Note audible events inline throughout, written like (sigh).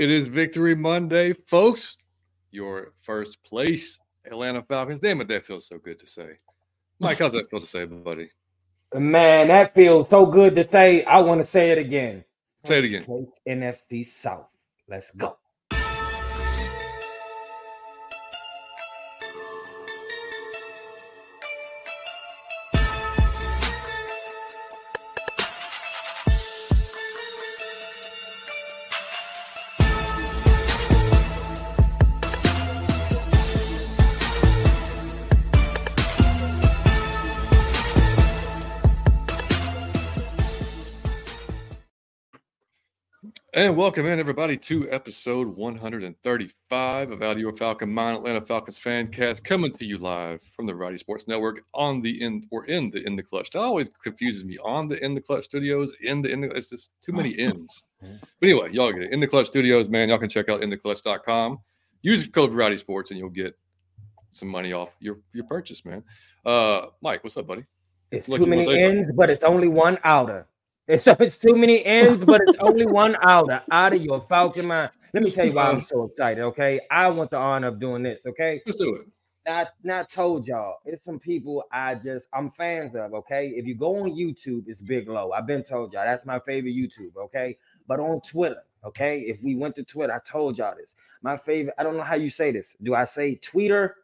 It is Victory Monday, folks. Your first place, Atlanta Falcons. Damn it, that feels so good to say. Mike, how's that feel to say, buddy? Man, that feels so good to say. I want to say it again. Say it again. NFC South. Let's go. And welcome in, everybody, to episode 135 of Out of Your Falcon Mind, Atlanta Falcons fan cast, coming to you live from the Variety Sports Network on the end or in the in the clutch. That always confuses me. On the in the clutch studios, in the in the it's just too many (laughs) ends. But anyway, y'all get it. In the clutch studios, man. Y'all can check out. Use the code Variety Sports and you'll get some money off your your purchase, man. Uh Mike, what's up, buddy? It's Look, too many something? ends, but it's only one outer. It's, it's too many ends, (laughs) but it's only one outer. Out of your Falcon mind. Let me tell you why I'm so excited. Okay, I want the honor of doing this. Okay, Let's do it. not not told y'all. It's some people I just I'm fans of. Okay, if you go on YouTube, it's Big Low. I've been told y'all that's my favorite YouTube. Okay, but on Twitter, okay, if we went to Twitter, I told y'all this. My favorite. I don't know how you say this. Do I say Twitter?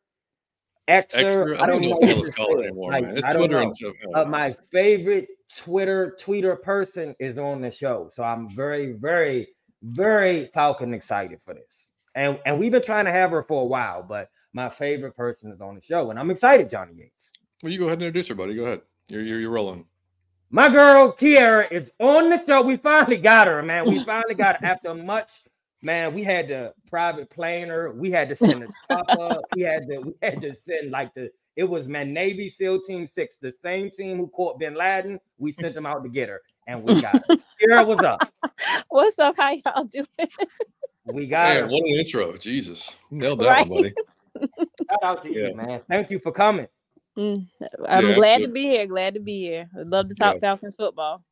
Xer? Extra. I don't know what the hell it's called anymore, Like, man. It's I don't Twitter know. and stuff. Uh, my favorite Twitter tweeter person is on the show, so I'm very, very, very Falcon excited for this. And and we've been trying to have her for a while, but my favorite person is on the show, and I'm excited, Johnny Yates. Well, you go ahead and introduce her, buddy. Go ahead. You're you're, you're rolling. My girl Kiara is on the show. We finally got her, man. We finally got her after much. Man, we had to private plane her. We had to send a chopper. We had to we had to send like the it was man Navy SEAL Team Six, the same team who caught Bin Laden. We sent them out to get her, and we got her. (laughs) Kiara, what's up? What's up? How y'all doing? We got Man, her. what an intro. Jesus. Nailed that Right. one, buddy. Shout out to Yeah. you, man. Thank you for coming. Mm, I'm Yeah, glad to be here. Glad to be here. I'd love to talk Yeah. Falcons football.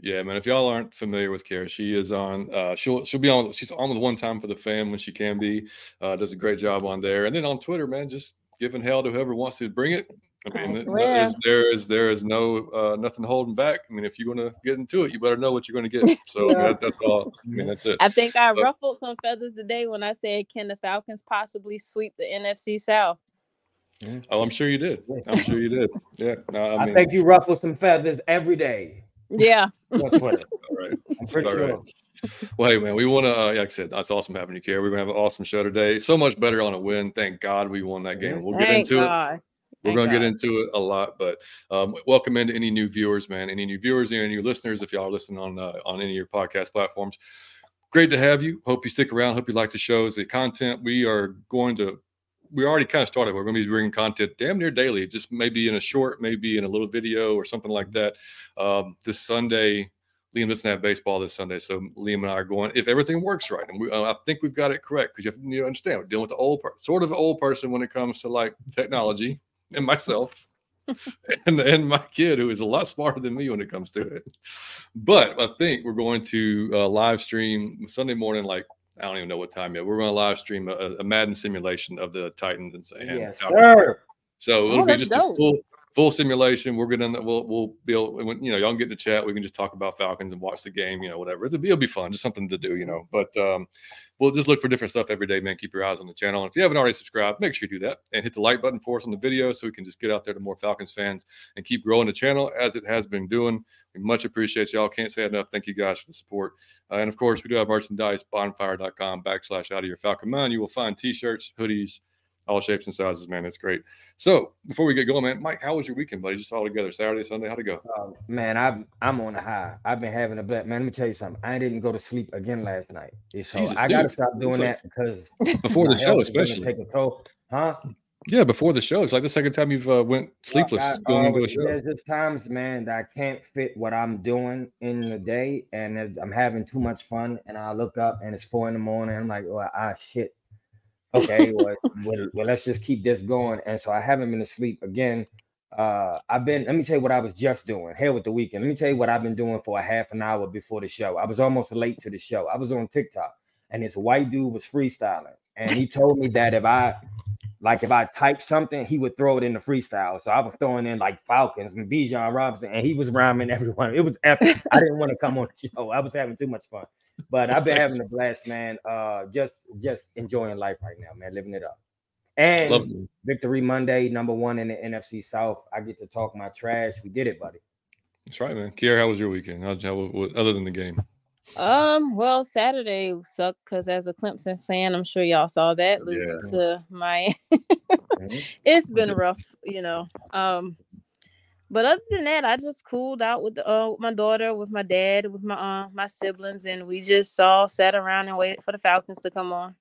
Yeah, man. If y'all aren't familiar with Kara, she is on. Uh, she'll she'll be on. She's on with one time for the fam when she can be. Uh, does a great job on there, and then on Twitter, man, just giving hell to whoever wants to bring it. I I mean, th- swear. there's, there is there is no uh, nothing holding back. I mean, if you're going to get into it, you better know what you're going to get. (laughs) So Yeah. that, that's all. I mean, that's it. I think I But- ruffled some feathers today when I said, "Can the Falcons possibly sweep the NFC South?" Oh, I'm sure you did. I'm sure you did. Yeah. No, I I, mean, think you ruffle some feathers every day Yeah, Twitter. (laughs) all right. I'm (laughs) pretty All right. sure. Well, hey, man, we want to, uh, like I said, that's awesome having you, Kara. We're going to have an awesome show today. So much better on a win. Thank God we won that game. We'll get Thank into it. God. We're going to get into it a lot, but um, welcome into any new viewers, man. Any new viewers, any new listeners, if y'all are listening on uh, on any of your podcast platforms. Great to have you. Hope you stick around. Hope you like the shows, the content. We are going to. We already kind of started. We're going to be bringing content damn near daily, just maybe in a short, maybe in a little video or something like that. Um, this Sunday, Liam doesn't have baseball this Sunday, so Liam and I are going. If everything works right, and we, uh, I think we've got it correct, because you have to you know, understand we're dealing with the old part, sort of old person when it comes to like technology, and myself, (laughs) and and my kid who is a lot smarter than me when it comes to it. But I think we're going to uh, live stream Sunday morning, like I don't even know what time yet. We're going to live stream a, a Madden simulation of the Titans and Yes, Falcons. sir. So oh, it'll Oh, be just dope. a full full simulation. We're gonna we'll we'll be able you know y'all can get in the chat. We can just talk about Falcons and watch the game. You know whatever it'll be, it'll be fun. Just something to do. You know, but um, we'll just look for different stuff every day, man. Keep your eyes on the channel. And if you haven't already subscribed, make sure you do that and hit the like button for us on the video so we can just get out there to more Falcons fans and keep growing the channel as it has been doing. We much appreciate y'all. Can't say enough. Thank you guys for the support. Uh, and of course, we do have merchandise, bonfire.com backslash out of your Falcon mind. You will find t-shirts, hoodies, all shapes and sizes, man. It's great. So before we get going, man, Mike, how was your weekend, buddy? Just all together, Saturday, Sunday. How'd it go? Uh, man, I'm I'm on a high. I've been having a black man. Let me tell you something. I didn't go to sleep again last night. So Jesus, I gotta stop doing like- that because Before the show, health is gonna especially. take a toll. Huh? Yeah, before the show. It's like the second time you've uh, went sleepless I- going into a show. There's just times, man, that I can't fit what I'm doing in the day, and I'm having too much fun, and I look up and it's four in the morning. I'm like, oh, ah, shit. Okay, well, (laughs) well, well, let's just keep this going. And so I haven't been asleep again. Uh, I've been. Let me tell you what I was just doing. Hell with the weekend. Let me tell you what I've been doing for a half an hour before the show. I was almost late to the show. I was on TikTok. and this white dude was freestyling, and he told me that if I like if I typed something, he would throw it in the freestyle. So I was throwing in like Falcons and Bijan Robinson, and he was rhyming everyone. It was epic. I didn't want to come on the show. I was having too much fun. But I've been having a blast, man. Uh just just enjoying life right now, man, living it up. And Love Victory Monday, number one in the NFC South. I get to talk my trash. We did it, buddy. That's right, man. Kiara, how was your weekend? How, how, what, other than the game? Um, well, Saturday sucked because as a Clemson fan, I'm sure y'all saw that losing Yeah. to my. Mhm. (laughs) it's been rough, you know. Um, but other than that, I just cooled out with the, uh, with my daughter, with my dad, with my uh, my siblings, and we just all sat around and waited for the Falcons to come on.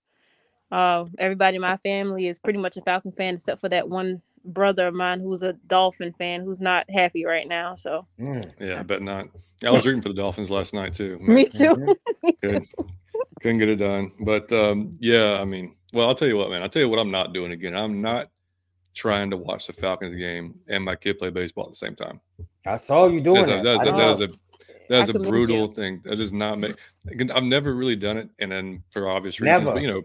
Uh, everybody in my family is pretty much a Falcon fan, except for that one brother of mine who's a Dolphin fan who's not happy right now. So Mm. Yeah, I bet not. I was rooting for the Dolphins last night too. (laughs) me too. (laughs) Mhm. Good. Couldn't get it done. But um, yeah, I mean, well, I'll tell you what, man. I'll tell you what I'm not doing again. I'm not trying to watch the Falcons game and my kid play baseball at the same time. I saw you doing That's a, that. that's I a, don't that is a that is I a commend brutal thing. That does not make. I've never really done it, and then for obvious reasons, Never. but you know,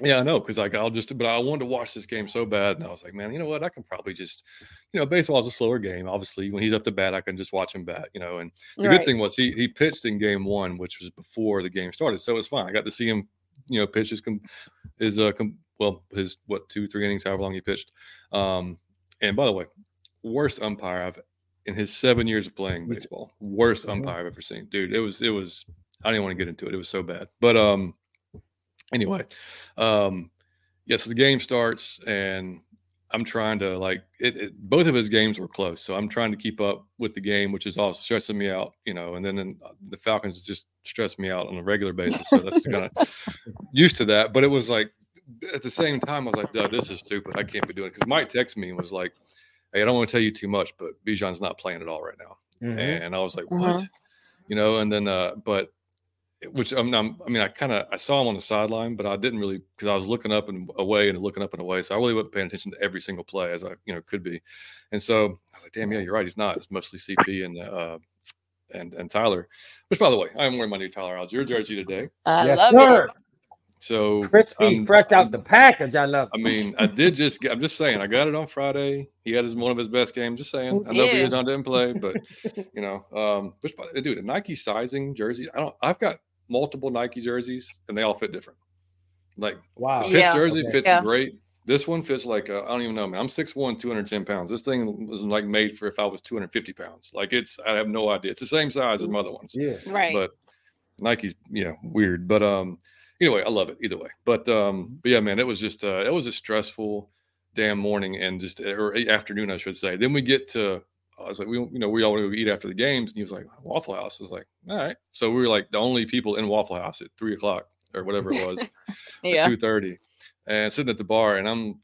yeah, I know because like I'll just, but I wanted to watch this game so bad, and I was like, man, you know what? I can probably just, you know, baseball's a slower game. Obviously, when he's up to bat, I can just watch him bat, you know. And the Right. good thing was he he pitched in game one, which was before the game started, so it was fine. I got to see him, you know, pitch his com- his uh com- well his what two three innings, however long he pitched. Um, and by the way, worst umpire I've in his seven years of playing baseball, worst Mhm. umpire I've ever seen, dude. It was it was I didn't want to get into it. It was so bad, but um, anyway, um, yeah. So the game starts and. I'm trying to like it, it. Both of his games were close, so I'm trying to keep up with the game, which is also stressing me out, you know. And then the Falcons just stress me out on a regular basis, so that's kind of (laughs) used to that. But it was like at the same time, I was like, "Duh, this is stupid. I can't be doing it. Because Mike texted me and was like, Hey, I don't want to tell you too much, but Bijan's not playing at all right now. Mhm. And I was like, What? Mhm. You know, and then uh, but which I'm, I'm I mean, I kind of I saw him on the sideline, but I didn't really because I was looking up and away and looking up and away. So I really wasn't paying attention to every single play as I you know could be. And so I was like, damn, yeah, you're right. He's not. It's mostly CP and uh and and Tyler. Which by the way, I'm wearing my new Tyler Allgeier jersey today. I yes, love sir. it. So Crispy, I'm- fresh out I'm- the package. I love. I mean, I did just I'm just saying, I got it on Friday. He had his one of his best games. Just saying. I know Yeah. Bijan didn't play, but (laughs) you know, um, which by- dude, a Nike sizing jersey. I don't I've got multiple Nike jerseys and they all fit different. Like Wow. Pitts Yeah. jersey Okay. fits Yeah. great. This one fits like uh, I don't even know, man. I'm 6'1", 210 pounds. This thing was like made for if I was 250 pounds. Like it's I have no idea. It's the same size as my other ones Yeah. Right. but Nike's yeah weird. But um, anyway, I love it either way. But um, but yeah, man, it was just uh, it was a stressful damn morning and just or afternoon, I should say. Then we get to I was like, we you know we all want to eat after the games, and he was like Waffle House. I was like, all right. So we were like the only people in Waffle House at three o'clock or whatever it was, (laughs) yeah. two thirty, and sitting at the bar, and I'm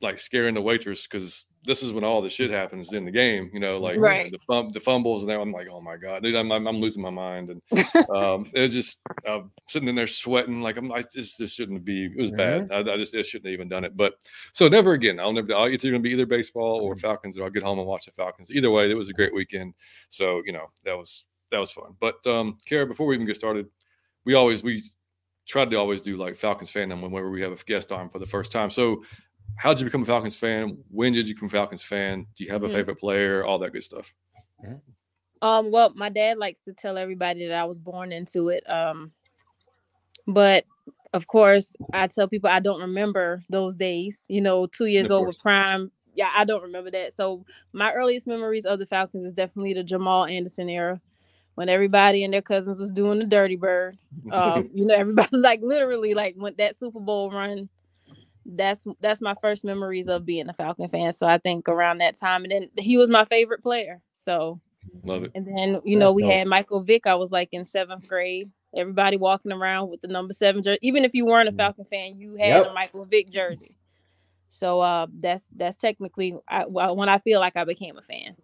like scaring the waitress because this is when all the shit happens in the game, you know, like Right. the fum- the fumbles, and I'm like, oh my god, dude, I'm, I'm, I'm losing my mind, and (laughs) um, it was just uh, sitting in there sweating, like I'm like, this, this shouldn't be. It was bad. I, I just I shouldn't have even done it. But so never again. I'll never. I'll, it's going to be either baseball or Falcons, or I'll get home and watch the Falcons. Either way, it was a great weekend. So you know that was that was fun. But um, Kara, before we even get started, we always we tried to always do like Falcons fandom whenever we have a guest on for the first time. So how did you become a Falcons fan? When did you become a Falcons fan? Do you have a Mhm. favorite player? All that good stuff. Um, well, my dad likes to tell everybody that I was born into it. Um, but of course, I tell people I don't remember those days. You know, two years old with prime. Yeah, I don't remember that. So my earliest memories of the Falcons is definitely the Jamal Anderson era, when everybody and their cousins was doing the Dirty Bird. (laughs) Um, you know, everybody (laughs) like literally like went that Super Bowl run. That's that's my first memories of being a Falcon fan. So I think around that time, and then he was my favorite player. So Love it. and then, you know, we dope. had Michael Vick. I was like in seventh grade. Everybody walking around with the number seven jersey. Even if you weren't a Mhm. Falcon fan, you had Yep. a Michael Vick jersey. So uh, that's that's technically I, when I feel like I became a fan.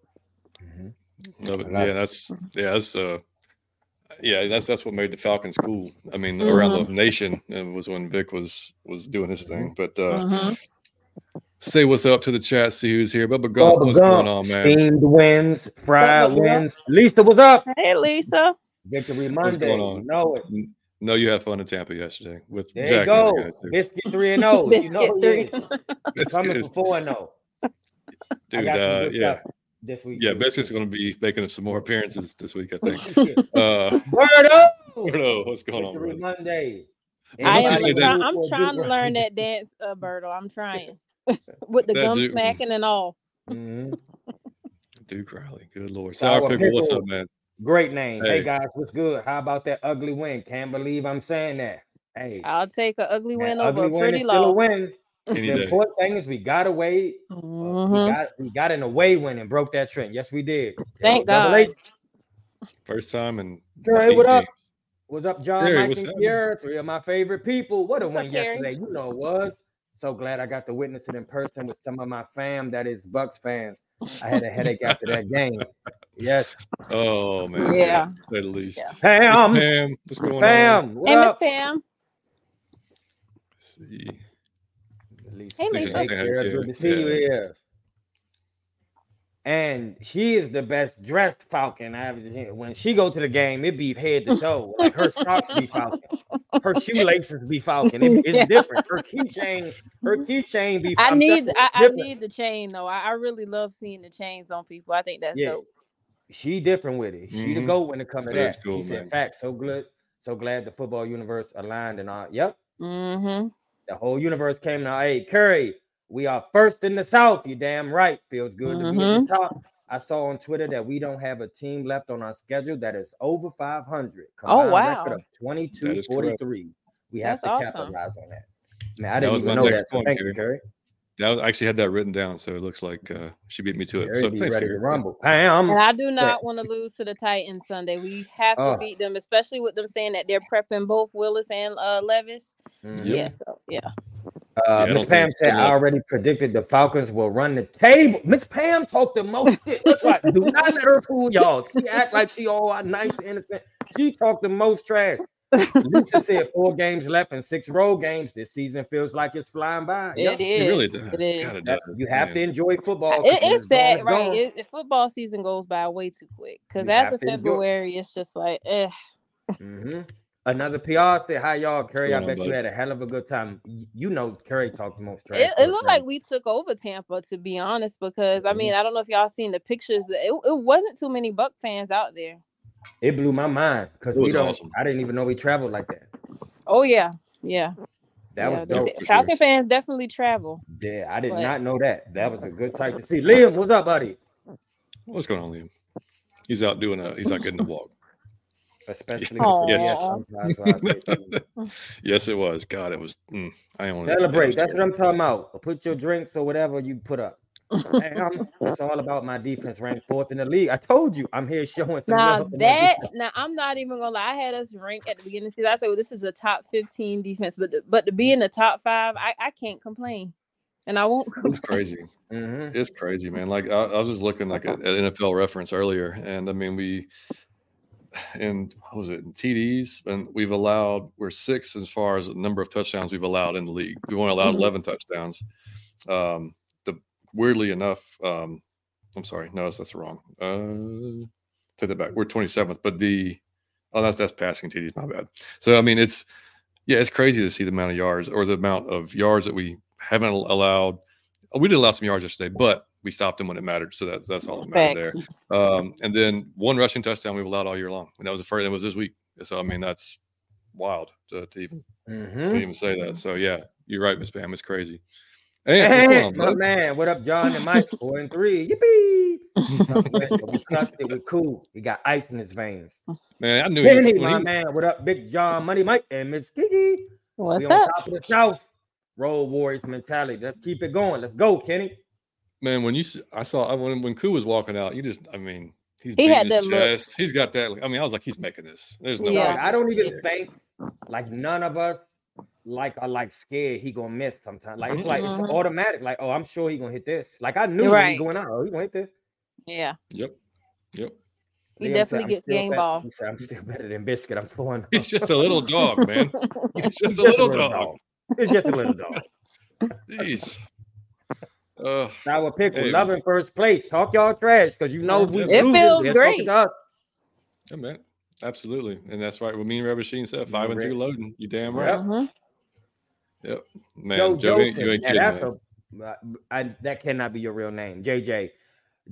Mhm. Love it. Yeah, that's yeah, that's uh yeah, that's that's what made the Falcons cool. I mean, around the nation it was when Vick was was doing his thing. But uh Mhm. say what's up to the chat, see who's here. Bubba Gump, Bubba what's Gump, going on, man? Steamed wins, fried Bubba Gump? wins. Lisa, what's up? Hey, Lisa. Victory What's Monday. going You on? know it. No, you had fun in Tampa yesterday with There Jack. you go. guys. Biscuit three and zero. You know, (laughs) Biscuit three. yeah. Coming for four and (laughs) zero. I dude, got some uh, good yeah, stuff this week. yeah. too. Biscuit's going to be making some more appearances this week, I (laughs) think. Uh, Word up. (laughs) Bruno, what's going on, Victory brother? Monday. I am try- I'm trying to learn that dance, uh, Berto. I'm trying (laughs) with the That gum dude- smacking and all. Mhm. Duke Riley, good lord. Sour Sour pickle, what's up, man? Great name. Hey. Hey. guys, what's good? How about that ugly win? Can't believe I'm saying that. Hey, I'll take an ugly win over ugly a win pretty is still a loss. win. Any The important thing is we got away. uh, we Mhm. got we got an away win and broke that trend. Yes, we did. Thank God. H. First time and Hey, what up? What's up, John, Jerry, Mike, what's and happening? Pierre? Three of my favorite people. What a What's win Jerry? yesterday. You know it was. So glad I got to witness it in person with some of my fam that is Bucs fans. I had a headache after that game. Yes. Oh man, Yeah. At least. Yeah. Miss Pam. Pam, what's going on? Pam. What Hey, Miss? Pam. Let's see. Hey, Lisa. Hey, saying Kara, hey, good to yeah, see you here. And she is the best dressed Falcon I ever seen. When she go to the game, it be head to toe. Like her socks be Falcon, her shoelaces be Falcon. It- it's (laughs) Yeah. different. Her keychain, her keychain be. I I'm need I, I need the chain though. I, I really love seeing the chains on people. I think that's Yeah. dope. She different with it. She the Mhm. go when it comes to that. cool, she said, man. "Fact, so good, so glad the football universe aligned and all." Yep, Mm-hmm. The whole universe came now. Hey, Curry, we are first in the South. You damn right. Feels good to be at Mm-hmm. the top. I saw on Twitter that we don't have a team left on our schedule that is over 500. Oh, wow. record of 22 That is correct. 43. We have That's to awesome. capitalize on that. Now I didn't was even know that. So thank you, Curry. That was, I actually had that written down, so it looks like uh, she beat me to it. Curry So thanks, ready Kerry. to rumble. Bam. And I do not want to lose to the Titans Sunday. We have to Oh. beat them, especially with them saying that they're prepping both Willis and uh, Levis. Mhm. Yeah, so yeah. Uh, Yeah, Miss Pam said, I already predicted the Falcons will run the table. Miss Pam talked the most shit. That's right. Do not let her fool y'all. She act like she all nice and innocent. She talked the most trash. Lisa said (laughs) four games left and six road games. This season feels like it's flying by. Yep. It is. It really does. It is. Kinda does, you have man. to enjoy football. It when is it's gone, sad, right? gone. It, it- football season goes by way too quick. Because after to enjoy- February, it's just like, eh. Mhm. Another PR said, Hi, y'all. Curry, I going on, bet you had a hell of a good time. You know, Curry talked the most trash. It, it looked like we took over Tampa, to be honest. Because I Mhm. mean, I don't know if y'all seen the pictures. It, it wasn't too many Buck fans out there. It blew my mind because we don't. awesome. I didn't even know we traveled like that. Oh yeah, yeah. That yeah. was dope. say- for Falcon fans definitely travel. Yeah, I did But- not know that. That was a good sight to see. Liam, what's up, buddy? What's going on, Liam? He's out doing a. He's out getting a walk. (laughs) Especially Aw. yes, sometimes, so I say, yes, it was. God, it was. Mm, I don't celebrate. That's what I'm talking about. Put your drinks or whatever you put up. Hey, I'm- it's all about my defense ranked fourth in the league. I told you, I'm here showing some Now love. that now I'm not even gonna lie. I had us ranked at the beginning of the season. I said, well, this is a top 15 defense, but the, but to be in the top five, I, I can't complain. And I won't It's crazy. Mhm. It's crazy, man. Like I, I was just looking like at, at NFL reference earlier, and I mean we and what was it in TDs, and we've allowed we're six as far as the number of touchdowns we've allowed in the league. We've only allowed Mhm. eleven touchdowns. Um, the weirdly enough, um, I'm sorry, no, that's, wrong. Uh, take that back. We're 27th, but the oh, that's that's passing TDs. My bad. So I mean, it's yeah, it's crazy to see the amount of yards or the amount of yards that we haven't allowed. We did allow some yards yesterday, but we stopped them when it mattered. So that's that's all that mattered there. Um, and then one rushing touchdown we've allowed all year long, and that was the first. That was this week. So I mean, that's wild to, to even to Mhm. even say that. So yeah, you're right, Miss Pam. It's crazy. Hey, what's Hey, my bud? man, what up, John and Mike? Four and three. Yippee! we clutched it with cool. He got ice in his veins. man, I knew he was, Kenny, my he- man, what up, Big John, Money Mike, and Miss Kiki? What's we on top of the South. Road Warriors mentality. Let's keep it going. Let's go, Kenny. man. When you, I saw when when Koo was walking out, you just, I mean, he's He beating had his that look. chest. He's got that. I mean, I was like, he's making this. There's no. way Yeah. I don't even think like none of us like I like scared he gonna miss sometimes. Like it's like it's Mhm. automatic. Like, oh, I'm sure he gonna hit this. Like I knew Right. he going out. Oh, he gonna hit this. Yeah, Yep. Yep. he Liam definitely "I'm gets game bet- ball. Said, I'm still better than Biscuit. I'm four He's just a little dog, man. (laughs) He's just a Just a little little dog. It's just a little dog. Jeez. Uh, Sour pickle, Hey. loving first place. Talk y'all trash because you know we It feels they're great. to us. yeah, man. Absolutely, and that's right. What me and Ravisheen said, five and two ready? loading. You damn right. Yep. Yep, man. Joe Joe, ain't, Jolson. you ain't kidding. that's man. a, I, that cannot be your real name, JJ.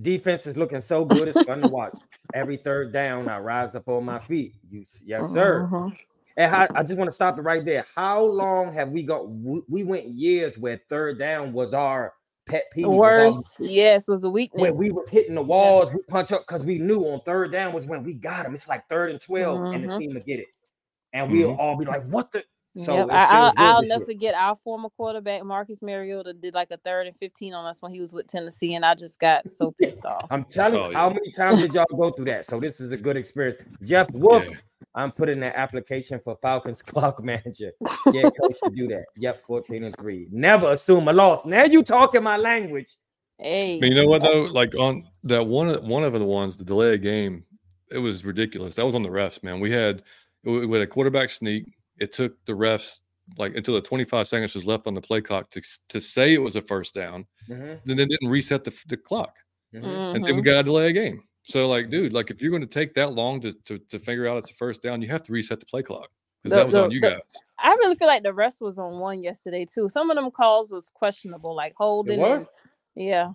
Defense is looking so good; it's fun to watch. Every third down, I rise up on my feet. You, yes, sir. Mhm. And how, I just want to stop it right there. How long have we got? We, we went years where third down was our pet peeve. Worst, yes, was a weakness. when we were hitting the walls, we punch up because we knew on third down was when we got them. It's like third and 12 and the Mhm. team would get it. And we'll Mhm. all be like, what the? So Yep, I, I'll, I'll never year. forget our former quarterback Marcus Mariota did like a third and fifteen on us when he was with Tennessee, and I just got (laughs) so pissed off. I'm telling Oh, you, how many times did y'all go through that? So this is a good experience. Jeff (laughs) Wolf, Yeah. I'm putting that application for Falcons (laughs) clock manager. Yeah, coach should do that. Yep, 14 and 3. Never assume a loss. Now you talking my language. Hey, But you know what though? Like on that one, one of the ones, the delay of game, it was ridiculous. That was on the refs, man. We had we we had a quarterback sneak. It took the refs like until the 25 seconds was left on the play clock to to say it was a first down. Mhm, Then they didn't reset the, the clock, mhm. and then we Mhm. got a delay a game. So like, dude, like if you're going to take that long to, to to figure out it's a first down, you have to reset the play clock because that was the- on you the- guys. I really feel like the rest was on one yesterday too. Some of them calls was questionable, like holding. was? and- yeah,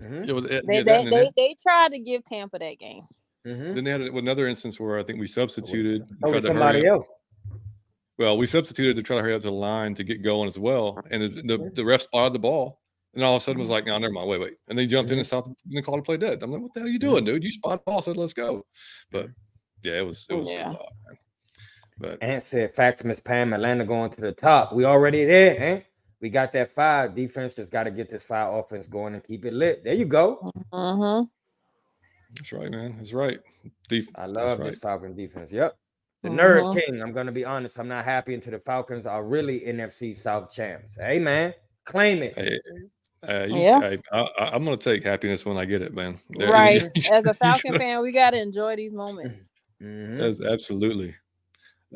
Mhm, It was it, they yeah, they, they, they tried to give Tampa that game. mhm. then they had another instance where I think we substituted, and Oh, tried to somebody else. up. Else. Well, we substituted to try to hurry up to the line to get going as well, and it- the Mhm. the ref spotted the ball, and all of a sudden was Mhm. like, "No, never mind, wait, wait," and they jumped in and stopped and they called a play dead. I'm like, "What the hell are you doing, dude? You spotted the ball, said let's go," but yeah, it was it was, it Yeah. was man. But And said, facts, Miss Pam, Atlanta going to the top. We already there, eh? We got that five Defense just got to get this five offense going and keep it lit. There you go. Mm-hmm. that's right, man. That's right. Def- I that's love right. this Falcon defense. Yep. The nerd Mhm. king. I'm gonna be honest. I'm not happy until the Falcons are really NFC South champs. Hey man, claim it. Hey, uh, you Yeah. just- I, I, am gonna take happiness when I get it, man. There- (laughs) Right. you- As a (laughs) Falcon gotta- fan, we gotta enjoy these moments. Mhm. That's absolutely.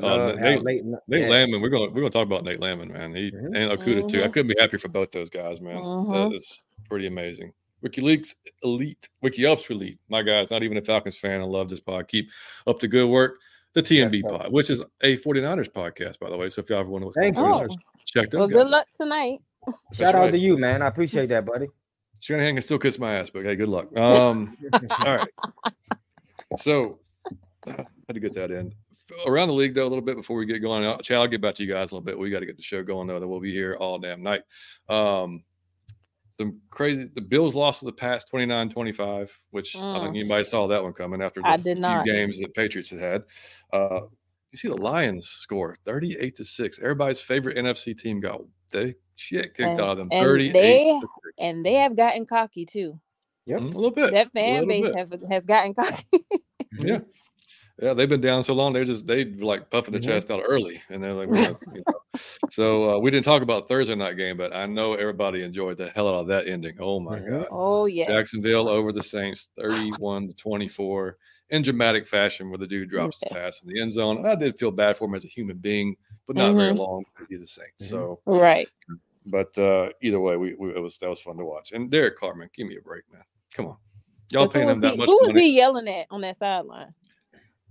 Uh, Love Nate- late- Nate yeah. Landman, we're gonna we're gonna talk about Nate Landman, man. He Mhm. and Okudah too. I Mhm. couldn't be happier for both those guys, man. That is pretty amazing. WikiLeaks elite, WikiUps elite. My guy's not even a Falcons fan. I love this pod. Keep up the good work. The TNB Yes, sir. pod, which is a 49ers podcast, by the way. So if y'all ever want to what's Thank going on, you. 49ers, check those Well, guys. good out. luck tonight. Shout out to you, man. I appreciate that, buddy. Shanahan can still kiss my ass, but hey, good luck. Um, (laughs) all right. So, how to get that in? Around the league, though, a little bit before we get going. Chad, I'll get back to you guys a little bit. We got to get the show going, though. That we'll be here all damn night. Um, some crazy. The Bills lost to the Pats 29 25, which I don't think Mm. anybody saw that one coming after the I did few not. games that Patriots had had. Uh, you see the Lions score 38 to 6. Everybody's favorite NFC team got they shit kicked And- out of them and 38 they- And they have gotten cocky too. Yep. Mm, a little bit. That fan base bit. have, has gotten (laughs) cocky. Yeah. Yeah, they've been down so long. They just they like puffing the Mhm. chest out early, and they're like, well, you (laughs) know. so uh, we didn't talk about Thursday night game, but I know everybody enjoyed the hell out of that ending. Oh my Mhm. god, oh yes. Jacksonville over the Saints, thirty-one to twenty-four, in dramatic fashion, where the dude drops the pass in the end zone. And I did feel bad for him as a human being, but not very Mhm. long he's a Saint. Mhm. So, Right. but uh, either way, we, we it was that was fun to watch. And Derek Carr, man, give me a break, man. Come on, y'all paying him that he- much Who was he yelling at on that sideline?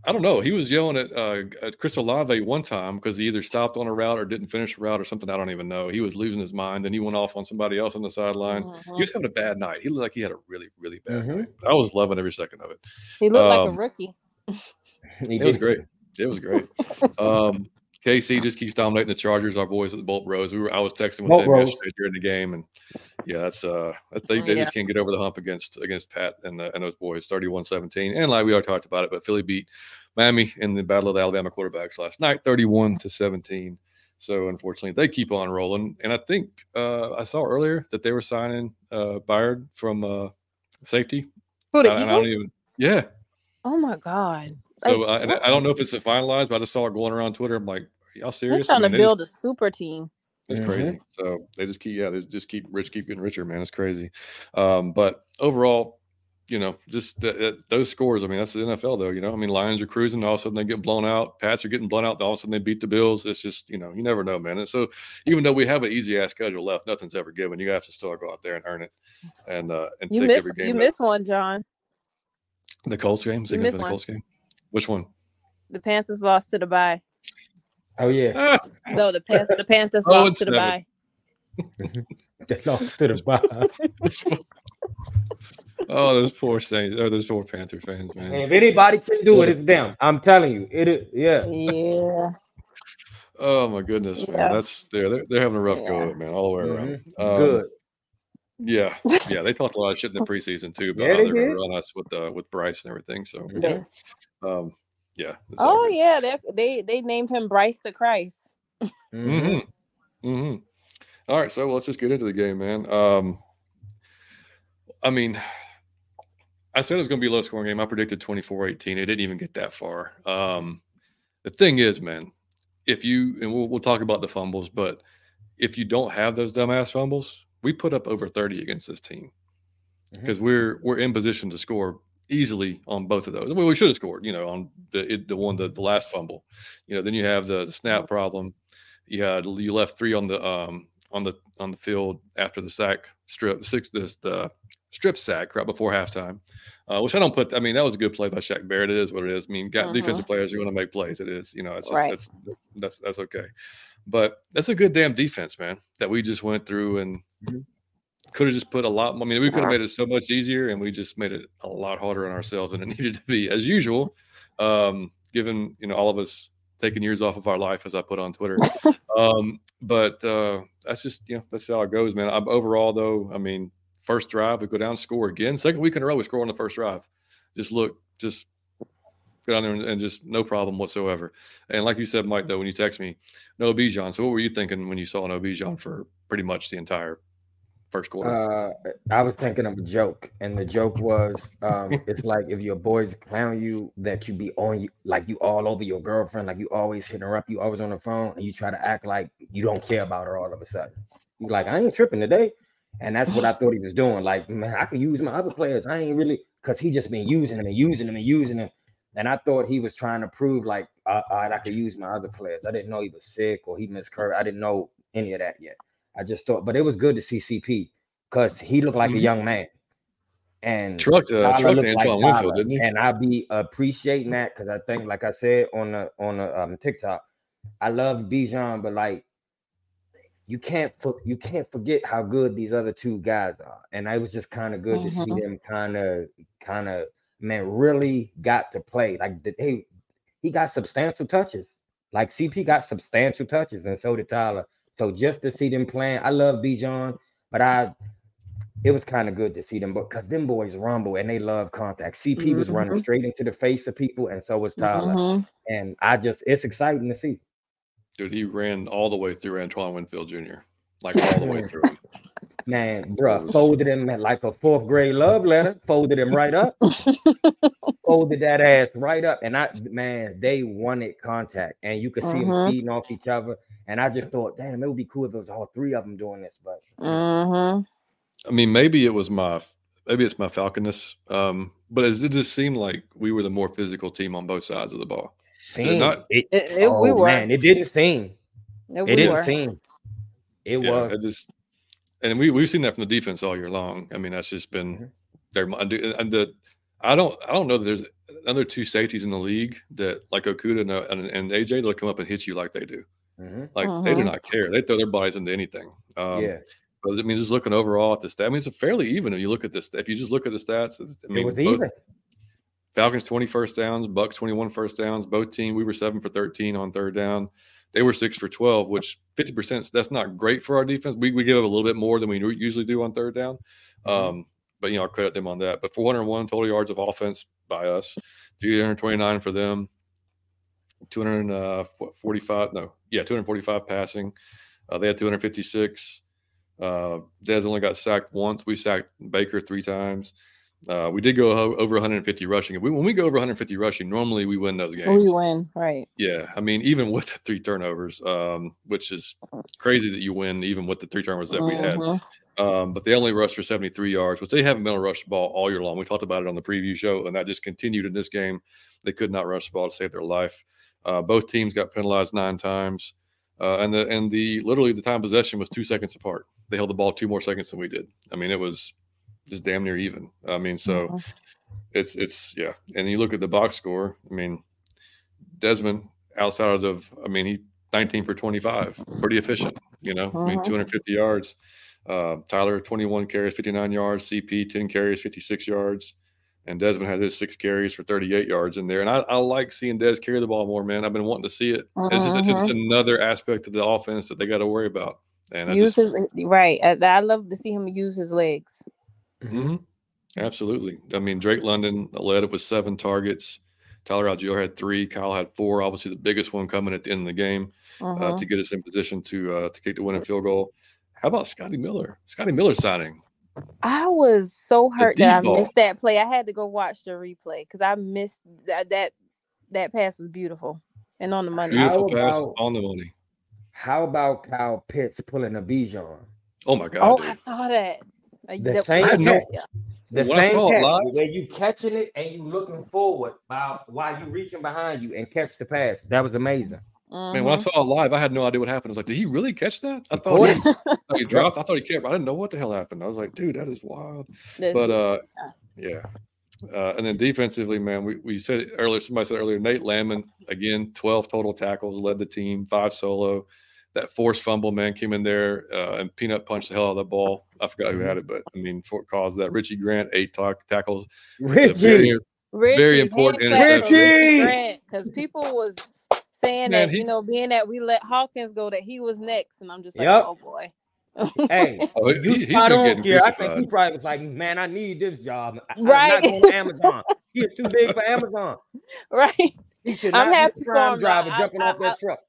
I don't know. He was yelling at, uh, at Chris Olave one time because he either stopped on a route or didn't finish a route or something. I don't even know. He was losing his mind. Then he went off on somebody else on the sideline. He was having a bad night. He looked like he had a really, really bad Mhm. night. I was loving every second of it. He looked like um, a rookie. He It was great. It was great. (laughs) Um, KC just keeps dominating the Chargers. Our boys at the Bolt Rose. We were. I was texting with Bolt them Rose. yesterday during the game, and yeah, that's uh, I think they Yeah. just can't get over the hump against against Pat and the, and those boys. 31-17. and like we already talked about it, but Philly beat Miami in the battle of the Alabama quarterbacks last night, thirty-one to seventeen. So unfortunately, they keep on rolling, and I think uh, I saw earlier that they were signing uh, Byard from uh, safety. Who the I, I don't even. Yeah, Oh my god. so Like, I, I don't know if it's finalized, but I just saw it going around Twitter. I'm like, are y'all They're trying I mean, to they just- build a super team. it's Mhm. crazy. So they just keep, yeah, they just keep rich, keep getting richer, man. It's crazy. Um, but overall, you know, just th- th- those scores. I mean, that's the NFL, though. You know, I mean, Lions are cruising, all of a sudden they get blown out. Pats are getting blown out, all of a sudden they beat the Bills. It's just, you know, you never know, man. And so even though we have an easy ass schedule left, nothing's ever given. You have to still go out there and earn it, and uh, and You take miss every game. you that- miss one, John. the Colts game. Is it you missed the one. Colts game? Which one? The Panthers lost to the bye. Oh yeah, (laughs) No, the Pan- the Panthers Oh, lost to the seven. bye. (laughs) they lost to the bye. oh, those poor Saints, or those poor Panther fans, man. And if anybody can do it, it's them. I'm telling you, it is. Yeah, Yeah. Oh my goodness, man. Yeah. That's yeah, they're, they're having a rough go of it, man, all the way around. Mhm. Um, good. Yeah, (laughs) yeah. They talked a lot of shit in the preseason too about Yeah, how they they're going to run us with uh, with Bryce and everything. So Yeah. um, yeah. it's Oh good. yeah, they they they named him Bryce the Christ. Mhm. Mm-hmm. Mm-hmm. All right, so let's just get into the game, man. Um, I mean, I said it was going to be a low scoring game. I predicted 24 18. It didn't even get that far. Um, the thing is, man, if you, and we'll, we'll talk about the fumbles, but if you don't have those dumbass fumbles, we put up over 30 against this team because we're we're in position to score easily on both of those. Well, we should have scored, you know, on the it, the one the, the last fumble. You know, then you have the, the snap problem. You had you left three on the um on the on the field after the sack strip six this the strip sack right before halftime, uh, which I don't put. I mean, that was a good play by Shaq Barrett. It is what it is. I mean, got Mhm. defensive players you want to make plays. It is, you know, it's just, Right. that's that's that's okay. But that's a good damn defense, man. That we just went through and Mhm. Could have just put a lot. I mean, we could have made it so much easier, and we just made it a lot harder on ourselves than it (laughs) needed to be, as usual. Um, given you know all of us taking years off of our life, as I put on Twitter. (laughs) um, but uh, that's just you know that's how it goes, man. I'm, overall, though, I mean, first drive we go down, score again. Second week in a row, we score on the first drive. Just look, just go down there and, and just no problem whatsoever. And like you said, Mike, though, when you text me, no Bijan. So what were you thinking when you saw an no Bijan for pretty much the entire first quarter? Uh, I was thinking of a joke, and the joke was, um, it's like if your boys clown you that you be on you, like you all over your girlfriend, like you always hitting her up, you always on the phone, and you try to act like you don't care about her all of a sudden. You like, I ain't tripping today, and that's what I thought he was doing. Like, man, I could use my other players. I ain't really, cause he just been using them and using them and using them, and I thought he was trying to prove like, uh, right, I could use my other players. I didn't know he was sick or he missed curve. I didn't know any of that yet. I just thought, but it was good to see CP because he looked like Mhm. a young man. And trucked uh, Tyler trucked looked like Winfield, didn't he? And I be appreciating that because I think, like I said on the on the um, TikTok, I love Bijan, but like you can't for, you can't forget how good these other two guys are. And I was just kind of good to see Mhm. them kind of kind of man really got to play. Like the, hey, he got substantial touches. Like CP got substantial touches, and so did Tyler. So just to see them playing, I love Bijan, but I it was kind of good to see them, but because them boys rumble and they love contact. CP was running Mhm. straight into the face of people, and so was Tyler. Mhm. And I just it's exciting to see. Dude, he ran all the way through Antoine Winfield Jr. Like all the way (laughs) through. Him. Man, bruh, folded him like a fourth grade love letter, folded him right up, folded that ass right up. And I man, they wanted contact, and you could see them Mhm. feeding off each other. And I just thought, damn, it would be cool if it was all three of them doing this, but Mhm. I mean, maybe it was my maybe it's my Falconness, um, but it, it just seemed like we were the more physical team on both sides of the ball. seemed not- it, It, it, we oh, were. man, it didn't seem. It, It we didn't were. seem. It Yeah, was it just and we we've seen that from the defense all year long. I mean, that's just been Mhm. their and the- I don't I don't know that there's another two safeties in the league that like Okudah and, and, and AJ they'll come up and hit you like they do. Mhm. Like they do Mhm. not care. They throw their bodies into anything. Um, yeah. But I mean, just looking overall at the stat, I mean, it's a fairly even. If you look at this, if you just look at the stats, it's- I mean, it was both- even. Falcons 20 first downs, Bucs 21 first downs. Both team, we were seven for 13 on third down. They were six for 12, which 50%, that's not great for our defense. We, we give up a little bit more than we usually do on third down. Mhm. Um, but, you know, I credit them on that. But 401 total yards of offense by us, 329 for them, 245, no, yeah, 245 passing. Uh, they had 256. Uh, Dez only got sacked once. We sacked Baker three times. Uh, we did go over 150 rushing. We, when we go over 150 rushing, normally we win those games. We win, right? Yeah, I mean, even with the three turnovers, um, which is crazy that you win even with the three turnovers that we had. Mhm. Um, but they only rushed for 73 yards, which they haven't been able to rush the ball all year long. We talked about it on the preview show, and that just continued in this game. They could not rush the ball to save their life. Uh, both teams got penalized nine times, uh, and the and the literally the time possession was two seconds apart. They held the ball two more seconds than we did. I mean, it was just damn near even. I mean, so Mhm. it's it's yeah. And you look at the box score. I mean, Desmond, outside of, I mean, he 19 for 25, pretty efficient, you know, I mean, Mhm. 250 yards. Uh, Tyler, 21 carries, 59 yards. CP, 10 carries, 56 yards. And Desmond had his six carries for 38 yards in there. And I, I like seeing Des carry the ball more, man. I've been wanting to see it. It's, just, it's just another aspect of the offense that they got to worry about. And I use just, his right. I, I love to see him use his legs. Mhm. Absolutely. I mean, Drake London led it with seven targets. Tyler Allgeier had three. Kyle had four. Obviously, the biggest one coming at the end of the game uh, Mhm. to get us in position to uh, to kick the winning field goal. How about Scotty Miller? Scotty Miller signing. I was so hurt that I missed that play. I had to go watch the replay because I missed that. That that pass was beautiful and on the money. Beautiful How pass about- on the money. How about Kyle Pitts pulling a Bijan? Oh my God! Oh, dude. I saw that. Uh, The same I know. catch, the When same catch, live- where you catching it and you looking forward while while you reaching behind you and catch the pass. That was amazing. Man, when I Mhm. saw it live, I had no idea what happened. I was like, did he really catch that? I thought he, (laughs) he dropped. I thought he kept. But I didn't know what the hell happened. I was like, dude, that is wild. But uh, yeah. Uh, and then defensively, man, we, we said it earlier, somebody said earlier, Nate Landman, again, 12 total tackles, led the team, five solo. That forced fumble, man, came in there uh, and peanut punched the hell out of the ball. I forgot who had it, but I mean, for caused that. Richie Grant, eight ta- tackles. Richie, Very- Richie, very important interception. Richie! because people was saying Man, that he- you know, being that we let Hawkins go, that he was next, and I'm just like, Yep. oh boy. hey, (laughs) Oh, you he- he's spot on, getting Kier. I think he probably was like, man, I need this job. I, I'm Right. not going to Amazon. He is too big for (laughs) Amazon. right. He should I'm not happy be a for prime driver though. I- jumping I- off that truck.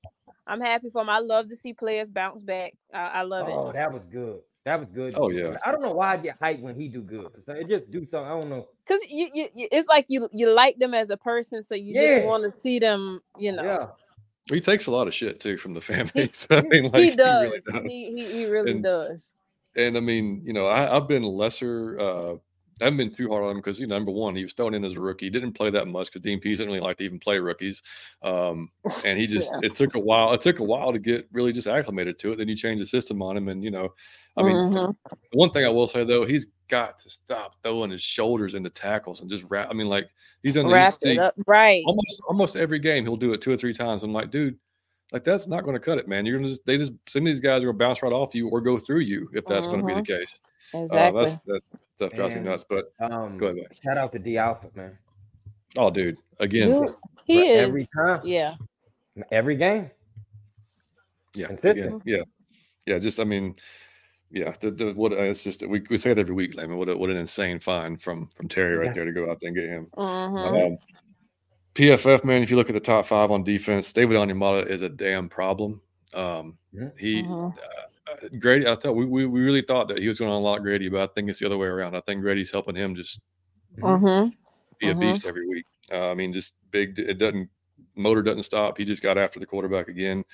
I'm happy for him. I love to see players bounce back. I, I love Oh, it. Oh, that was good. That was good. Oh, yeah. I don't know why I get hyped when he do good. It just do something. I don't know. Because you, you, you, it's like you, you like them as a person, so you Yeah. just want to see them. You know, Yeah. He takes a lot of shit too from the (laughs) fan base. (laughs) I mean, like he does. really does. He, he, he really And- does. And I mean, you know, I, I've been lesser. Uh, I haven't been too hard on him because, you know, number one, he was thrown in as a rookie. He didn't play that much because Dean Pees didn't really like to even play rookies. Um, (laughs) and he just, Yeah. it took a while. It took a while to get really just acclimated to it. Then you change the system on him. And, you know, I mean, Mhm. one thing I will say though, he's got to stop throwing his shoulders into tackles and just wrap. I mean, like he's on these up. Right. almost almost every game he'll do it two or three times. I'm like, dude, like that's not going to cut it, man. You're gonna just they just some of these guys are gonna bounce right off you or go through you if that's going to be the case. Uh, Exactly. that's that stuff drives me nuts. But Um, go ahead, shout out to D Alpha, man. Oh, dude, again, Dude, he is. every time. Yeah. Every game. yeah, again, yeah, yeah. Just I mean, yeah. The, the what uh, it's just we, we say it every week, Landman. What a, what an insane find from from Terry right Yeah. there to go out there and get him. Mhm. Um, PFF man, if you look at the top five on defense, David Onyemata is a damn problem. Um, Yeah. he Mhm. uh, Grady, I thought we, we we really thought that he was going to unlock Grady, but I think it's the other way around. I think Grady's helping him just Mhm. be a Mhm. beast every week. Uh, I mean, just big. It doesn't motor doesn't stop. He just got after the quarterback again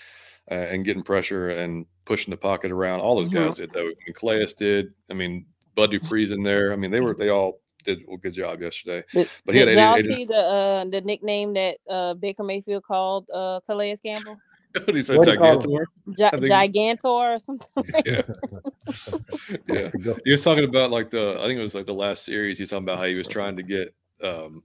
uh, and getting pressure and pushing the pocket around. All those Mhm. guys did though. I mean, Calais did. I mean, Bud Dupree's in there. I mean, they were they all did a good job yesterday. Did, But he had did 80 y'all 80 see the uh, the nickname that uh, Baker Mayfield called uh, Calais Campbell? (laughs) he said What do you call him? Gigantor. Gi- Gigantor or something. Yeah, (laughs) yeah. That's a good- He was talking about like the I think it was like the last series. He was talking about how he was trying to get um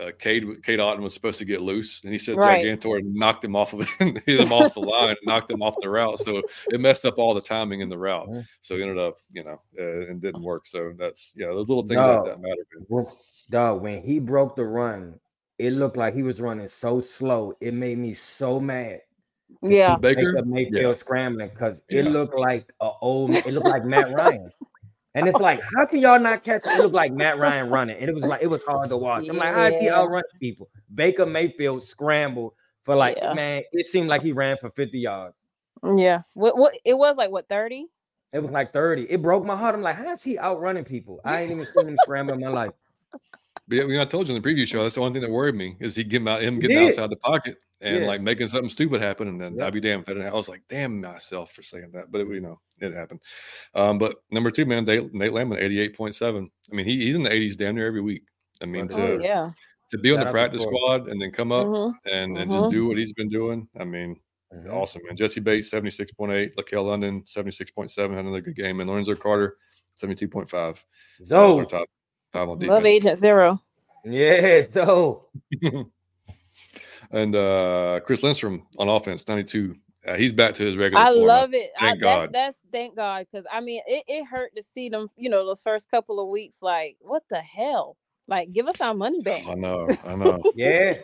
uh, Cade Cade Otton was supposed to get loose, and he said Right. Gigantor knocked him off of it, (laughs) hit him off the line, knocked him off the route. So it messed up all the timing in the route. So he ended up, you know, uh, and didn't work. So that's yeah, those little things No. like that matter. man. Dog, when he broke the run, it looked like he was running so slow. It made me so mad. To yeah. Baker? Baker Mayfield scrambling because Yeah. it looked like a old. It looked like Matt (laughs) Ryan, and it's like, how can y'all not catch? It It looked like Matt Ryan running, and it was like it was hard to watch. I'm like, how did he Yeah. outrun people? Baker Mayfield scrambled for like, Yeah. man, it seemed like he ran for 50 yards. Yeah. What what it was like what 30? It was like 30. It broke my heart. I'm like, how is he outrunning people? I ain't even seen him scramble in my life. But yeah, you know, I told you in the preview show that's the one thing that worried me is he getting out him getting did. outside the pocket and Yeah. like making something stupid happen, and then Yep. I'd be damned if it. I was like, damn myself for saying that, but it, you know, it happened. Um, but number two, man, Nate, Nate Landman, eighty-eight point seven. I mean, he, he's in the eighties damn near every week. I mean, Oh, to Oh yeah. to be on the practice squad and then come up Mhm. and and Mhm. just do what he's been doing. I mean, Mhm. awesome, man. Jessie Bates, seventy six point eight. LaCale London, seventy six point seven. Had another good game, and Lorenzo Carter, seventy two point five. Those So, are top five on Love. Agent Zero. yeah, so (laughs) and uh, Chris Lindstrom on offense, 92. Uh, he's back to his regular. I form. love it. I, Thank that's, God. that's thank God because I mean it, it hurt to see them. You know those first couple of weeks. Like what the hell? Like give us our money back. I know, I know. (laughs) Yeah.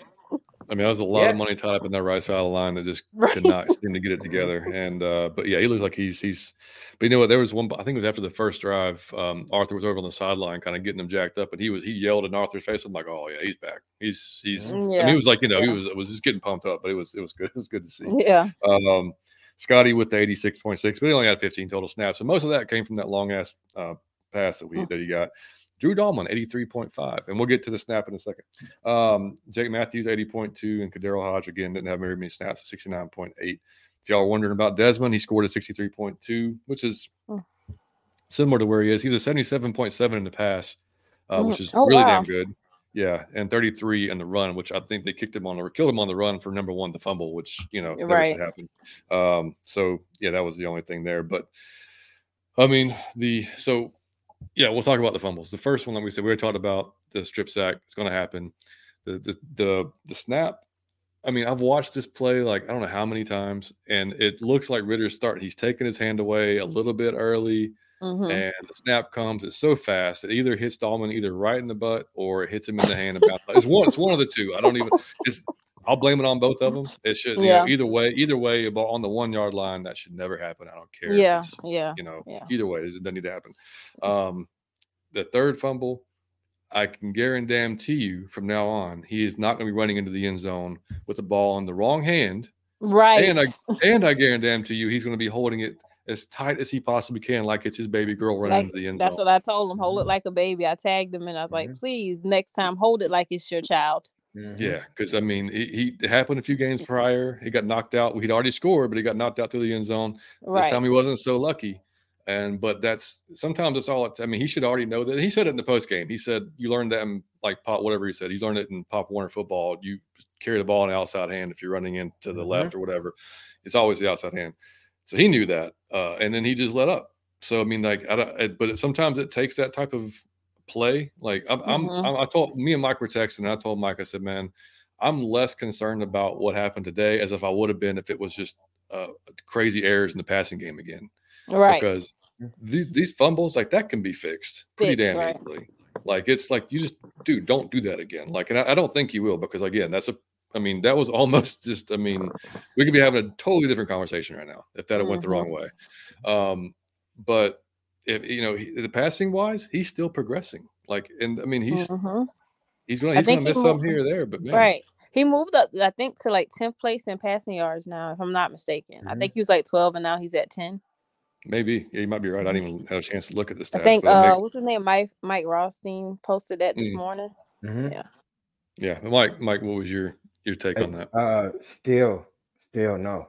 I mean, there was a lot of money tied up in that right side of the line that just Right. (laughs) could not seem to get it together. And uh, but yeah, he looks like he's he's. But you know what? There was one. I think it was after the first drive. Um, Arthur was over on the sideline, kind of getting him jacked up, and he was he yelled in Arthur's face. I'm like, oh yeah, he's back. He's he's. I mean, he was like you know he Yeah. was was just getting pumped up, but it was it was good. (laughs) It was good to see. Yeah. Um, Scotty with the 86.6, but he only had 15 total snaps. And most of that came from that long ass uh, pass that we Mm. that he got. Drew Dalman, 83.5. And we'll get to the snap in a second. Um, Jake Matthews, 80.2. And KhaDarel Hodge, again, didn't have very many snaps, 69.8. If y'all are wondering about Desmond, he scored a 63.2, which is Mm. similar to where he is. He was a 77.7 in the pass, uh, which Mm. is Oh, really wow. damn good. Yeah, and 33 in the run, which I think they kicked him on the killed him on the run for number one, the fumble, which you know never should happen. Um, so yeah, that was the only thing there. But I mean, the so yeah, we'll talk about the fumbles. The first one, that we said, we already talked about the strip sack. It's going to happen. The the the the snap. I mean, I've watched this play like I don't know how many times, and it looks like Ridder's starting. He's taking his hand away a little bit early Mhm. and the snap comes. It's so fast it either hits Dalman either right in the butt or it hits him in the hand. About it's one. It's one of the two. I don't even. It's. I'll blame it on both of them. It should. You Yeah. know, either way. Either way. About on the one yard line, that should never happen. I don't care. Yeah. Yeah. You know. Yeah. Either way, it doesn't need to happen. Um, the third fumble. I can guarantee you from now on, he is not going to be running into the end zone with the ball in the wrong hand. Right. And I (laughs) and I guarantee him to you, he's going to be holding it as tight as he possibly can, like it's his baby girl running Like, into the end zone. That's what I told him. Hold it like a baby. I tagged him and I was like, Mhm. please, next time, hold it like it's your child. Mhm. Yeah, because I mean, he, he it happened a few games prior. He got knocked out. He'd already scored, but he got knocked out through the end zone. This time he wasn't so lucky. And but that's sometimes it's all. It, I mean, he should already know that. He said it in the post game. He said you learned that in like pop whatever he said. You learned it in Pop Warner football. You carry the ball in the outside hand if you're running into the Mhm. left or whatever. It's always the outside hand. So he knew that, uh, and then he just let up. So I mean, like, I don't, it, but it, sometimes it takes that type of play. Like I'm, I'm, Mhm. I'm, I told me and Mike were texting. And I told Mike, I said, man, I'm less concerned about what happened today as if I would have been if it was just uh, crazy errors in the passing game again. right. Because these these fumbles like that can be fixed pretty damn right. easily. Like it's like you just dude, don't do that again. Like, and I, I don't think you will because again, that's a. I mean, that was (laughs) almost just. I mean, we could be having a totally different conversation right now if that had went the Mhm. wrong way. Um, but if you know he, the passing wise, he's still progressing. Like, and I mean, he's Mhm. he's gonna he's gonna think he miss some here or there, but man, Right. He moved up, I think, to like 10th place in passing yards now, if I'm not mistaken. I Mhm. think he was like 12 and now he's at 10. maybe yeah, you might be right. I didn't even have a chance to look at the stats. I think uh makes- what's his name? Mike Mike Rothstein posted that this Mm. morning. Mhm. yeah, but Mike, Mike, what was your your take on that? Uh, still, still no.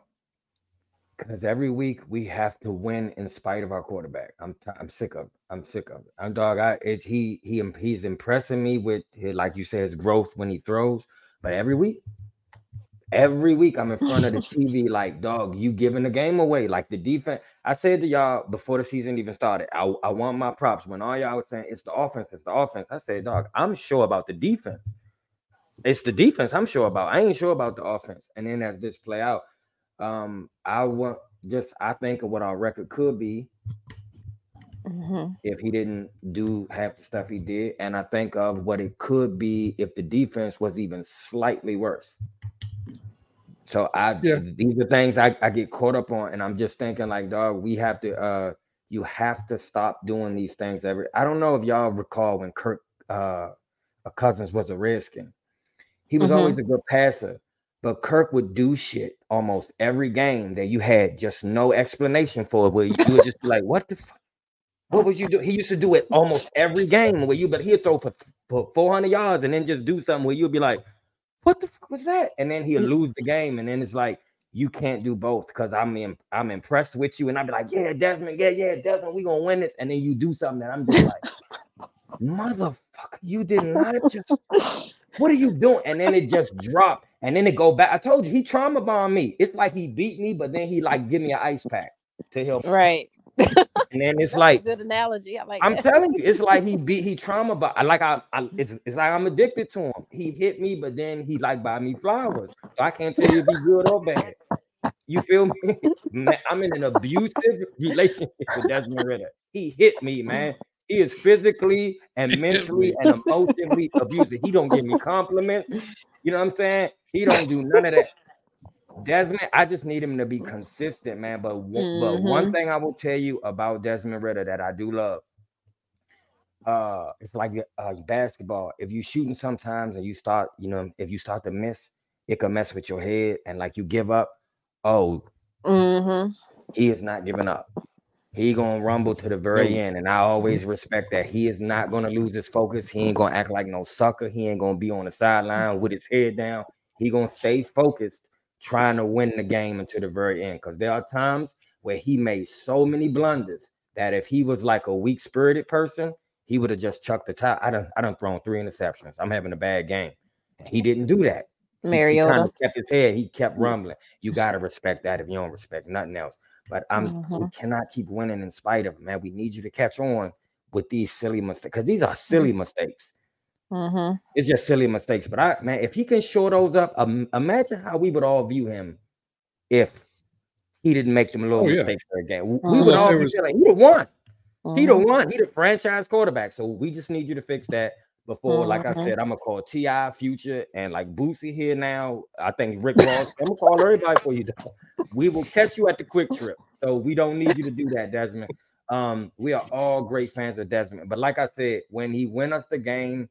Because every week we have to win in spite of our quarterback. I'm t- I'm sick of it. I'm sick of it. I'm dog. I it, he he he's impressing me with his, like you said his growth when he throws. But every week, every week I'm in front of the (laughs) TV like dog. You giving the game away like the defense. I said to y'all before the season even started. I I want my props when all y'all was saying it's the offense. It's the offense. I said dog. I'm sure about the defense. It's the defense I'm sure about. I ain't sure about the offense. And then as this play out, um, I want just I think of what our record could be hmm if he didn't do half the stuff he did, and I think of what it could be if the defense was even slightly worse. So I Yeah. these are things I, I get caught up on, and I'm just thinking like, dog, we have to uh you have to stop doing these things every I don't know if y'all recall when Kirk uh Cousins was a redskin. He was Mhm. always a good passer, but Kirk would do shit almost every game that you had just no explanation for. Where you would just be like, "What the fuck? What was you do?" He used to do it almost every game where you, but he'd throw for, for 400 yards and then just do something where you'd be like, "What the fuck was that?" And then he'll mm. lose the game, and then it's like you can't do both because I'm in, I'm impressed with you, and I'd be like, "Yeah, Desmond, yeah, yeah, Desmond, we gonna win this," and then you do something that I'm just like, "Motherfucker, you did not just." What are you doing? And then it just dropped, and then it go back. I told you he trauma bombed me. It's like he beat me, but then he like give me an ice pack to help. Right. (laughs) and then it's like good analogy. I like. I'm that. telling you, it's like he (laughs) beat he trauma, but I like I, I it's, it's like I'm addicted to him. He hit me, but then he like buy me flowers, so I can't tell you if he's good or bad. You feel me? (laughs) Man, I'm in an abusive relationship with Desmond Ridder. He hit me, man. He is physically and mentally and emotionally abusive. He don't give me compliments. You know what I'm saying? He don't do none of that. Desmond, I just need him to be consistent, man. But one, but one Mhm. thing I will tell you about Desmond Ridder that I do love, uh, it's like uh, basketball. If you shooting sometimes and you start, you know, if you start to miss, it can mess with your head and like you give up. Oh, Mhm. he is not giving up. He gonna rumble to the very end, and I always respect that. He is not gonna lose his focus. He ain't gonna act like no sucker. He ain't gonna be on the sideline with his head down. He gonna stay focused, trying to win the game until the very end. Because there are times where he made so many blunders that if he was like a weak spirited person, he would have just chucked the top. I don't, I don't thrown three interceptions. I'm having a bad game. He didn't do that. Mariota. kind of kept his head. He kept rumbling. You gotta respect that if you don't respect nothing else. But I'm we Mhm. cannot keep winning in spite of it, man. We need you to catch on with these silly mistakes because these are silly mistakes. Mhm. It's just silly mistakes. But I man, if he can shore those up, um, imagine how we would all view him if he didn't make them little Oh, yeah. mistakes for a game. We we Mhm. would If all there be was- feeling he the one. He the Mhm. one. He the franchise quarterback. So we just need you to fix that before, like I Mhm. said, I'm gonna call Ti Future and like Boosie here now. I think Rick Ross. I'm gonna call everybody for you. though. We will catch you at the quick trip. So we don't need you to do that, Desmond. Um, we are all great fans of Desmond, but like I said, when he win us the game,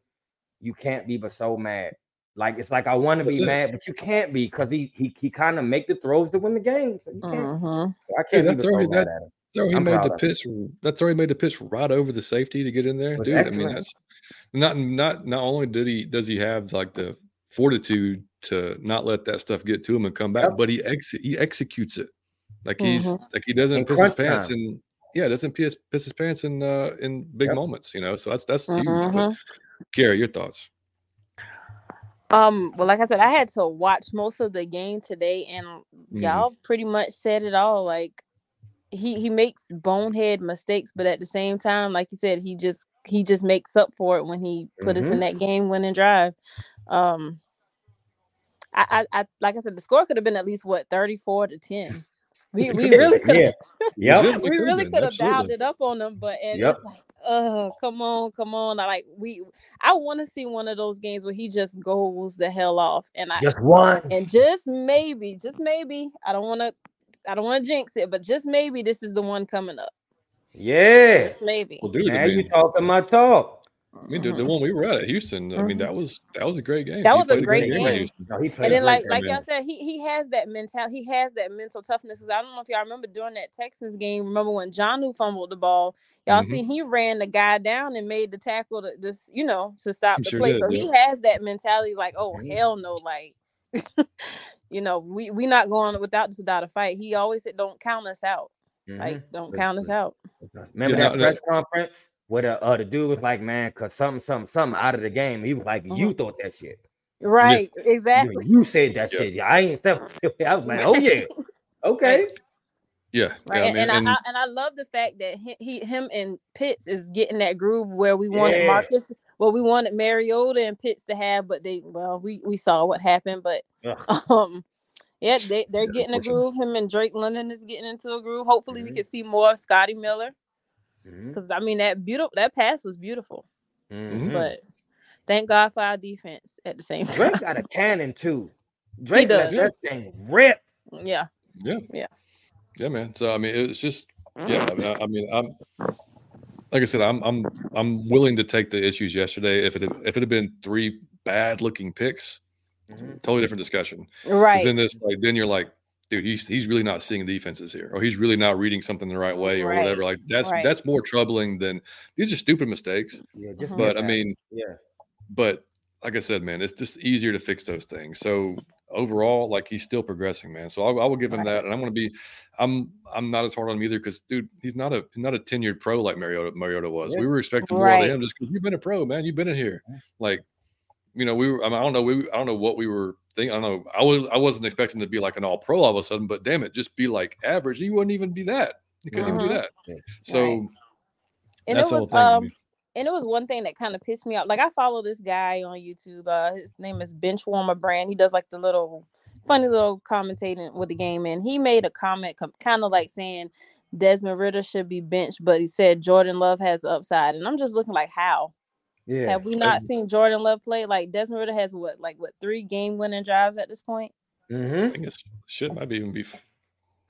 you can't be but so mad. Like it's like I want to be it. mad, but you can't be because he he he kind of make the throws to win the game. So you can't. Mhm. I can't that be throw- so mad that- at him. Throw he I'm made the pitch. That throw he made the pitch right over the safety to get in there, dude. I mean, that's not not not only did he does he have like the fortitude to not let that stuff get to him and come back, Yep. but he ex he executes it like he's Mhm. like he doesn't In piss his pants time. and yeah, doesn't piss piss his pants in uh in big Yep. moments, you know. So that's that's huge. But Mhm. Gary, your thoughts? Um, well, like I said, I had to watch most of the game today, and Mhm. y'all pretty much said it all. Like he he makes bonehead mistakes, but at the same time, like you said, he just he just makes up for it when he put us Mhm. in that game winning drive. Um, I, I I like I said, the score could have been at least what thirty four to ten. We we (laughs) really could have yeah. (laughs) Yep. We really could have dialed it up on them, but and Yep. it's like, oh, come on, come on. I like we I want to see one of those games where he just goes the hell off. And I Just one. and just maybe, just maybe, I don't want to I don't want to jinx it, but just maybe this is the one coming up. Yeah. Just maybe. Well, dude, Now you mean, talking my talk. I mean, dude, the one we were at at Houston, I mean, Mhm. that was that was a great game. That He was a played great at game. No, And then, like that like y'all said, he he has that mentality. He has that mental toughness. 'Cause I don't know if y'all remember during that Texans game. Remember when John who fumbled the ball? Y'all Mhm. seen he ran the guy down and made the tackle to just you know to stop He the sure play. did, so yeah. he has that mentality. Like oh Mhm. hell no, like (laughs) you know we we not going without this without a fight. He always said don't count us out. Like Mhm. don't Good- count us out. Remember Yeah, that no, no. press conference where the uh, the dude was like, "Man, cause something, something, something out of the game." He was like, "You thought that shit. Right, You, exactly. you said that Yeah. shit. Yeah, I ain't said." (laughs) I was like, "Oh yeah, (laughs) okay." Yeah, Right, yeah. I and, mean, and, and I, I and I love the fact that he, he him and Pitts is getting that groove where we wanted Yeah. Marcus, well, we wanted Mariota and Pitts to have, but they well, we we saw what happened, but Ugh. (laughs) um, yeah, they they're Yeah, getting a groove. Him and Drake London is getting into a groove. Hopefully, we Mhm. can see more of Scotty Miller Mhm, because I mean that beautiful that pass was beautiful, mhm. but thank God for our defense at the same time. Drake got a cannon too. (laughs) Drake let does. that thing rip. yeah, yeah, yeah, Yeah, man. So I mean, it's just yeah. I mean, I, I mean, I'm like I said, I'm I'm I'm willing to take the issues yesterday. If it had, if it had been three bad looking picks, Mhm. totally different discussion. right. Then this like then you're like, dude, he's he's really not seeing defenses here, or he's really not reading something the right way, or Right, whatever. Like that's right. that's more troubling than these are stupid mistakes. Yeah, just Mhm. But I mean, yeah, but like I said, man, it's just easier to fix those things. So overall, like he's still progressing, man. So I, I will give him Right. that, and I'm going to be, I'm, I'm not as hard on him either because, dude, he's not a, he's not a tenured pro like Mariota, Mariota was. Yeah. We were expecting more out of him just because you've been a pro, man. You've been in here, like, you know, we were. I, mean, I don't know. We, I don't know what we were thinking. I don't know. I was, I wasn't expecting to be like an all pro all of a sudden, but damn it, just be like average. You wouldn't even be that. He couldn't even do Mhm. that. So Right. And that's it was um and it was one thing that kind of pissed me off. Like I follow this guy on YouTube. Uh his name is Benchwarmer Brand. He does like the little funny little commentating with the game and he made a comment com- kind of like saying Desmond Ridder should be benched, but he said Jordan Love has upside. And I'm just looking like how? Yeah. Have we not seen Jordan Love play? Like Desmond Ridder has what like what three game winning drives at this point? I Mm-hmm. think it's shit might be even be f-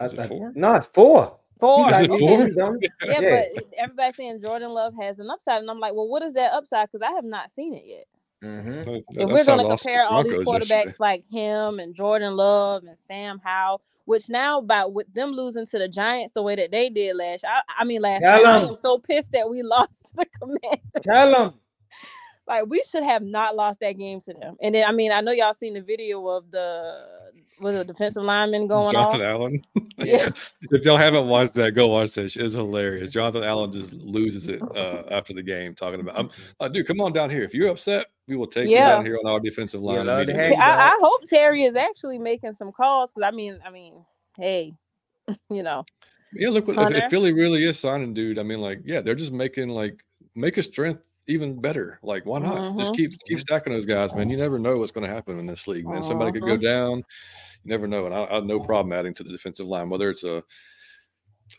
is it four? No, it's four. Four. Is it four? Yeah, Yeah. but everybody's saying Jordan Love has an upside, and I'm like, well, what is that upside? Because I have not seen it yet. Mhm. That- that if we're going to lost to the compare all these quarterbacks yesterday. like him and Jordan Love and Sam Howell, which now by with them losing to the Giants the way that they did last, I, I mean last Tell night, I 'em. am so pissed that we (laughs) lost to the Commanders. Tell him. Like we should have not lost that game to them. And then I mean I know y'all seen the video of the was a defensive lineman (laughs) going Jonathan off. Allen. (laughs) Yeah. if y'all haven't watched that, go watch that. It's hilarious. (laughs) Jonathan Allen just loses it uh, after the game, talking about, I'm like, dude, come on down here. If you're upset, we will take you down here on our defensive line. love to immediately." have you. I, I hope Terry is actually making some calls because I mean I mean hey, you know Yeah, look what if, if Philly really is signing, dude. I mean, like, yeah, they're just making like make a strength even better. Like, why not? Just Mhm. keep keep stacking those guys, man. You never know what's going to happen in this league, man. Somebody could go Mhm. down. You never know, and I, I have no problem adding to the defensive line, whether it's a,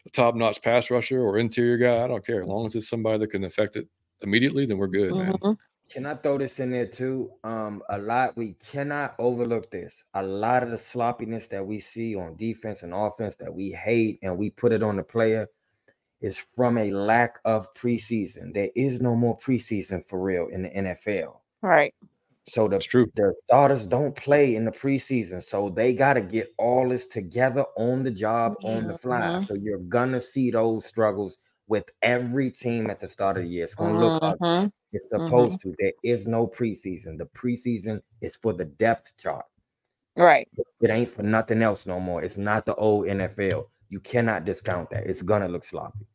a top-notch pass rusher or interior guy. I don't care as long as it's somebody that can affect it immediately. Then we're good, man. mhm. Can I throw this in there too? Um, a lot we cannot overlook this. A lot of the sloppiness that we see on defense and offense that we hate and we put it on the player is from a lack of preseason. There is no more preseason for real in the NFL. right. So the That's true. the starters don't play in the preseason, so they got to get all this together on the job, on the fly. Mhm. So you're gonna see those struggles with every team at the start of the year. It's gonna look ugly. Mhm. It's supposed to. There is no preseason. The preseason is for the depth chart. Right. It ain't for nothing else no more. It's not the old NFL. You cannot discount that. It's gonna look sloppy.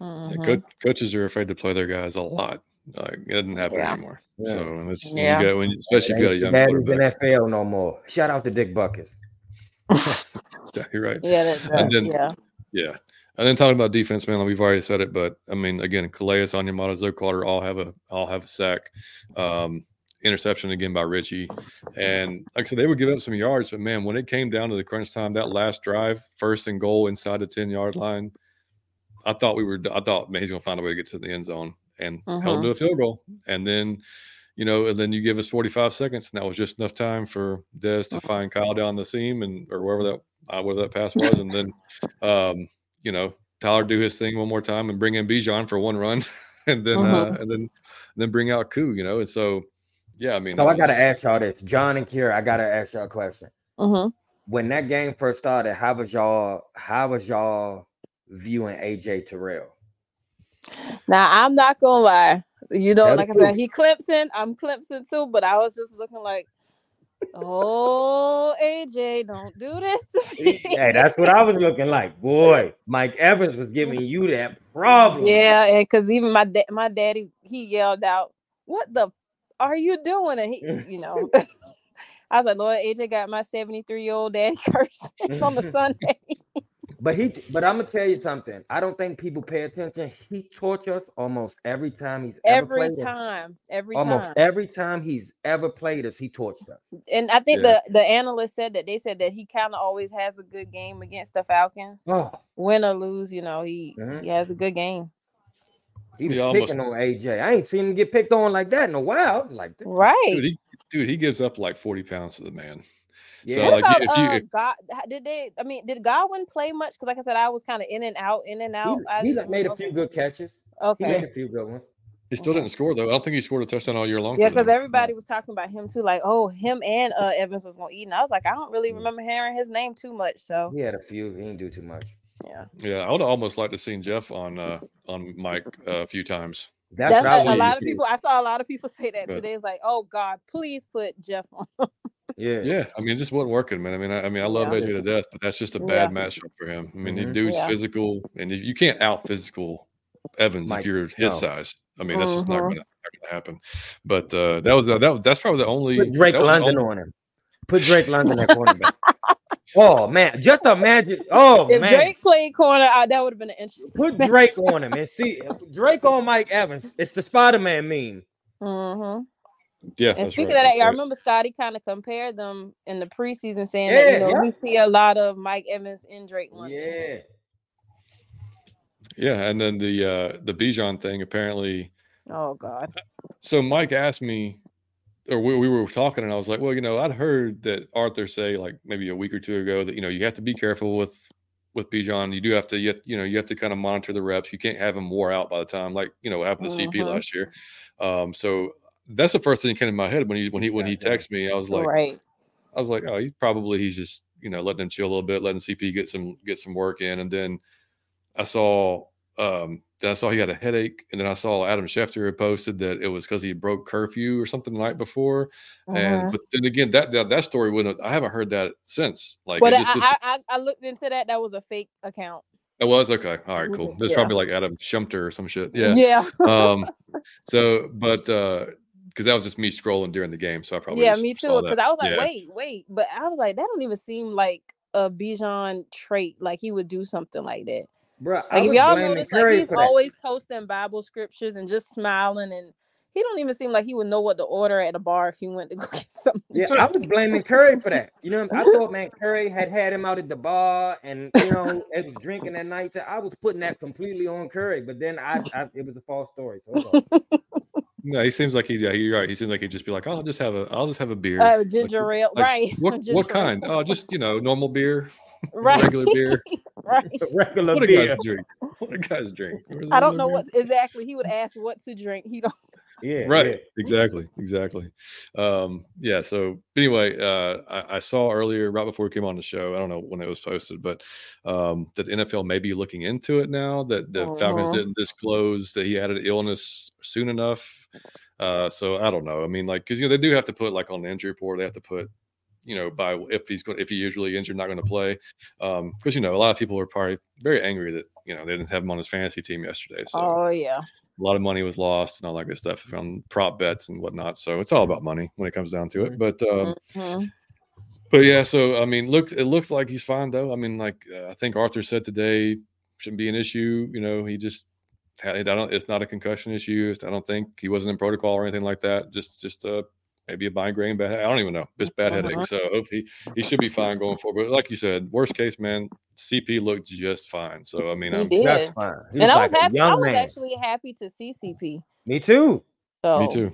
Yeah, Mhm. co- coaches are afraid to play their guys a lot. Like, it doesn't happen Yeah. anymore. Yeah. So, and it's Yeah. you got when, especially if you got a Ain't young daddy's quarterback. NFL no more. Shout out to Dick Buckets. (laughs) Yeah, you're right. Yeah, that, And then- yeah. Yeah. And then talking about defense, man, we've already said it, but I mean, again, Calais, Onyemata, Zoe Carter all have a all have a sack. Um, interception again by Richie. And like I said, they would give up some yards, but man, when it came down to the crunch time, that last drive, first and goal inside the 10 yard line, I thought we were I thought man, he's gonna find a way to get to the end zone and held Mhm. to a field goal. And then you know, and then you give us 45 seconds, and that was just enough time for Des to find Kyle down the seam and or wherever that uh, where that pass was, and then um, you know Tyler do his thing one more time and bring in Bijan for one run, (laughs) and then uh, Mhm. and then and then bring out Koo, you know, and so yeah, I mean, So it I gotta ask y'all this. John and Kiara, I gotta ask y'all a question. Mhm. When that game first started, how was y'all how was y'all viewing AJ Terrell? Now I'm not gonna lie. You know, Tell like I said, truth. he Clemson. I'm Clemson too, but I was just looking like, oh AJ, don't do this to (laughs) me. hey, that's what I was looking like. Boy, Mike Evans was giving you that problem. Yeah, and because even my da- my daddy, he yelled out, "What the f- are you doing?" And he, you know, (laughs) I was like, "Lord, AJ got my 73 year old daddy (laughs) cursing (laughs) on the Sunday." But he but I'm gonna tell you something. I don't think people pay attention. He tortures almost every time he's ever every played us. time, every Almost time. every time he's ever played us, he torched us. And I think Yeah. the the analyst said that they said that he kind of always has a good game against the Falcons, Oh, win or lose. You know, he Mhm. he has a good game. He was He almost- picking on AJ. I ain't seen him get picked on like that in a while. Like, Right. dude, he, dude, he gives up like 40 pounds to the man. yeah, So, What like, about if you- uh, if- God? Did they? I mean, did Godwin play much? Because, like I said, I was kind of in and out, in and out. I he, he didn't made a few good catches. Okay, he made a few good ones. He still didn't score though. I don't think he scored a touchdown all year long. Yeah, because them. everybody was talking about him too, like, oh, him and uh Evans was gonna eat, and I was like, I don't really Mm. remember hearing his name too much. So He had a few. He didn't do too much. Yeah, Yeah, I would almost like to seen Jeff on uh on Mike uh, a few times. That's, that's, what I a, a lot of people. I saw a lot of people say that But- today. It's like, oh God, please put Jeff on. (laughs) Yeah. Yeah, I mean, it just wasn't working, man. I mean, I, I mean, I love Yeah. AJ to death, but that's just a bad matchup for him. I mean, the Mhm. dude's Yeah. physical, and if you can't out physical Evans Mike, if you're his no. size. I mean, that's just not Mhm. going to happen. But uh, that was the, that was that's probably the only Put Drake that was the London only- on him. Put Drake London at (laughs) cornerback. Oh man, just imagine. Oh if man, Drake played corner, I, that would have been an interesting. put Drake on him and see Drake on Mike Evans. It's the Spider Man meme. Mm-hmm. Yeah. And speaking right, of that, that's I remember Scotty kind of compared them in the preseason, saying that you know yeah. we see a lot of Mike Evans in Drake One Yeah. Yeah, and then the uh the Bijan thing apparently. Oh God. So Mike asked me, or we, we were talking, and I was like, well, you know, I'd heard that Arthur say like maybe a week or two ago that you know you have to be careful with with Bijan. You do have to, you, you know, you have to kind of monitor the reps. You can't have him wore out by the time, like you know, what happened to CP Mhm. last year. Um, so that's the first thing that came in my head when he when he when he texted me. I was like, right. I was like, oh, he probably he's just you know letting him chill a little bit, letting CP get some get some work in, and then I saw um then I saw he had a headache, and then I saw Adam Schefter had posted that it was because he broke curfew or something the night before, Mhm. and but then again that that, that story wouldn't I haven't heard that since like But just, I, I I looked into that. That was a fake account. it was okay all right cool there's yeah. probably like Adam Schumter or some shit yeah Yeah. um (laughs) so but uh because that was just me scrolling during the game so I probably Yeah, me too. Because. I was like, Yeah. wait, wait, but I was like, that don't even seem like a Bijan trait. Like he would do something like that. Bro, I Like if was y'all blaming notice, like Curry he's for that. always posting Bible scriptures and just smiling, and he don't even seem like he would know what to order at a bar if he went to go (laughs) get something. Yeah. I was blaming Curry for that. You know, I thought man Curry had had him out at the bar, and you know, it was drinking that night. So I was putting that completely on Curry, but then I, I it was a false story. So (laughs) No, he seems like he's yeah, you're right. He seems like he'd just be like, I'll just have a I'll just have a beer. Uh, Like, ginger ale, like, right? (laughs) What Ginger what kind? Oh, just you know, normal beer, right, regular beer. (laughs) right. regular What a guys drink? What a guys drink? I don't know beer? what exactly he would ask what to drink. He don't. Yeah, Right, yeah. exactly, exactly. Um, yeah. So anyway, uh, I, I saw earlier, right before we came on the show, I don't know when it was posted, but um, that the NFL may be looking into it now. That the Falcons Mhm. didn't disclose that he had an illness soon enough. Uh, so I don't know. I mean, like, because you know they do have to put like on the injury report, they have to put, you know, by if he's going if he usually injured, not going to play. Um, because you know a lot of people are probably very angry that you know they didn't have him on his fantasy team yesterday. So Oh yeah. a lot of money was lost and all that good stuff from prop bets and whatnot. So it's all about money when it comes down to it. But um, Mhm. but yeah, so I mean, look, it looks like he's fine though. I mean, like uh, I think Arthur said today shouldn't be an issue. You know, he just had I don't. It's not a concussion issue. I don't think he wasn't in protocol or anything like that. Just just uh maybe a migraine, bad. I don't even know. Just bad headache. Uh-huh. So hopefully he should be fine going forward. But like you said, worst case, man, CP looked just fine. So I mean, He I'm, did. That's fine. He and I was a happy. I was man. actually happy to see CP. Me too. So me too.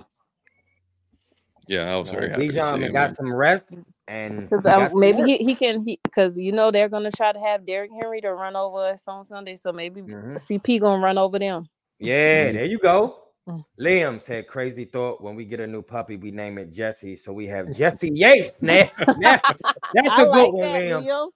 Yeah, I was very happy to see him. got some rest, and Because he um, maybe he, he can he because you know they're gonna try to have Derrick Henry to run over us on Sunday, so maybe Mhm. CP gonna run over them. Yeah, Mhm. there you go. Mm. Liam said, "Crazy thought. When we get a new puppy, we name it Jesse. So we have (laughs) Jesse Yates. Now, now- that's I a good like one, that, Liam. Liam.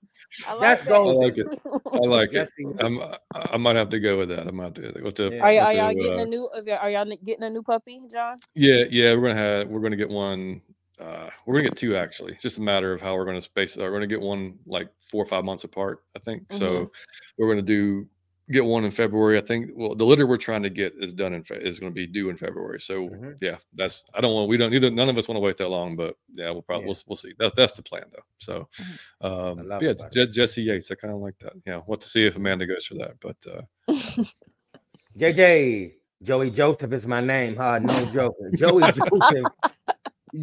Like That's that. I like it. I like it. I'm, I I might have to go with that. I might have to. What's the, Yeah. Are, are what's y'all the, getting uh, a new? Are y'all- are y'all getting a new puppy, John? Yeah, yeah, we're gonna have we're gonna get one. Uh, we're gonna get two actually. It's just a matter of how we're gonna space it. We're gonna get one like four or five months apart, I think. Mm-hmm. So we're gonna do get one in February. I think. Well, the litter we're trying to get is done in Fe- is gonna be due in February. So Mhm. yeah, that's I don't want we don't either. None of us want to wait that long, but yeah, we'll probably Yeah. we'll, we'll see. That's that's the plan though. So um, yeah. Je- Jesse Yates. I kind of like that. Yeah, what to see if Amanda goes for that, but uh, JJ. Joey Joseph is my name. Huh? No joke. Joey (laughs) Joseph.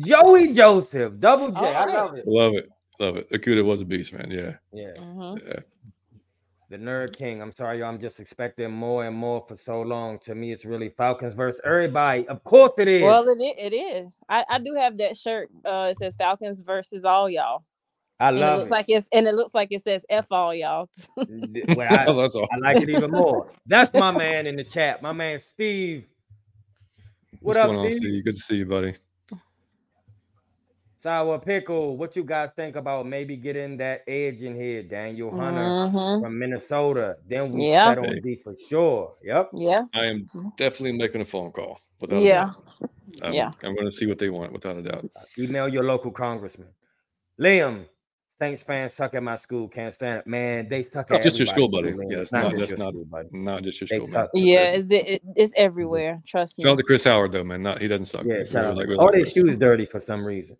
Joey Joseph. Double J. I Alright. love it. love it, love it. Okudah was a beast, man. Yeah, Yeah. Mhm. yeah. The Nerd King. I'm sorry, y'all. I'm just expecting more and more for so long. To me, it's really Falcons versus everybody. Of course it is. Well, it it is. I, I do have that shirt. Uh, it says Falcons versus all y'all, I and it love looks it. like it's and it looks like it says F all y'all. Well, I, (laughs) that's all. I like it even more. That's my man in the chat. My man Steve. What What's up, going on, Steve? Steve? Good to see you, buddy. Sour Pickle. What you guys think about maybe getting that edge in here? Danielle Hunter Mhm. from Minnesota. Then we Yeah. settle on D for sure. Yep. Yeah, I am definitely making a phone call. Without Mm-hmm. Yeah. I'm, Yeah. I'm going to see what they want, without a doubt. Email your local congressman. Liam, Saints fans suck at my school. Can't stand it. Man, they suck Not at just your school, buddy. man. Yeah, It's it's not not- just that's your not- school, buddy. Not just your They school, man. yeah, it, it, it's everywhere. Trust me. Shout out to Chris Howard, though, man. Not he doesn't suck. Yeah, We're shout out. like- we're All like their shoes dirty for some reason.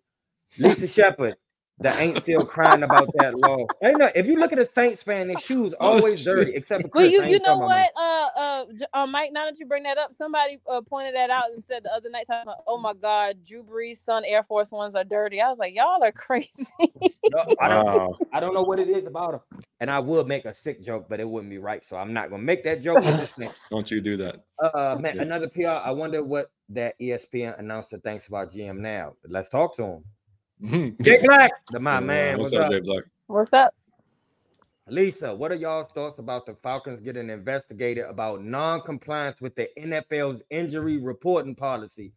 Lisa Shepard. that ain't still crying about that loss. Ain't no, if you look at a Saints fan, their shoes (laughs) Oh, always dirty, except for Well, you you know what, uh, uh, uh, Mike. Now that you bring that up, somebody uh, pointed that out and said the other night, talking about, "Oh my God, Drew Brees' son Air Force Ones are dirty." I was like, "Y'all are (laughs) crazy." No, I, don't, Wow. I don't know what it is about them. And I would make a sick joke, but it wouldn't be right. So I'm not gonna make that joke. I'm just saying, (laughs) Don't you do that. Uh, man, Yeah. another PR. I wonder what that ESPN announcer thinks about GM now. Let's talk to him. Mhm. Jay Black, the my Uh, man. What's, What's, up, up? Jay Black? What's up? Lisa, what are y'all thoughts about the Falcons getting investigated about non-compliance with the NFL's injury reporting policy?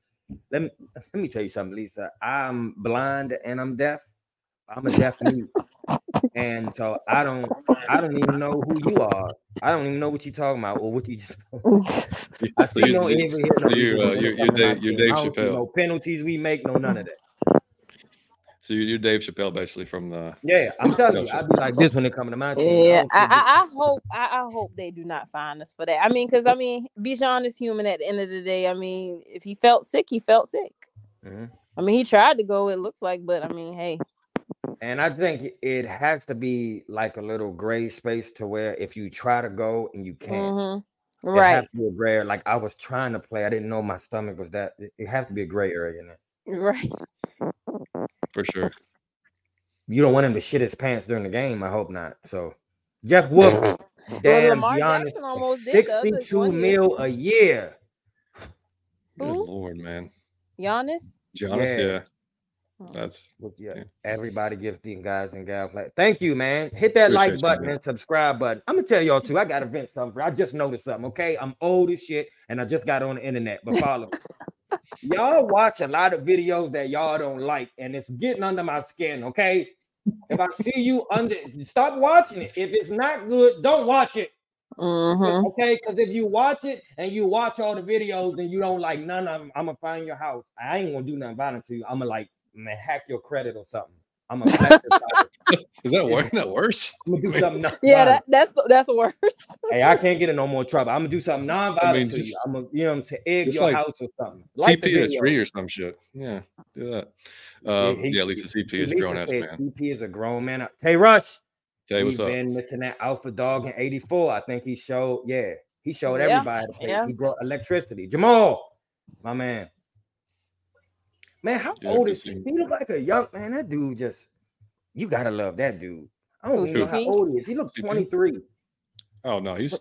Let me let me tell you something, Lisa. I'm blind and I'm deaf. I'm a deaf mute. And so I don't I don't even know who you are. I don't even know what you're talking about or what you just (laughs) I So see you- no you- even here. No you're, uh, you're, comes you're to Dave- you're team. Dave I don't see Chappelle. No penalties we make, no none of that. So you- you're Dave Chappelle, basically from the. Yeah, I'm telling you, I'd be like this when it comes to my team. Yeah, I, I, I hope I, I hope they do not find us for that. I mean, because I mean, Bijan is human at the end of the day. I mean, if he felt sick, he felt sick. Mhm. I mean, he tried to go. It looks like, but I mean, hey, And I think it has to be like a little gray space to where if you try to go and you can't, mhm, it right, has to be a gray. Like I was trying to play, I didn't know my stomach was that. It, it has to be a gray area in it. right. For sure. You don't want him to shit his pants during the game. I hope not. So Jeff Wood, (laughs) damn, Lamar be honest, Jackson almost did the other sixty-two mil a year. Good Who? lord, man. Giannis. Giannis, Yeah. yeah. Oh. That's Well, yeah, Yeah. everybody gives the guys and gals like, thank you, man. Hit that Appreciate like button man. and subscribe button. I'm gonna tell y'all too. I got to vent something. I just noticed something. Okay, I'm old as shit, and I just got on the internet. But follow, me. (laughs) y'all watch a lot of videos that y'all don't like, and it's getting under my skin. Okay, if I see you under, stop watching it. If it's not good, don't watch it. Mm-hmm. Okay, because if you watch it and you watch all the videos and you don't like none of them, I'm gonna find your house. I ain't gonna do nothing violent to you. I'm gonna like man, hack your credit or something. I'm gonna, blast your site. is that worse? That worse? I'm gonna do something. Yeah, non-violent. that, that's that's worse. hey, I can't get in no more trouble. I'm gonna do something non-violent I mean, to you. just- I'm gonna, you know, to egg just your like house or something. Like TP is free or some shit. Yeah, do that. Uh, he- yeah, Lisa CP is a grown ass man. CP is a grown man. Tay Rush. Hey, what's He's up? been missing that alpha dog in 84. I think he showed, yeah, he showed Yeah, everybody. yeah. He brought electricity. Jamal, my man. Man, how Yeah, old is he? He look like a young man. That dude just, you gotta love that dude. I don't know how old he is. He looks 23. Oh no, he's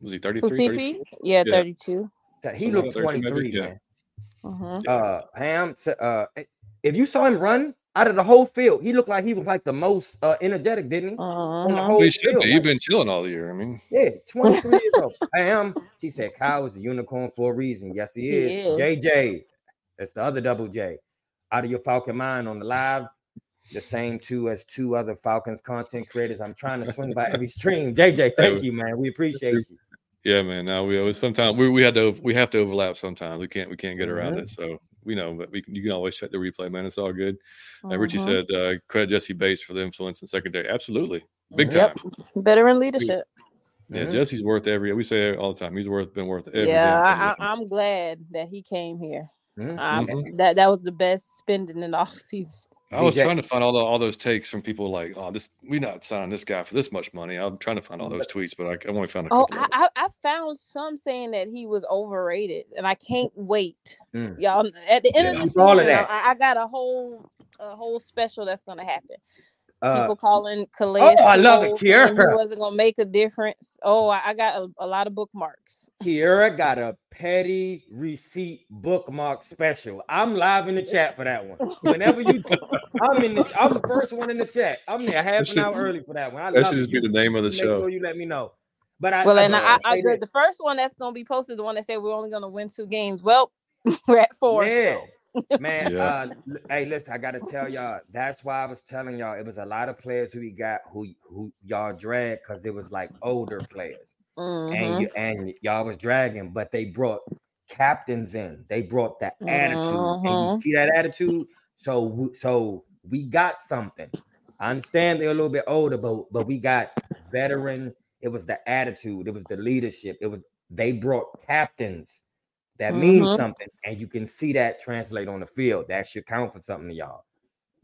was he Who 33? Yeah, Yeah. thirty-two. That- He Something looks like that, 13 maybe? 23, Yeah. man. Mm-hmm. Uh, Ham, uh, if you saw him run out of the whole field, he looked like he was like the most uh, energetic, didn't he? On the Uh-huh. whole Well, he should field. be. like- You've been chilling all year. I mean, Yeah, (laughs) 23 years old. I am. She said Kyle is a unicorn for a reason. Yes, he He is. is. JJ. That's the other double J. Out of your Falcon mind on the live. The same two as two other Falcons content creators. I'm trying to swing by every stream. (laughs) JJ, thank you, man. We appreciate you. yeah, man. Now we always sometimes we, we had to we have to overlap sometimes. We can't we can't get around Mhm. it. So we know, but we can, you can always check the replay, man. It's all good. Like Richie Mhm. said, uh, credit Jessie Bates for the influence in secondary. Absolutely, big time. Yep. Veteran leadership. Yeah, Mhm. Jessie's worth every. We say it all the time. He's worth been worth every. yeah, I. I, I'm glad that he came here. Mhm. Um, Mhm. That that was the best spending in the (laughs) off season. I was trying to find all the all those takes from people like, oh, this we not signing this guy for this much money. I'm trying to find all those tweets, but I, I only found a Oh, couple. I. I, I found some saying that he was overrated, and I can't wait. Mm. Y'all, at the end of Yeah. the Keep season, all of that. I, I got a whole a whole special that's gonna happen. Uh, People calling Calais. oh, I love it, Campbell Kiara. He wasn't gonna make a difference. Oh, I, I got a, a lot of bookmarks. Kiara got a petty receipt bookmark special. I'm live in the chat for that one. Whenever you, (laughs) I'm in the, I'm the first one in the chat. I'm there half should- an hour early for that one. I That love should it. just be the name of the Make show. sure you let me know. But I, Well, I and just I, I the, the first one that's gonna be posted, the one that said we're only gonna win two games. Well, (laughs) we're at four. Yeah. so. Man, Yeah. uh, hey, listen, I gotta tell y'all. That's why I was telling y'all it was a lot of players who we got who who y'all dragged because it was like older players, Mhm. and you and y'all was dragging, but they brought captains in. They brought that attitude, and Mhm. you see that attitude. So we- so we got something. I understand they're a little bit older, but but we got veteran. It was the attitude. It was the leadership. It was they brought captains that means Mhm. something, and you can see that translate on the field. That should count for something to y'all.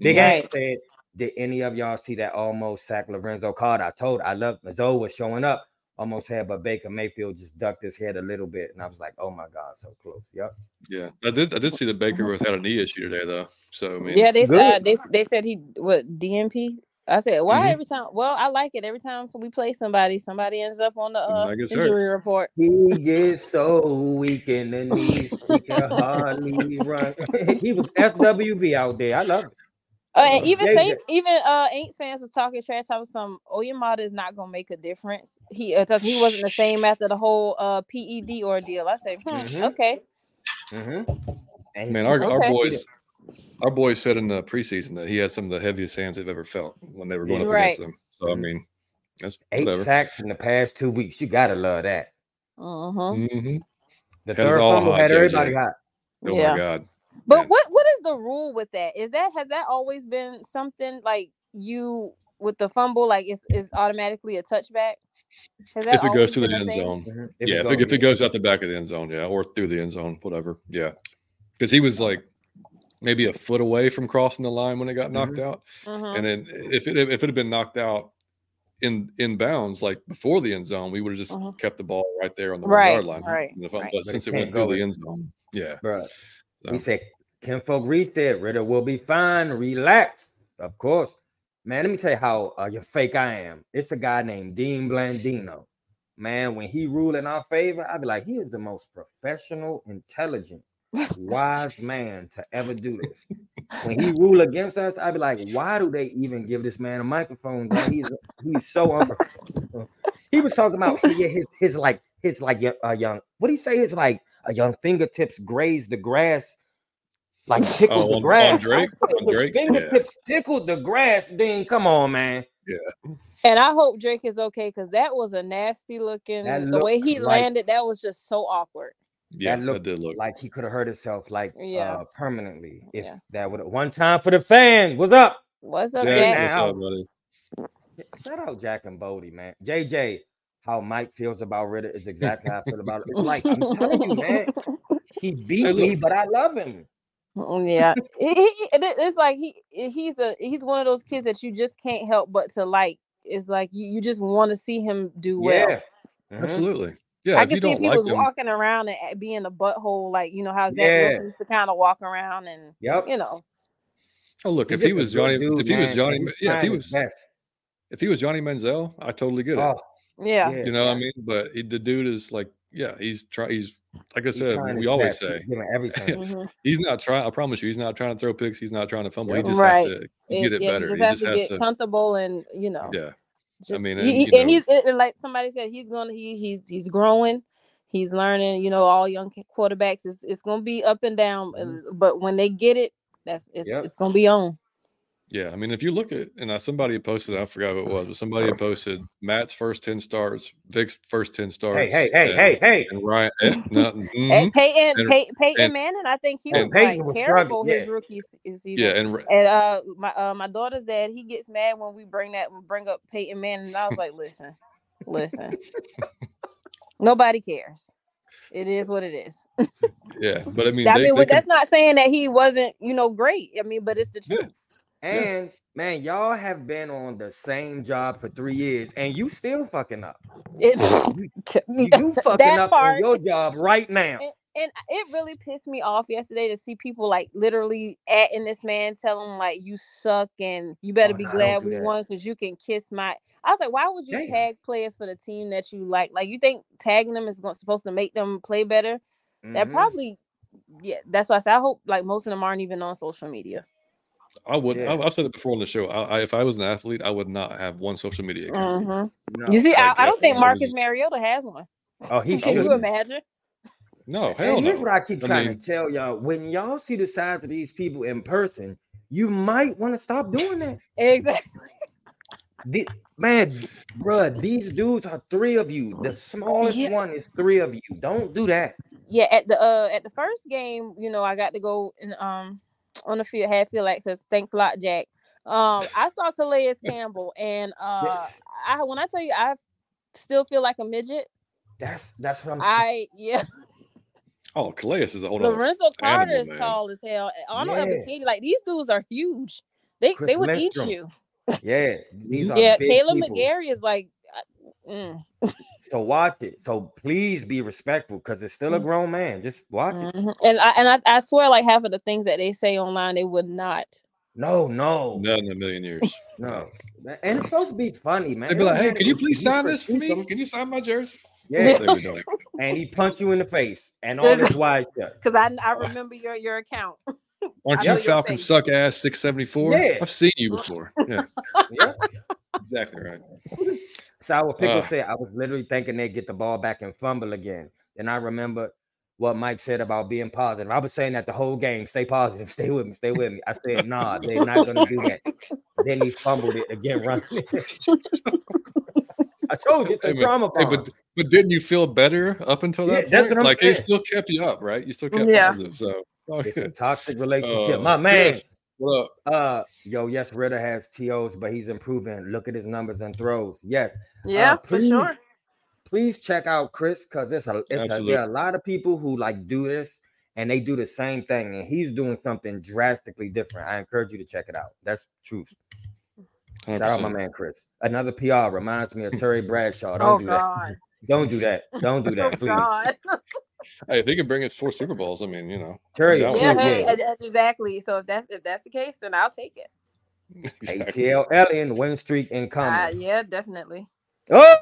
Big Ant Right. said, did any of y'all see that almost sack Lorenzo Carter? I told I love Zoe was showing up, almost had, but Baker Mayfield just ducked his head a little bit, and I was like, oh my god, so close. Yep. Yeah, I did. I did see that Baker was had a knee issue today, though. So I mean, Yeah, they Good. uh, they they said he what DNP. I said why Mhm. every time? Well, I like it every time so we play somebody, somebody ends up on the uh, Somebody gets hurt. injury report. He gets so weak in the knees, he can hardly run. (laughs) he was FWB out there. I love it. Uh, and even Yeah, yeah. Saints, even uh Aints fans was talking trash. I was some Onyemata is not gonna make a difference. He uh, 'cause he wasn't the same after the whole uh PED ordeal. I said, hmm, Mhm. okay, Mm-hmm. Man, our, our boys, our boys said in the preseason that he had some of the heaviest hands they've ever felt when they were going up Right. against them. So I mean, that's eight whatever. sacks in the past two weeks. You gotta love that. uh-huh. hmm The Had third all fumble hot, had JJ. everybody hot. Oh yeah. my god. But Yeah. what what is the rule with that? Is that has that always been something like you with the fumble, like it's is automatically a touchback? If it goes to the end thing? zone, Mhm. yeah. If it, if it goes out the back of the end zone, yeah, or through the end zone, whatever, yeah. Because he was like maybe a foot away from crossing the line when it got knocked out, Mhm. and then if it if it had been knocked out in in bounds like before the end zone, we would have just Mhm. kept the ball right there on the Right, one yard line. right, And right. But But since it it went through the end zone, yeah. Bro, So, he said, Kinfolk Reese said, Ridder will be fine. Relax. Of course. Man, let me tell you how uh, your fake I am. It's a guy named Dean Blandino. Man, when he rule in our favor, I'd be like, he is the most professional, intelligent, wise (laughs) man to ever do this. When he rule against us, I'd be like, why do they even give this man a microphone? dog? He's he's so unprofessional. He was talking about his his, his like his like a young what do he say? It's like a young fingertips graze the grass, like (laughs) tickles Oh, the on- on grass. I Drake? On his Drake? Yeah. fingertips tickled the grass. Then come on, man. Yeah. And I hope Drake is okay because that was a nasty looking. The way he like- landed, that was just so awkward. yeah, that that, looked did look. Like he could have hurt himself like Yeah. uh, permanently. If Yeah. that would have one time for the fans. What's up? What's up, Jack, Jack? Jack? what's up, buddy? Shout out Jack and Bodie, man. JJ, how Mike feels about Ridder is exactly how I feel about it. It's like I'm telling you, man. (laughs) He beat me, but I love him. Mm, yeah, He- he- he- it's like he he's a he's one of those kids that you just can't help but to like. It's like you, you just want to see him do well. Yeah. Mhm. Absolutely. Yeah, I can see if he like was him, walking around and being a butthole, like you know how Zach Yeah. Wilson used to kind of walk around and Yep. you know. oh look, He's if he just a was Johnny, dude, if he was Johnny, yeah, if he was if he was Johnny Manziel, I totally get it. Oh, Yeah. yeah. you know what I mean? But he, the dude is like, yeah, he's try. He's like I said, we always best. Say, giving everything. (laughs) Mhm. he's not trying. I promise you, he's not trying to throw picks. He's not trying to fumble. Yeah. He just Right. has to get it yeah, better. He just he has just to has get to. comfortable and you know. Yeah, Just, mean, and, he- you and he's it, like somebody said, he's gonna he he's he's growing, he's learning. You know, all young quarterbacks, it's it's gonna be up and down, Mhm. uh, but when they get it, that's it's Yep. it's gonna be on. Yeah. I mean, if you look at and somebody posted, I forgot who it was, but somebody had posted Matt's first ten starts, Vick's first ten starts. Hey, hey, hey, and, hey, hey. and (laughs) Ryan. no. And Peyton And- Pey- Peyton and- Manning, I think he was like was terrible his yeah. rookie season. yeah, and And uh, my uh, my daughter's dad, he gets mad when we bring that bring up Peyton Manning. And I was like, listen, listen, nobody cares. It is what it is. yeah, but I mean, I they, mean, they but can- that's not saying that he wasn't, you know, great. I mean, but it's the Yeah. And man, y'all have been on the same job for three years, and you still fucking up. It, You, (laughs) you (laughs) fucking that up part, on your job right now. and, and it really pissed me off yesterday to see people like literally atting this man, telling him like you suck and you better Oh, be no, glad do we that. won because you can kiss my. I was like, why would you Damn. tag players for the team that you like? Like you think tagging them is supposed to make them play better? That Mhm. probably, yeah. That's why I said I hope like most of them aren't even on social media. I would. Yeah. I, I've said it before on the show. I, I, if I was an athlete, I would not have one social media account. Mhm. No. You see, I, like I that. don't think Marcus just- Mariota has one. Oh, he (laughs) Can you imagine? No, hell And no. here's what I keep I trying mean- to tell y'all: when y'all see the size of these people in person, you might want to stop doing that. Exactly. The- man, bruh, these dudes are three of you. The smallest Yeah. one is three of you. Don't do that. yeah at the uh at the first game you know i got to go and um on the field had field access thanks a lot jack um i saw calais (laughs) campbell and uh i when i tell you i still feel like a midget That's that's what I'm. i yeah Oh, Calais is a whole other lorenzo carter animal, is man. tall as hell i don't Yeah. know Katie, like these dudes are huge They Chris they would eat you. Yeah, these (laughs) are Yeah, big Kaleb people. McGary is like, mm, (laughs) So watch it. So please be respectful because it's still a Mhm. grown man. Just watch it. mhm. and I and I, I swear, like half of the things that they say online, they would not. No, no, Not in a million years. (laughs) no. And it's supposed to be funny, man. They'd be like, "Hey, can you please sign this for me? Can you sign my jersey?" Yeah, They were doing. and he punched you in the face and all this wise stuff. (laughs) Because I I remember your your account. (laughs) Aren't you Falcon face. suck ass six seventy four? Yeah. I've seen you before. Yeah, Yeah. exactly right. Sour Pickle Uh. said, I was literally thinking they'd get the ball back and fumble again. And I remember what Mike said about being positive. I was saying that the whole game, stay positive, (laughs) stay with me, stay with me. I said, nah, they're (laughs) not gonna do that. Then he fumbled it again, running. (laughs) I told you it's a Hey, but- trauma Hey, but but didn't you feel better up until Yeah, that that's point? what I'm like it saying. still kept you up, right? You still kept Yeah. positive. So oh, It's a toxic relationship. Uh, My man. Chris, what up? Uh yo, yes, Ridder has TOs, but he's improving. Look at his numbers and throws. Yes. Yeah, for please, sure. Please check out Chris because it's a, it's a Absolutely. there are a lot of people who like do this and they do the same thing, and he's doing something drastically different. I encourage you to check it out. That's truth. Shout out my man Chris. Another PR reminds me of Terry (laughs) Bradshaw. Don't Oh do God. that. Don't do that. Don't do (laughs) Oh that, please. God. (laughs) Hey, if he can bring us four Super Bowls, I mean, you know, Terry, down Yeah, hey, yeah. exactly. So if that's if that's the case, then I'll take it. (laughs) exactly. ATL Alien win streak incoming. Uh, yeah, definitely. Oh,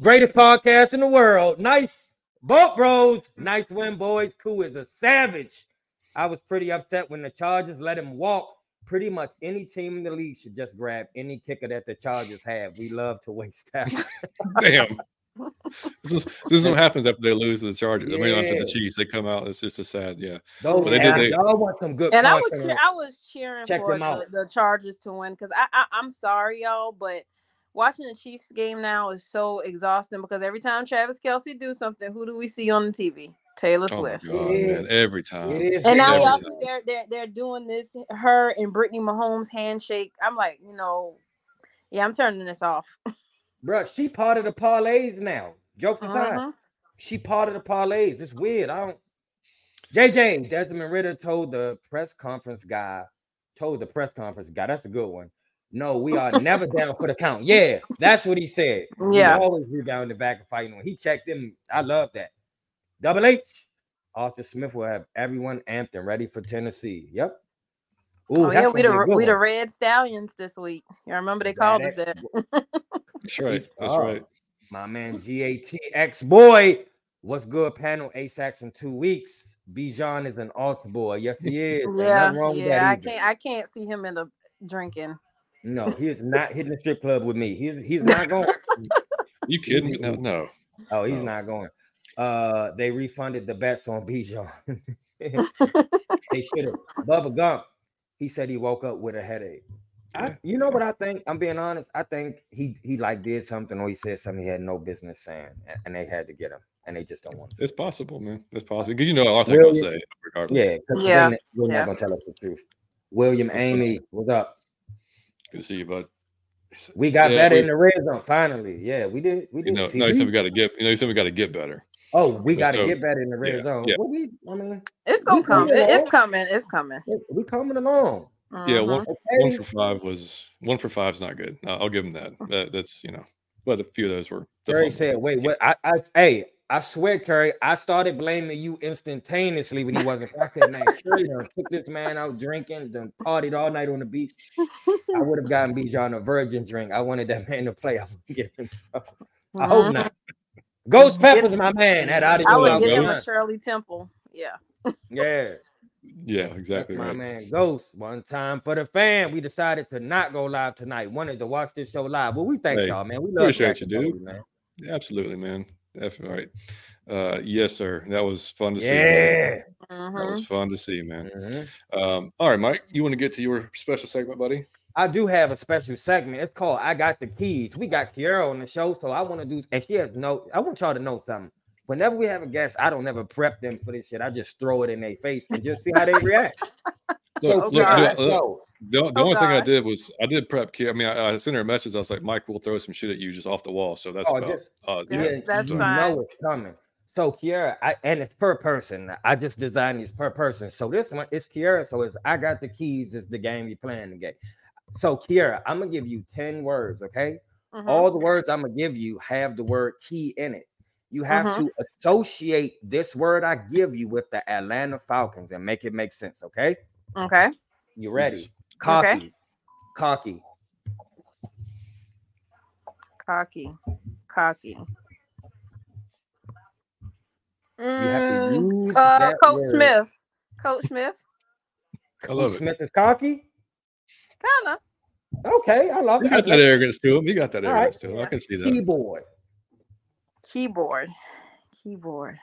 greatest podcast in the world. Nice boat bros. Nice win, boys. Koo is a savage. I was pretty upset when the Chargers let him walk. Pretty much any team in the league should just grab any kicker that the Chargers have. We love to waste time. Damn. This is this is what happens after they lose to the Chargers. I mean, after Yeah. the Chiefs, they come out. It's just a sad, yeah. Those But they did- they- y'all want some good And I was content. cheer- I was cheering Check for them out. the, the Chargers to win because I, I I'm sorry y'all, but watching the Chiefs game now is so exhausting because every time Travis Kelce do something, who do we see on the TV? Taylor Oh Swift. god, man! Every time. And now y'all see they're they're they're doing this her and Brittany Mahomes handshake. I'm like, you know, yeah, I'm turning this off. (laughs) Bruh, she part of the parlays now. Jokes aside, Mhm. she part of the parlays. It's weird. I don't. JJ Desmond Ridder told the press conference guy, told the press conference guy, that's a good one. No, we are never (laughs) down for the count. Yeah, that's what he said. Yeah. always rebounding back and fighting. When he checked him, I love that. Double H. Arthur Smith will have everyone amped and ready for Tennessee. Yep. Ooh, Oh yeah, we be a the we the. Red Stallions this week. You remember they called it. us that. (laughs) That's right. That's Oh, right. My man GATX boy. What's good, panel? ASAX in two weeks. Bijan is an altar boy. Yes, he is. (laughs) Yeah, wrong yeah. I can't I can't see him in the drinking. No, he is not (laughs) hitting the strip club with me. He's he's not going. You kidding me? No, no. Oh, he's Oh. not going. Uh, they refunded the bets on Bijan. they should have. Bubba Gump. He said he woke up with a headache. I, you know what I think? I'm being honest. I think he he like did something or he said something he had no business saying, a- and they had to get him, and they just don't want. To. It's possible, man. It's possible because you know Arthur gonna say regardless. Yeah, 'cause Yeah, then we're yeah. not gonna tell us the truth. William Amy, what's up? Good to see you, bud. We got Yeah, better we- in the red zone finally. Yeah, we did. We did. You did. know, See, no, you said we got to get. You know, you said we got to get better. Oh, we got to so- get better in the red yeah, zone. yeah. Well, we, I mean, It's gonna come. coming It- It's coming. It's coming. we coming along. Yeah, one, Okay. one for five was one for five is not good. Uh, I'll give him that. that. That's you know, but a few of those were. the Curry fumbles. said, "Wait, what? I, I, hey, I swear, Curry, I started blaming you instantaneously when he wasn't. I said, man, Curry done took this man out drinking, done partied all night on the beach. I (laughs) would have gotten Bijan a virgin drink. I wanted that man to play. (laughs) I would get. I hope Mhm. not. Ghost Pepper's my man. That out of I your would Ghost. give him a Ghost. Shirley Temple. Yeah. (laughs) Yeah, Yeah, that's exactly my right. man. Ghost. One time for the fan, we decided to not go live tonight. Wanted to watch this show live. Well, we thank Hey, y'all, man. We love appreciate you, dude. Cody, man. Absolutely, man. That's right. Uh, yes, sir. That was fun to see. Yeah. That Mhm. was fun to see, man. Mhm. Um, all right, Mike, you want to get to your special segment, buddy? I do have a special segment. It's called I Got the Keys. We got Kiara on the show, so I want to do, and she has no, I want y'all to know something. Whenever we have a guest, I don't ever prep them for this shit. I just throw it in their face and just see how they react. (laughs) so, Look, look, look, look. The, the Oh, only thing I did was I did prep Kia. I mean, I, I sent her a message. I was like, Mike, we'll throw some shit at you just off the wall. So that's Oh, about. just- uh, Yeah, Yeah, that's you fine. know it's coming. So Kiara, I, and it's per person. I just designed these per person. So this one is Kiara. So it's I got the keys. Is the game you playing the game. So Kiara, I'm gonna give you 10 words, okay? Mhm. All the words I'm gonna give you have the word key in it. You have Mhm. to associate this word I give you with the Atlanta Falcons and make it make sense, okay? Okay. You ready? Okay. Cocky. Cocky. Cocky. Cocky. You have to Mm, use uh, that Coach word. Smith. Coach Smith. I love Coach it. Smith is cocky. Kinda. Okay, I love He it. got that arrogance to him. He got that All right. arrogance to him. I can see that. Keyboard. Keyboard. Keyboard.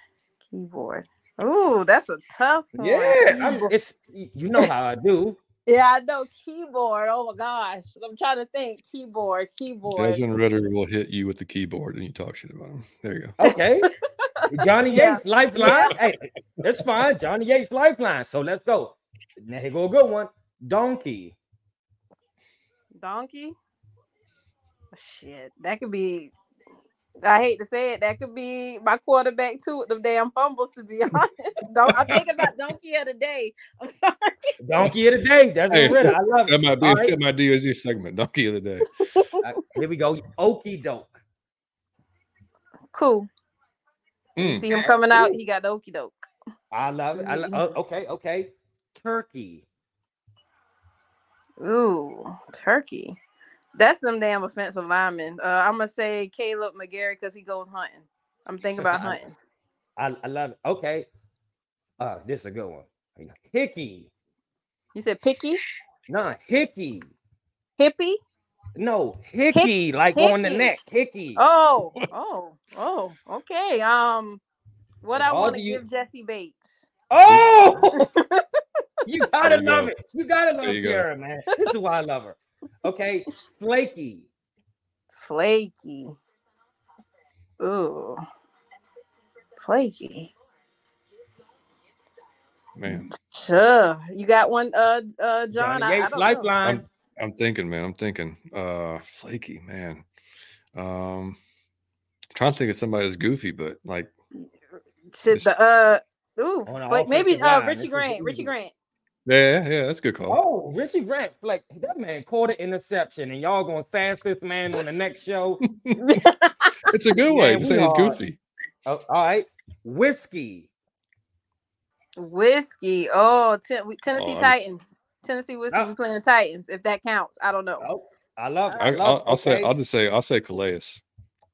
Keyboard. Ooh, that's a tough one. Yeah, I'm, it's you know how I do. (laughs) Yeah, I know keyboard. Oh my gosh. I'm trying to think. Keyboard, keyboard. Desmond Ridder will hit you with the keyboard and you talk shit about him. There you go. Okay. (laughs) Johnny Yeah. Yates lifeline. Hey, it's fine. Johnny Yates lifeline. So let's go. Now here go a good one. Donkey. Donkey. Shit, that could be. I hate to say it. That could be my quarterback too with them damn fumbles. To be (laughs) honest, don't I'm thinking about donkey of the day. (laughs) I'm sorry. Donkey of the day. That's Hey, Ridder. I love That it. might be All right. that might be your segment. Donkey of the day. Uh, here we go. Okey doke. Cool. Mm. See him coming out. He got the okey doke. I love it. I lo- oh, okay, okay. Turkey. Ooh, turkey. That's them damn offensive linemen. Uh, I'm gonna say Kaleb McGary because he goes hunting. I'm thinking about (laughs) hunting. I, I love it. Okay. Uh, this is a good one. Hickey. You said picky, Nah, hickey. hippie. No, hickey, like on the neck. Hickey. Oh, (laughs) oh, oh. Okay. Um, what I want to you- give Jessie Bates. Oh, (laughs) you (laughs) gotta you love go. it. You gotta love There you go. Man. This is why I love her. Okay, flaky. Flaky. Ooh. Flaky. Man, Sure. You got one, uh, uh, John. Johnny I, I Yates don't know. lifeline. I'm thinking, man. I'm thinking. Uh, flaky, man. Um, trying to think of somebody that's goofy, but like, Shit, the uh, ooh, On the flake, maybe uh, Richie Grant. Richie. Grant. Yeah, yeah, that's a good call. Oh, Richie Grant, like that man caught an interception, and y'all gonna fast this man on the next show. (laughs) It's a good way Man, to say he's goofy. Oh, all right, whiskey. Whiskey. Oh, ten- Tennessee Oh, I was- Titans. Tennessee whiskey. Oh. Playing the Titans. If that counts, I don't know. Oh, I love. I, I love. I'll, I'll say. I'll just say. I'll say Calais.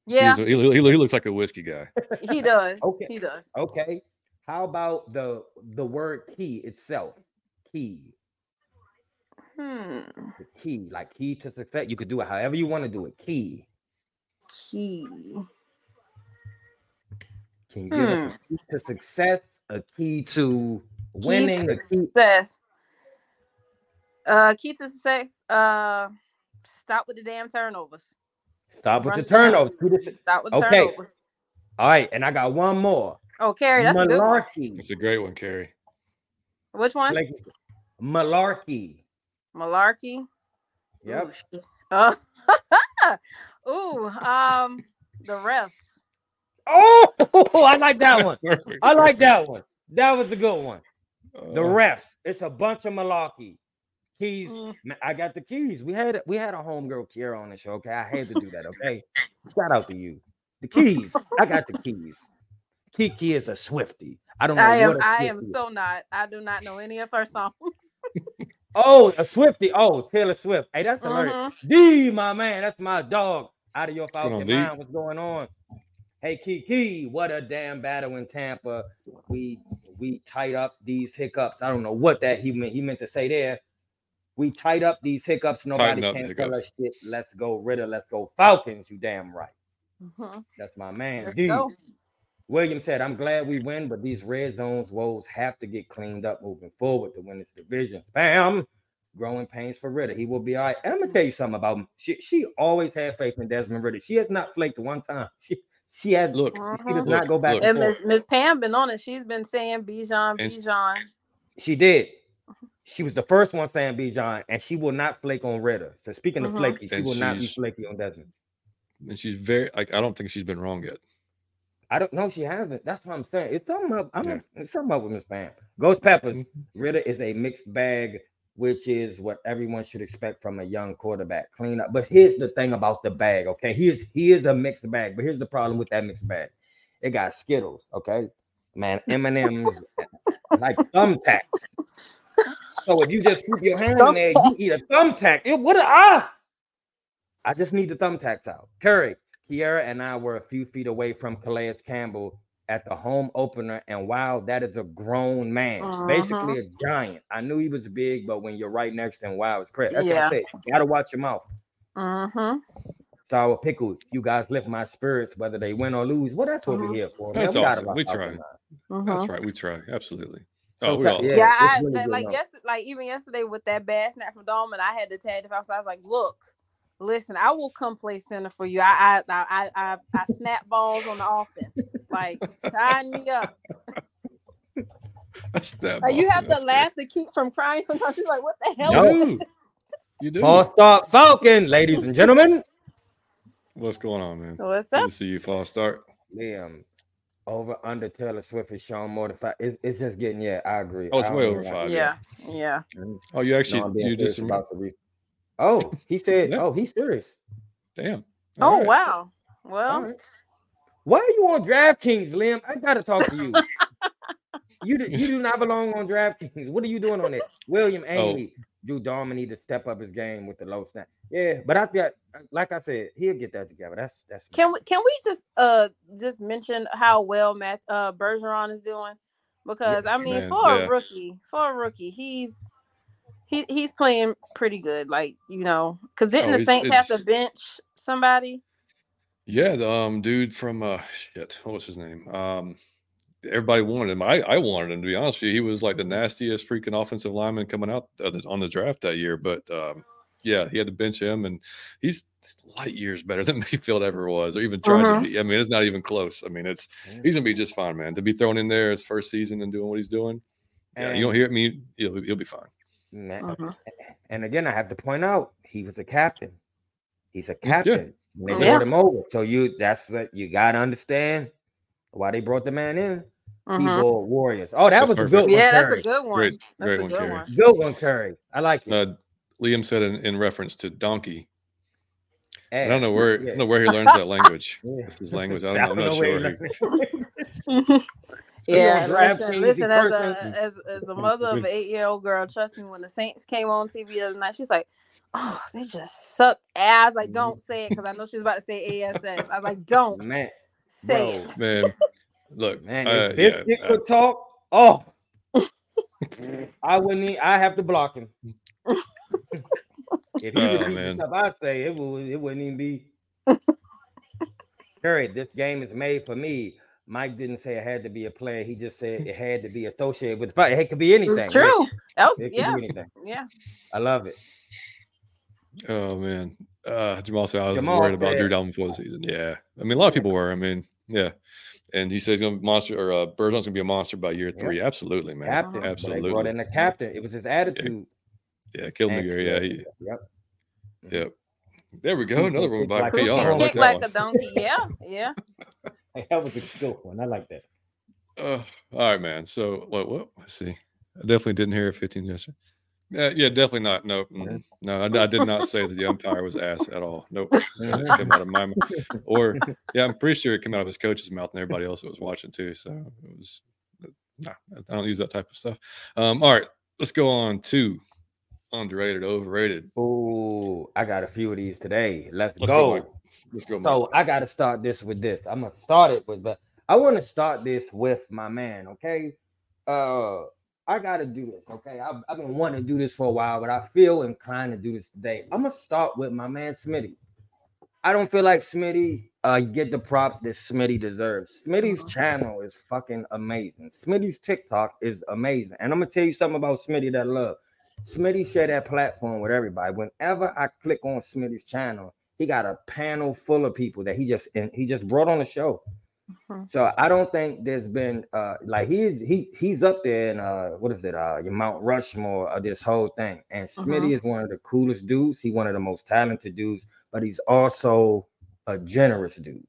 Yeah, a- he, he, he looks like a whiskey guy. (laughs) he does. (laughs) Okay. He does. Okay. How about the the word key itself? Key. Hmm. The key, like key to success. You could do it however you want to do it. Key. Key. Can you give us a key to success? A key to winning? to A key. Success. Uh, key to success. Uh, stop with the damn turnovers. Stop with Run the it down. turnovers. Key to su- Stop with the Okay. turnovers. All right, and I got one more. Oh, Carrie, that's a good one. Malarkey. It's a great one, Carrie. Which one? Like, malarkey. Malarkey. Yep. Ooh. Uh, (laughs) ooh, um, the refs. Oh, (laughs) I like that one. Perfect. I like that one. That was the good one. The Uh, refs. It's a bunch of malarkey. Keys. Mm. I got the keys. We had we had a homegirl Kiara on the show. Okay, I had to do that. Okay, shout out to you. The keys. I got the keys. Kiki is a Swifty. I don't know. I am. what a I am is. so not. I do not know any of her songs. Oh, a Swifty. Oh, Taylor Swift. Hey, that's hilarious. Mhm. D, my man, that's my dog. Out of your on, Falcon D. mind, what's going on? Hey, Kiki, what a damn battle in Tampa. We we tied up these hiccups. I don't know what that he meant. He meant to say there. We tied up these hiccups. Nobody Tighten can the tell us shit. Let's go, Ridder. Let's go, Falcons. You damn right. Mhm. That's my man. Let's D. go. William said, I'm glad we win, but these red zones woes have to get cleaned up moving forward to win this division. Bam. Growing pains for Ridder. He will be all right. And I'm gonna tell you something about him. She she always had faith in Desmond Ridder. She has not flaked one time. (laughs) She she has Look, she Mhm. does not go back. look. and And forth. Miss Miss Pam been on it. She's been saying Bijan, And- Bijan. She did. She was the first one saying Bijan, and she will not flake on Ridder. So speaking of Mhm. flaky, she And will not be flaky on Desmond. and she's very like I don't think she's been wrong yet. I don't know. She hasn't. That's what I'm saying. It's something up. I'm Yeah. it's something up with Miss Pam. Ghost Peppers. Mhm. Ridder is a mixed bag which is what everyone should expect from a young quarterback. Clean up. But here's the thing about the bag, okay? He is he is a mixed bag, but here's the problem with that mixed bag. It got Skittles, okay? Man, M&M's (laughs) like thumbtacks. So if you just put your hand in there, you eat a thumbtack. It, what ah! I just need the thumbtacks out. Curry, Kiara, and I were a few feet away from Calais Campbell at the home opener, and wow, that is a grown man, Uh-huh. basically a giant. I knew he was big, but when you're right next to him, wow, it's crazy. That's Yeah. what I said. You gotta watch your mouth. Mm-hmm. Sour pickle, you guys lift my spirits, whether they win or lose. Well, that's what Mhm. we're here for. That's man. awesome. We try. the line. Mm-hmm. That's right. We try. Absolutely. Oh, we yeah. Yeah, I really that- like enough. yes, like even yesterday with that bad snap from Dalman, I had to tag the house. I was like, "Look, listen, I will come play center for you. I I I I, I, I snap balls on the often. Like sign me up. That's that. Like, you have to That's laugh to keep from crying. Sometimes she's like, "What the hell?" No. You do. You do. False start Falcon, ladies and gentlemen. What's going on, man? What's Good up? to see you, false start. Liam, over under Taylor Swift is showing more than five. It, it's just getting yeah. I agree. Oh, it's I way over five. Yeah, yeah. Oh, you actually No, you just about the re- Oh, he (laughs) said. Yeah. Oh, he's serious. Damn. Oh All right. wow. Well, right. Why are you on DraftKings, Liam? I gotta talk to you. (laughs) you do, you do not belong on DraftKings. What are you doing on it? William Oh. Amy, Drew Dalman need to step up his game with the low snap. Yeah, but I got like I said, he'll get that together. That's that's can we can we just uh just mention how well Matt uh Bergeron is doing? Because I mean, Man, for yeah. a rookie, for a rookie, he's he he's playing pretty good. Like you know, because didn't Oh, the Saints have to bench somebody? Yeah, the um dude from uh shit, what was his name? Um everybody wanted him. I, I wanted him to be honest with you. He was like the nastiest freaking offensive lineman coming out on the draft that year. But um yeah, he had to bench him and he's light years better (laughs) than Mayfield ever was, or even tried Mhm. to be. I mean, it's not even close. I mean, it's he's gonna be just fine, man. To be thrown in there his first season and doing what he's doing. Yeah, you don't And- hear me, he'll, he'll be fine. Man, Mhm. And again, I have to point out he was a captain. He's a captain. When They Yeah. brought him over. So you that's what you gotta understand why they brought the man in. He bought Warriors. Oh, that That's was a good one. Yeah, that's a good one. Great- that's great a one, good Kerry. one. good one, Curry. I like it. Uh, Liam said in, in reference to donkey. I don't know where I don't know where he learns that (laughs) language. Yeah. It's his language. I (laughs) I don't, I'm don't not know where sure. (laughs) he He- learned it. Yeah, listen, listen as a as, as a (laughs) mother of an eight year old girl, trust me, when the Saints came on TV the other night, she's like, "Oh, they just suck ass." Like, Mhm. don't say it because I know she was about to say ASS. I was like, "Don't Man, say bro. it." Man, look, man, uh, if yeah, Biscuit uh, could talk, oh, I wouldn't. Need, I have to block him. if he Oh, repeat the man. stuff I say, it would. It wouldn't even be. (laughs) Curry, this game is made for me. Mike didn't say it had to be a player. He just said (laughs) it had to be associated with the fight. It could be anything. True. That was It could yeah, be anything. yeah. I love it. oh man, uh, Jamal said I was Jamal worried about Drew said- Dalman before the season. Yeah, I mean a lot of people were. I mean, yeah, and he says he's gonna monster or uh, Bergeron's gonna be a monster by year Yeah. three. Absolutely, man. Captain. but They brought Absolutely. in the captain. It was his attitude. Yeah, killed and- McGary. Yeah, he, Yep. yep. There we go. Another one by Like PR. Who I can like like a donkey? Yeah, yeah. Hey, (laughs) that was a good one. I like that. Uh, all right, man. So what? What? Let's see. I definitely didn't hear a 15 yesterday. Yeah, yeah, definitely not. No, mm, no, I, I did not say that the umpire was ass at all. Nope, (laughs) out of my mouth. Or yeah, I'm pretty sure it came out of his coach's mouth and everybody else that was watching too. So it was. Nah, I don't use that type of stuff. Um, all right, let's go on to underrated, overrated. Oh, I got a few of these today. Let's, Let's go. go. Let's go. Mike. So I got to start this with this. I'm gonna start it with, but I want to start this with my man. Okay, uh, I got to do this. Okay, I've, I've been wanting to do this for a while, but I feel inclined to do this today. I'm gonna start with my man Smitty. I don't feel like Smitty uh get the props that Smitty deserves. Smitty's channel is fucking amazing. Smitty's TikTok is amazing, and I'm gonna tell you something about Smitty that I love. Smitty share that platform with everybody. Whenever I click on Smitty's channel, he got a panel full of people that he just and he just brought on the show. Mhm. So I don't think there's been uh like he's he he's up there in uh what is it uh your Mount Rushmore of this whole thing. And Smitty is one of the coolest dudes. He's one of the most talented dudes, but he's also a generous dude.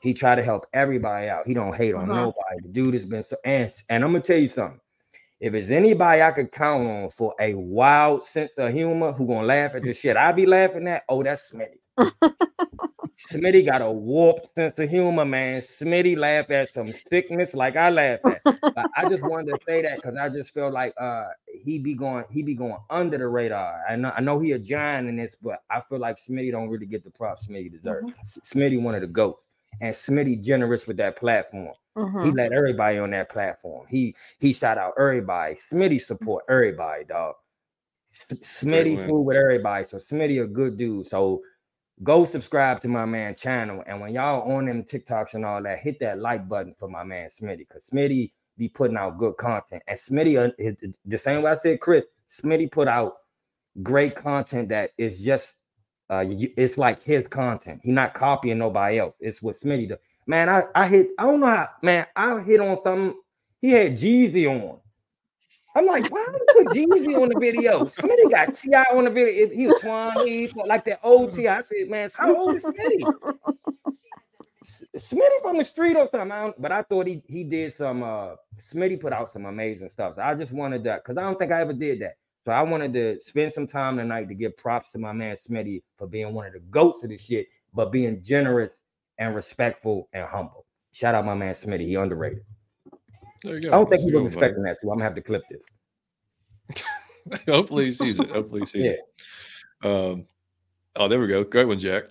He try to help everybody out. He don't hate on Mhm. nobody. The dude has been so and and I'm gonna tell you something. If it's anybody I could count on for a wild sense of humor who gonna laugh at the shit I be laughing at, oh, that's Smitty. Smitty got a warped sense of humor, man. Smitty laugh at some sickness like I laugh at. But I just wanted to say that because I just feel like uh he be going he be going under the radar. I know I know he a giant in this, but I feel like Smitty don't really get the props Smitty deserves. Mm-hmm. Smitty one of the goats, and Smitty generous with that platform. Mm-hmm. He let everybody on that platform. He he shout out everybody. Smitty support everybody, dog. Smitty fool with everybody. So Smitty a good dude. So go subscribe to my man channel. And when y'all on them TikToks and all that, hit that like button for my man Smitty. Because Smitty be putting out good content. And Smitty, uh, the same way I said, Chris, Smitty put out great content that is just uh it's like his content. He not copying nobody else. It's what Smitty does. Man, I, I hit, I don't know how, man, I hit on something. He had Jeezy on. I'm like, why would you put Jeezy on the video? Smitty got T.I. on the video. He was 20, like that old T.I. I said, man, how old is Smitty? Smitty from the street or something. I but I thought he he did some uh Smitty put out some amazing stuff. So I just wanted that because I don't think I ever did that. So I wanted to spend some time tonight to give props to my man Smitty for being one of the goats of this shit, but being generous and respectful and humble. Shout out my man Smitty. He underrated. There you go. I don't think he was expecting that too. I'm gonna have to clip this. (laughs) Hopefully he sees it. Hopefully he sees yeah. it. Um, oh, there we go. Great one, Jack.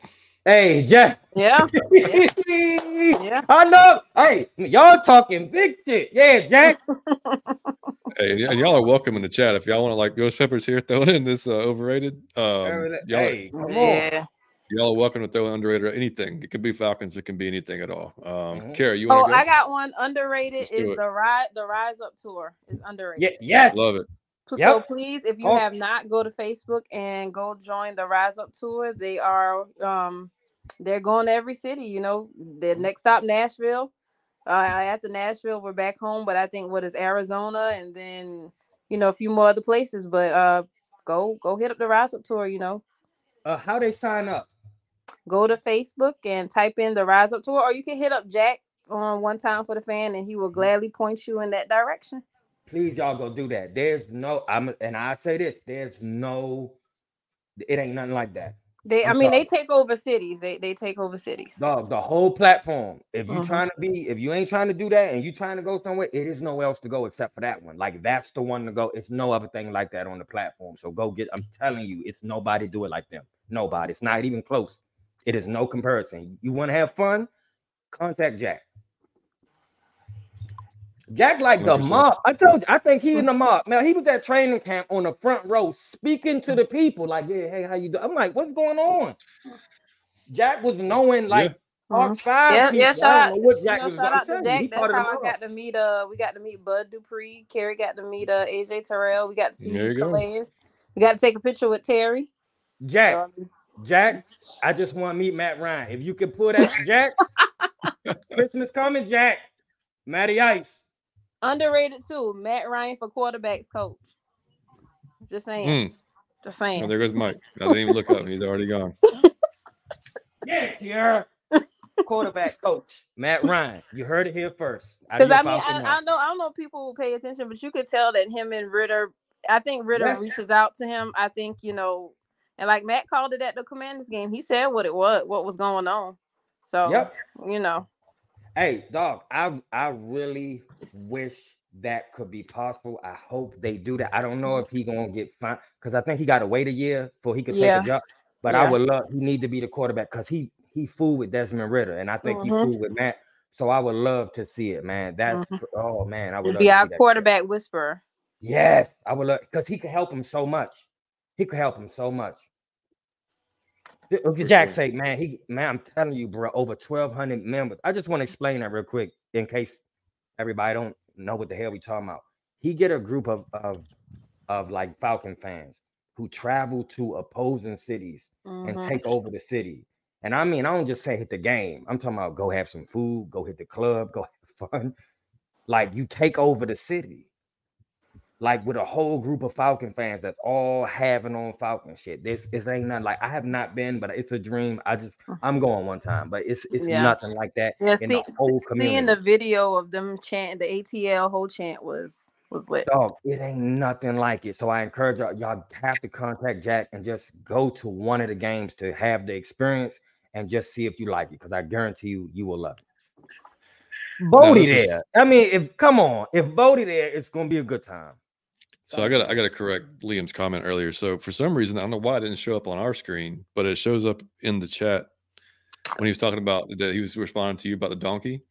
Hey, Jack. Yeah. (laughs) yeah. I know. Hey, y'all talking big shit. Yeah, Jack. (laughs) hey, and y'all are welcome in the chat. If y'all want to like Ghost Peppers here, throw it in this uh, overrated. Um, hey, come yeah. on. Y'all are welcome to throw underrated or anything. It could be Falcons. It can be anything at all. Um, mm-hmm. Kara, you want? Oh, go? I got one. Underrated is the ride. The Rise Up tour is underrated. Yeah, yes, love it. So yep. please, if you oh. have not, go to Facebook and go join the Rise Up tour. They are um they're going to every city. You know, the mm-hmm. next stop Nashville. Uh, after Nashville, we're back home. But I think what is Arizona, and then you know a few more other places. But uh, go go hit up the Rise Up tour. You know. Uh, how they sign up? go to Facebook and type in the Rise Up Tour, or you can hit up Jack on one time for the fan, and he will mm-hmm. gladly point you in that direction. Please, y'all go do that. There's no, I'm, and I say this: there's no, it ain't nothing like that. They, I'm i mean, sorry. they take over cities. They they take over cities. The, the whole platform. If you're mm-hmm. trying to be, if you ain't trying to do that, and you're trying to go somewhere, it is nowhere else to go except for that one. Like that's the one to go. It's no other thing like that on the platform. So go get. I'm telling you, it's nobody do it like them. Nobody. It's not even close. It is no comparison. You want to have fun? Contact Jack. Jack like 100%. the mob. I told you, I think he in the mob. Now he was at training camp on the front row speaking to the people, like, yeah, hey, how you doing? I'm like, what's going on? Jack was knowing like yeah. Mm-hmm. Five yeah, yeah, shout out, what Jack you know, shout out to Jack. That's how I got to meet uh we got to meet Bud Dupree. Carrie got to meet uh AJ Terrell. We got to see Calais. We got to take a picture with Terry. Jack, so, Jack, I just want to meet Matt Ryan. If you can pull that, Jack, (laughs) Christmas coming, Jack. Matty Ice. Underrated too. Matt Ryan for quarterbacks coach. Just saying. Mm. Just saying. Oh, there goes Mike. Doesn't even look up. He's already gone. (laughs) yeah, here. Quarterback coach Matt Ryan. You heard it here first. Because I mean, I, I, know I don't know people will pay attention, but you could tell that him and Ridder. I think Ridder yes. reaches out to him. I think you know and like Matt called it at the Commanders game, he said what it was, what was going on. So, yep. you know. Hey, dog, I I really wish that could be possible. I hope they do that. I don't know if he gonna get fine because I think he got to wait a year before he could yeah. take a job. But yeah. I would love he need to be the quarterback because he he fooled with Desmond Ridder, and I think mm-hmm. he fooled with Matt. So I would love to see it, man. That's mm-hmm. oh man, I would be our quarterback whisperer. Yes, I would love because he could help him so much. He could help him so much. Look Jack's sake, man. He man, I'm telling you, bro, over 1,200 members. I just want to explain that real quick in case everybody don't know what the hell we talking about. He get a group of of of like Falcon fans who travel to opposing cities mm-hmm. and take over the city. And I mean, I don't just say hit the game. I'm talking about go have some food, go hit the club, go (laughs) have fun. Like you take over the city like with a whole group of Falcon fans that's all having on Falcon shit. This is ain't nothing like I have not been, but it's a dream. I just. I'm going one time, but it's it's yeah. nothing like that yeah, in see, the whole community. Seeing the video of them chant the ATL whole chant was was lit. Dog, it ain't nothing like it. So I encourage y'all, y'all have to contact Jack and just go to one of the games to have the experience and just see if you like it. Because I guarantee you, you will love it. Bodie this is- there. I mean, if come on, if Bodie there, it's gonna be a good time. So I got I got to correct Liam's comment earlier. So for some reason I don't know why it didn't show up on our screen, but it shows up in the chat when he was talking about that he was responding to you about the donkey.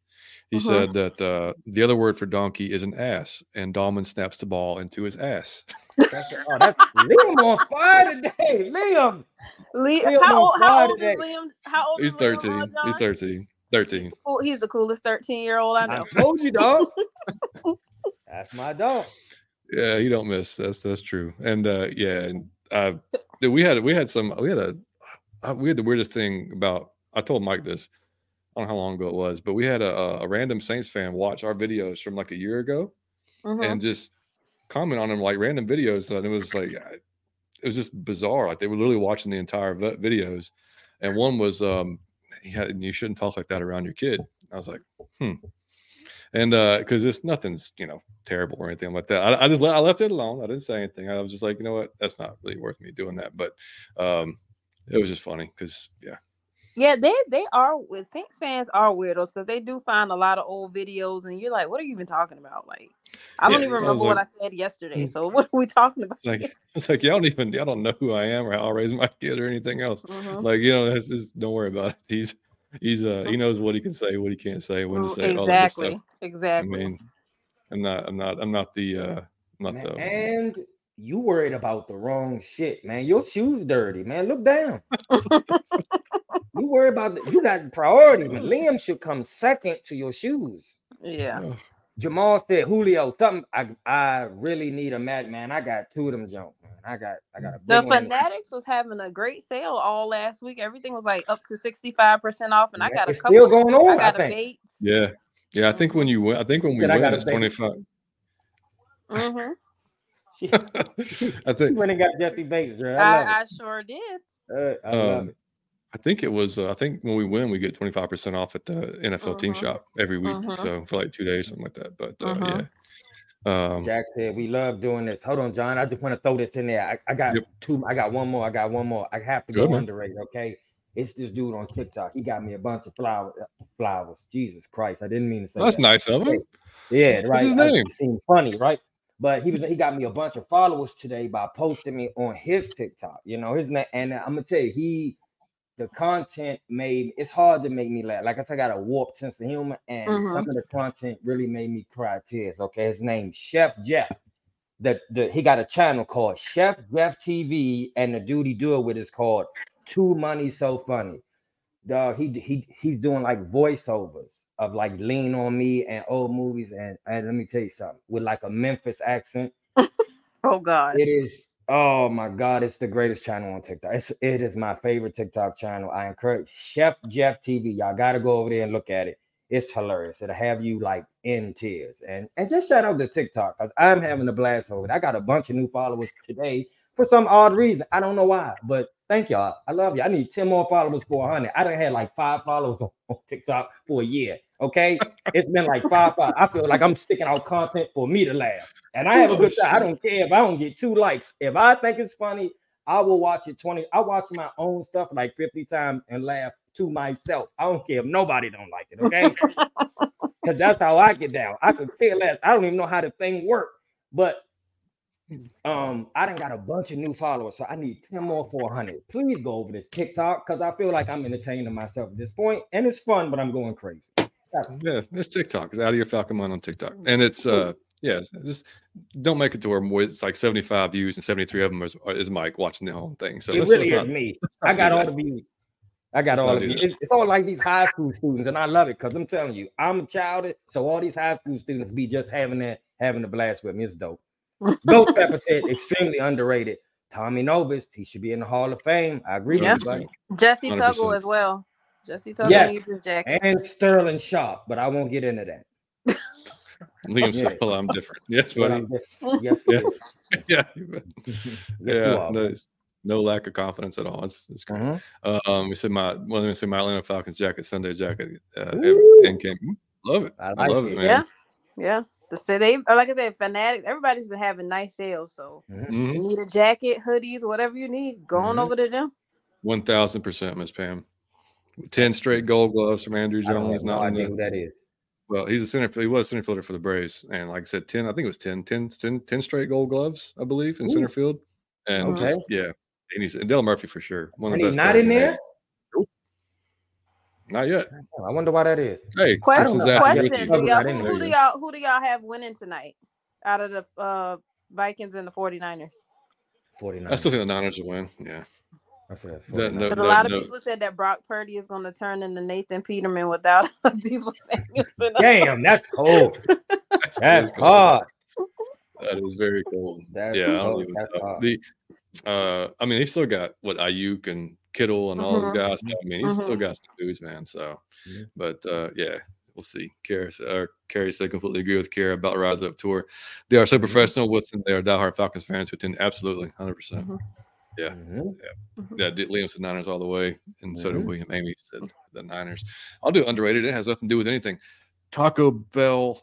He Mhm. said that uh, the other word for donkey is an ass, and Dalman snaps the ball into his ass. That's, oh, that's Liam on fire today. Liam. Liam, Liam how old? How fire old is. Liam? How old? He's is Liam 13. He's 13. 13. He's the coolest thirteen year old I I know. told you, dog. (laughs) That's my dog. Yeah, he don't miss. That's that's true. And uh yeah, and uh dude, we had we had some we had a uh, we had the weirdest thing about I told Mike this. I don't know how long ago it was, but we had a, a- random Saints fan watch our videos from like a year ago Mhm. and just comment on them like random videos, and it was like it was just bizarre. Like they were literally watching the entire vi- videos, and one was um he had you shouldn't talk like that around your kid. I was like, hmm. And uh, because it's nothing's you know terrible or anything like that. I, I just le- I left it alone. I didn't say anything. I was just like, you know what, that's not really worth me doing that. But um, it was just funny because yeah, Yeah, they they are with Saints fans are weirdos because they do find a lot of old videos and you're like, what are you even talking about? Like, I don't Yeah, even I was remember what I said yesterday. Mm. So (laughs) what are we talking about? it's like (laughs) it's like y'all don't even y'all don't know who I am or how I raise my kid or anything else. Mhm. Like you know, it's just, don't worry about it. He's he's uh he knows what he can say, what he can't say, when to Mm, say all that exactly, stuff. I exactly. mean, I'm not I'm not I'm not the uh I'm not Man, the and you worried about the wrong shit, man. Your shoes dirty, man. Look down. you worry about the, you got priority, man. Liam should come second to your shoes. yeah, Ugh. Jamal said, Julio, something. I I really need a mat, man. I got two of them junk, man. I got I got a the one Fanatics was having a great sale all last week. Everything was like up to sixty five percent off, and I got a couple. still going on. I I, got a think. bait. Yeah. Yeah, I think when you win, I think when we Said I win, it's baby. 25. hmm She, (laughs) I (laughs) she think went and got Jessie Bates, girl. I I, I sure did. Uh, I love um, it. I think it was uh, I think when we win, we get 25% off at the NFL team Mhm. shop every week. Mhm. So for like two days, something like that. But uh, Mhm. yeah. Um Jack said we love doing this. Hold on, John. I just want to throw this in there. I, I got Yep. two. I got one more. I got one more. I have to go man. underrated. Okay, it's this dude on TikTok. He got me a bunch of flowers. Flowers. Jesus Christ! I didn't mean to say that's that. nice of him. Yeah, right. his name? Seemed funny, right? But he was he got me a bunch of followers today by posting me on his TikTok. You know his name, and I'm gonna tell you, he the content made it's hard to make me laugh. Like I said, I got a warped sense of humor, and Mhm. some of the content really made me cry tears. Okay, his name's Chef Jeff. The, the he got a channel called Chef Jeff TV, and the dude he do it with is called Two Money So Funny. Dog, he he he's doing like voiceovers of like Lean on Me and old movies, and and let me tell you something with like a Memphis accent. (laughs) Oh God. It is. Oh my God! It's the greatest channel on TikTok. It's it is my favorite TikTok channel. I encourage Chef Jeff TV. Y'all got to go over there and look at it. It's hilarious. It'll have you like in tears. And and just shout out to TikTok because I'm having a blast over it. I got a bunch of new followers today for some odd reason. I don't know why, but thank y'all. I love you. I need 10 more followers for 100. I done had like five followers (laughs) on TikTok for a year. Okay. It's been like five, five. I feel like I'm sticking out content for me to laugh. And I have a Oh, good time. I don't care if I don't get two likes. If I think it's funny, I will watch it 20. I watch my own stuff like 50 times and laugh to myself. I don't care if nobody don't like it. Okay. (laughs) Because that's how I get down. I can care less. I don't even know how the thing work. But um, I done got a bunch of new followers, so I need 10 more for 100. Please go over this TikTok because I feel like I'm entertaining myself at this point, and it's fun, but I'm going crazy. Yeah, it's TikTok. It's out of your Falcon Mind on TikTok. And it's uh yeah, just don't make it to where it's like 75 views and 73 of them is, is Mike watching the whole thing. So it let's- really let's is not- me. I got all that. the views. I got Let's all not of you. It's, it's all like these high school students, and I love it because I'm telling you, I'm a child, so all these high school students be just having that, having a blast with me. It's dope. (laughs) Ghost Pepper said extremely underrated. Tommy Nobis, he should be in the Hall of Fame. I agree Yeah. with you, buddy. Jessie 100%. Tuggle as well. Jessie Tuggle Yes. needs his jacket. And Sterling Sharpe, but I won't get into that. Liam Yeah. said, well, (laughs) I'm different. Yes, But buddy. I'm just- yes, Yeah. it is. (laughs) yeah. (laughs) Yes, yeah. are, No, no lack of confidence at all. It's, it's great. Mhm. Um, we said my well, let me say my Atlanta Falcons jacket, Sunday jacket, uh, and came. Love it. I I, love it. it, man. Yeah. Yeah. the city, like I said, fanatics. Everybody's been having nice sales. So Mhm. Mhm. you need a jacket, hoodies, whatever you need. Go on Mhm. over to them. One thousand percent, Miss Pam. Ten straight gold gloves from Andruw I don't Jones. have no Not in idea the, who that is. well, he's a center. He was a center fielder for the Braves, and like I said, ten. I think it was 10, 10, 10, 10 straight gold gloves, I believe, in Ooh. center field. And just yeah, and he's and Dale Murphy for sure. One of And the he's not in there. game. Not yet. I wonder why that is. Hey, Question, this is question. Do you. Covered y'all, right in who, who do y'all who do y'all have winning tonight out of the uh, Vikings and the 49ers? 49. I still think the Niners will win. Yeah. I said That- 49. no- Because a no- lot of no. people said that Brock Purdy is going to turn into Nathan Peterman without (laughs) Deebo (laughs) Samuelson. Damn, that's cold. That (laughs) That's is cold. hard. That is very cold. That's yeah, I don't cold. even That's know. hard. The uh I mean, he still got what Aiyuk and Kittle and all those Mhm. guys. I mean, he's still Mhm. got some dudes, man. So, Mhm. but uh yeah, we'll see. Kara, uh, Carrie said completely agree with Kara about Rise Up Tour. They are so professional with them. they are diehard Falcons fans who attend absolutely 100. percent Mhm. Yeah. Mhm. Yeah, did Liam said Niners all the way, and so did Mhm. William. Amy said the Niners. I'll do underrated. It has nothing to do with anything. Taco Bell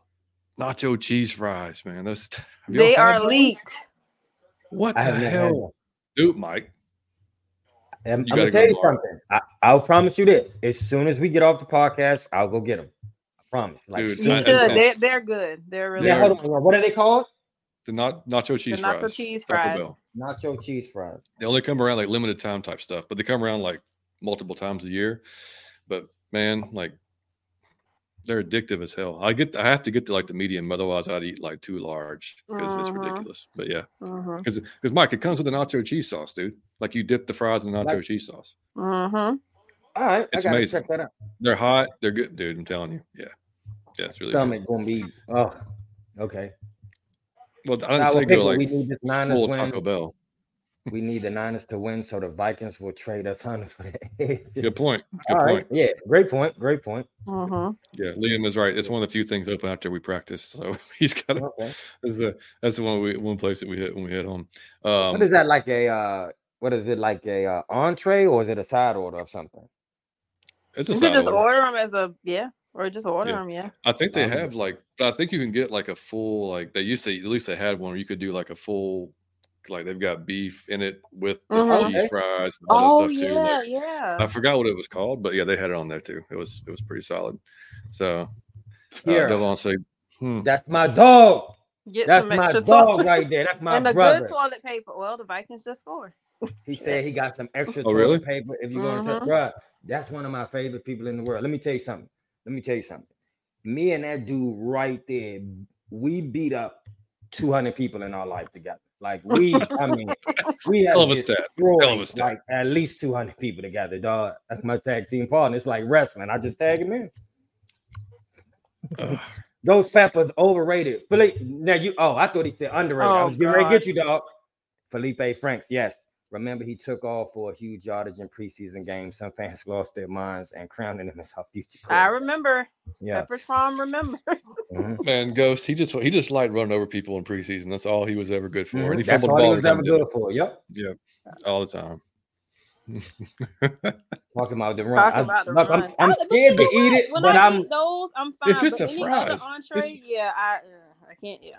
nacho cheese fries, man. Those They are those? elite. What I the have never had hell, dude, Mike? I'm, I'm gonna tell you tomorrow. something. I, I'll promise you this. As soon as we get off the podcast, I'll go get them. I promise. Like, Dude, You should. They're, they're good. They're really yeah, hold on. What are they called? The not nacho The cheese nacho fries. cheese Taco fries. Bell. Nacho cheese fries. They only come around like limited time type stuff, but they come around like multiple times a year. But man, like they're addictive as hell. I get I have to get to like the medium, otherwise I'd eat like too large because it's Mhm. ridiculous. But yeah, Mm-hmm. because because Mike, it comes with a nacho cheese sauce, dude. Like you dip the fries in the nacho Like- cheese sauce. Mm-hmm. All right, It's I gotta amazing. check that out. They're hot. They're good, dude. I'm telling you. Yeah, yeah, it's really good. Stomach gonna be. Oh, okay. Well, I didn't Nah, say well, go like we need this Niners full win. Taco Bell. We need the Niners to win, so the Vikings will trade a ton for that. Good (laughs) point. Good All right. point. Yeah, great point. Great point. Mm-hmm. Yeah, Liam is right. It's one of the few things open after we practice. So (laughs) he's got Okay. That's the that's the one we one place that we hit when we hit home. Um, what is that like a uh what is it like a uh, entree or is it a side order of something? It's a You could side just order. order them as a yeah, or just order Yeah. them. Yeah. I think they have like I think you can get like a full like they used to at least they had one where you could do like a full like they've got beef in it with the Mhm. cheese fries and all Oh that stuff too. yeah, Like, yeah. I forgot what it was called, but yeah, they had it on there too. It was it was pretty solid. So uh, Here, Devon say, hmm, that's my dog. Get That's some my extra dog toilet right there. That's (laughs) my and a brother. good toilet paper. Well, the Vikings just scored. He (laughs) said he got some extra Oh, toilet really? paper. If you're going to, bruh, that's one of my favorite people in the world. Let me tell you something. Let me tell you something. Me and that dude right there, we beat up 200 people in our life together. Like we, I mean, (laughs) we have Hell of a stat. destroyed Hell of a stat. like at least 200 people together, dog. That's my tag team partner. It's like wrestling. I just tag him in. ugh. Those peppers overrated. Felipe, now you. Oh, I thought he said underrated. I Oh, was getting ready to get you, dog. Felipe Franks, yes. Remember, he took off for a huge yardage in preseason games. Some fans (laughs) lost their minds and crowned him as our future. I remember. Yeah. Pepper Farm remembers. (laughs) mhm. man, Ghost. He just he just liked running over people in preseason. That's all he was ever good for. And he Mhm. That's all the he was ever time good for. Yep. it. all the time. (laughs) Talking about the run. Talk I- about the look, run. I'm, I'm scared to eat it, When but I I'm. eat those, I'm fine. It's just but a any other fries. entree, It's- yeah, I, uh, I can't. Yeah.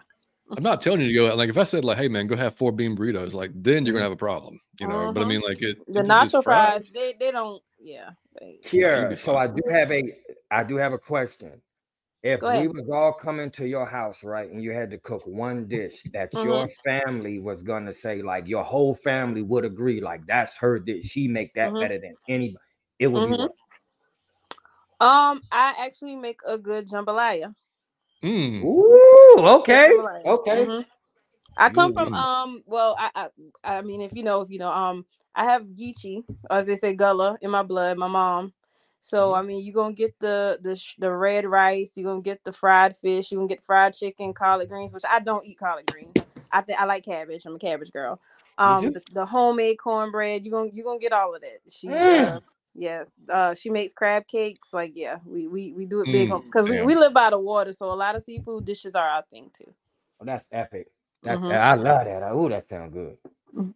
I'm not telling you to go out. Like if I said like, hey man, go have four bean burritos, like then you're gonna have a problem, you know. But I Mhm. mean, like it. The it's just nacho fries, they they don't. Yeah. They, Here, so I do have a I do have a question. If we was all coming to your house, right, and you had to cook one dish that your Mm-hmm. family was gonna say, like your whole family would agree, like that's her dish. She make that Mhm. better than anybody. It would be Mhm. what? Um, I actually make a good jambalaya. Mm, Ooh, okay, Jambalaya. okay. Mhm. I come from Mm. um. Well, I, I I mean, if you know, if you know, um, I have Geechee, as they say, Gullah in my blood. My mom. So Mhm. I mean, you're gonna get the the the red rice. You're gonna get the fried fish. You're gonna get fried chicken, collard greens, which I don't eat collard greens. I think I like cabbage. I'm a cabbage girl. Um, the, the homemade cornbread. You're gonna you're gonna get all of that. She, Mm. uh, yeah, uh, she makes crab cakes. Like, yeah, we we we do it big Mm, because we, we live by the water, so a lot of seafood dishes are our thing too. Oh, that's epic. That's Mhm. I love that. Oh, that sounds good.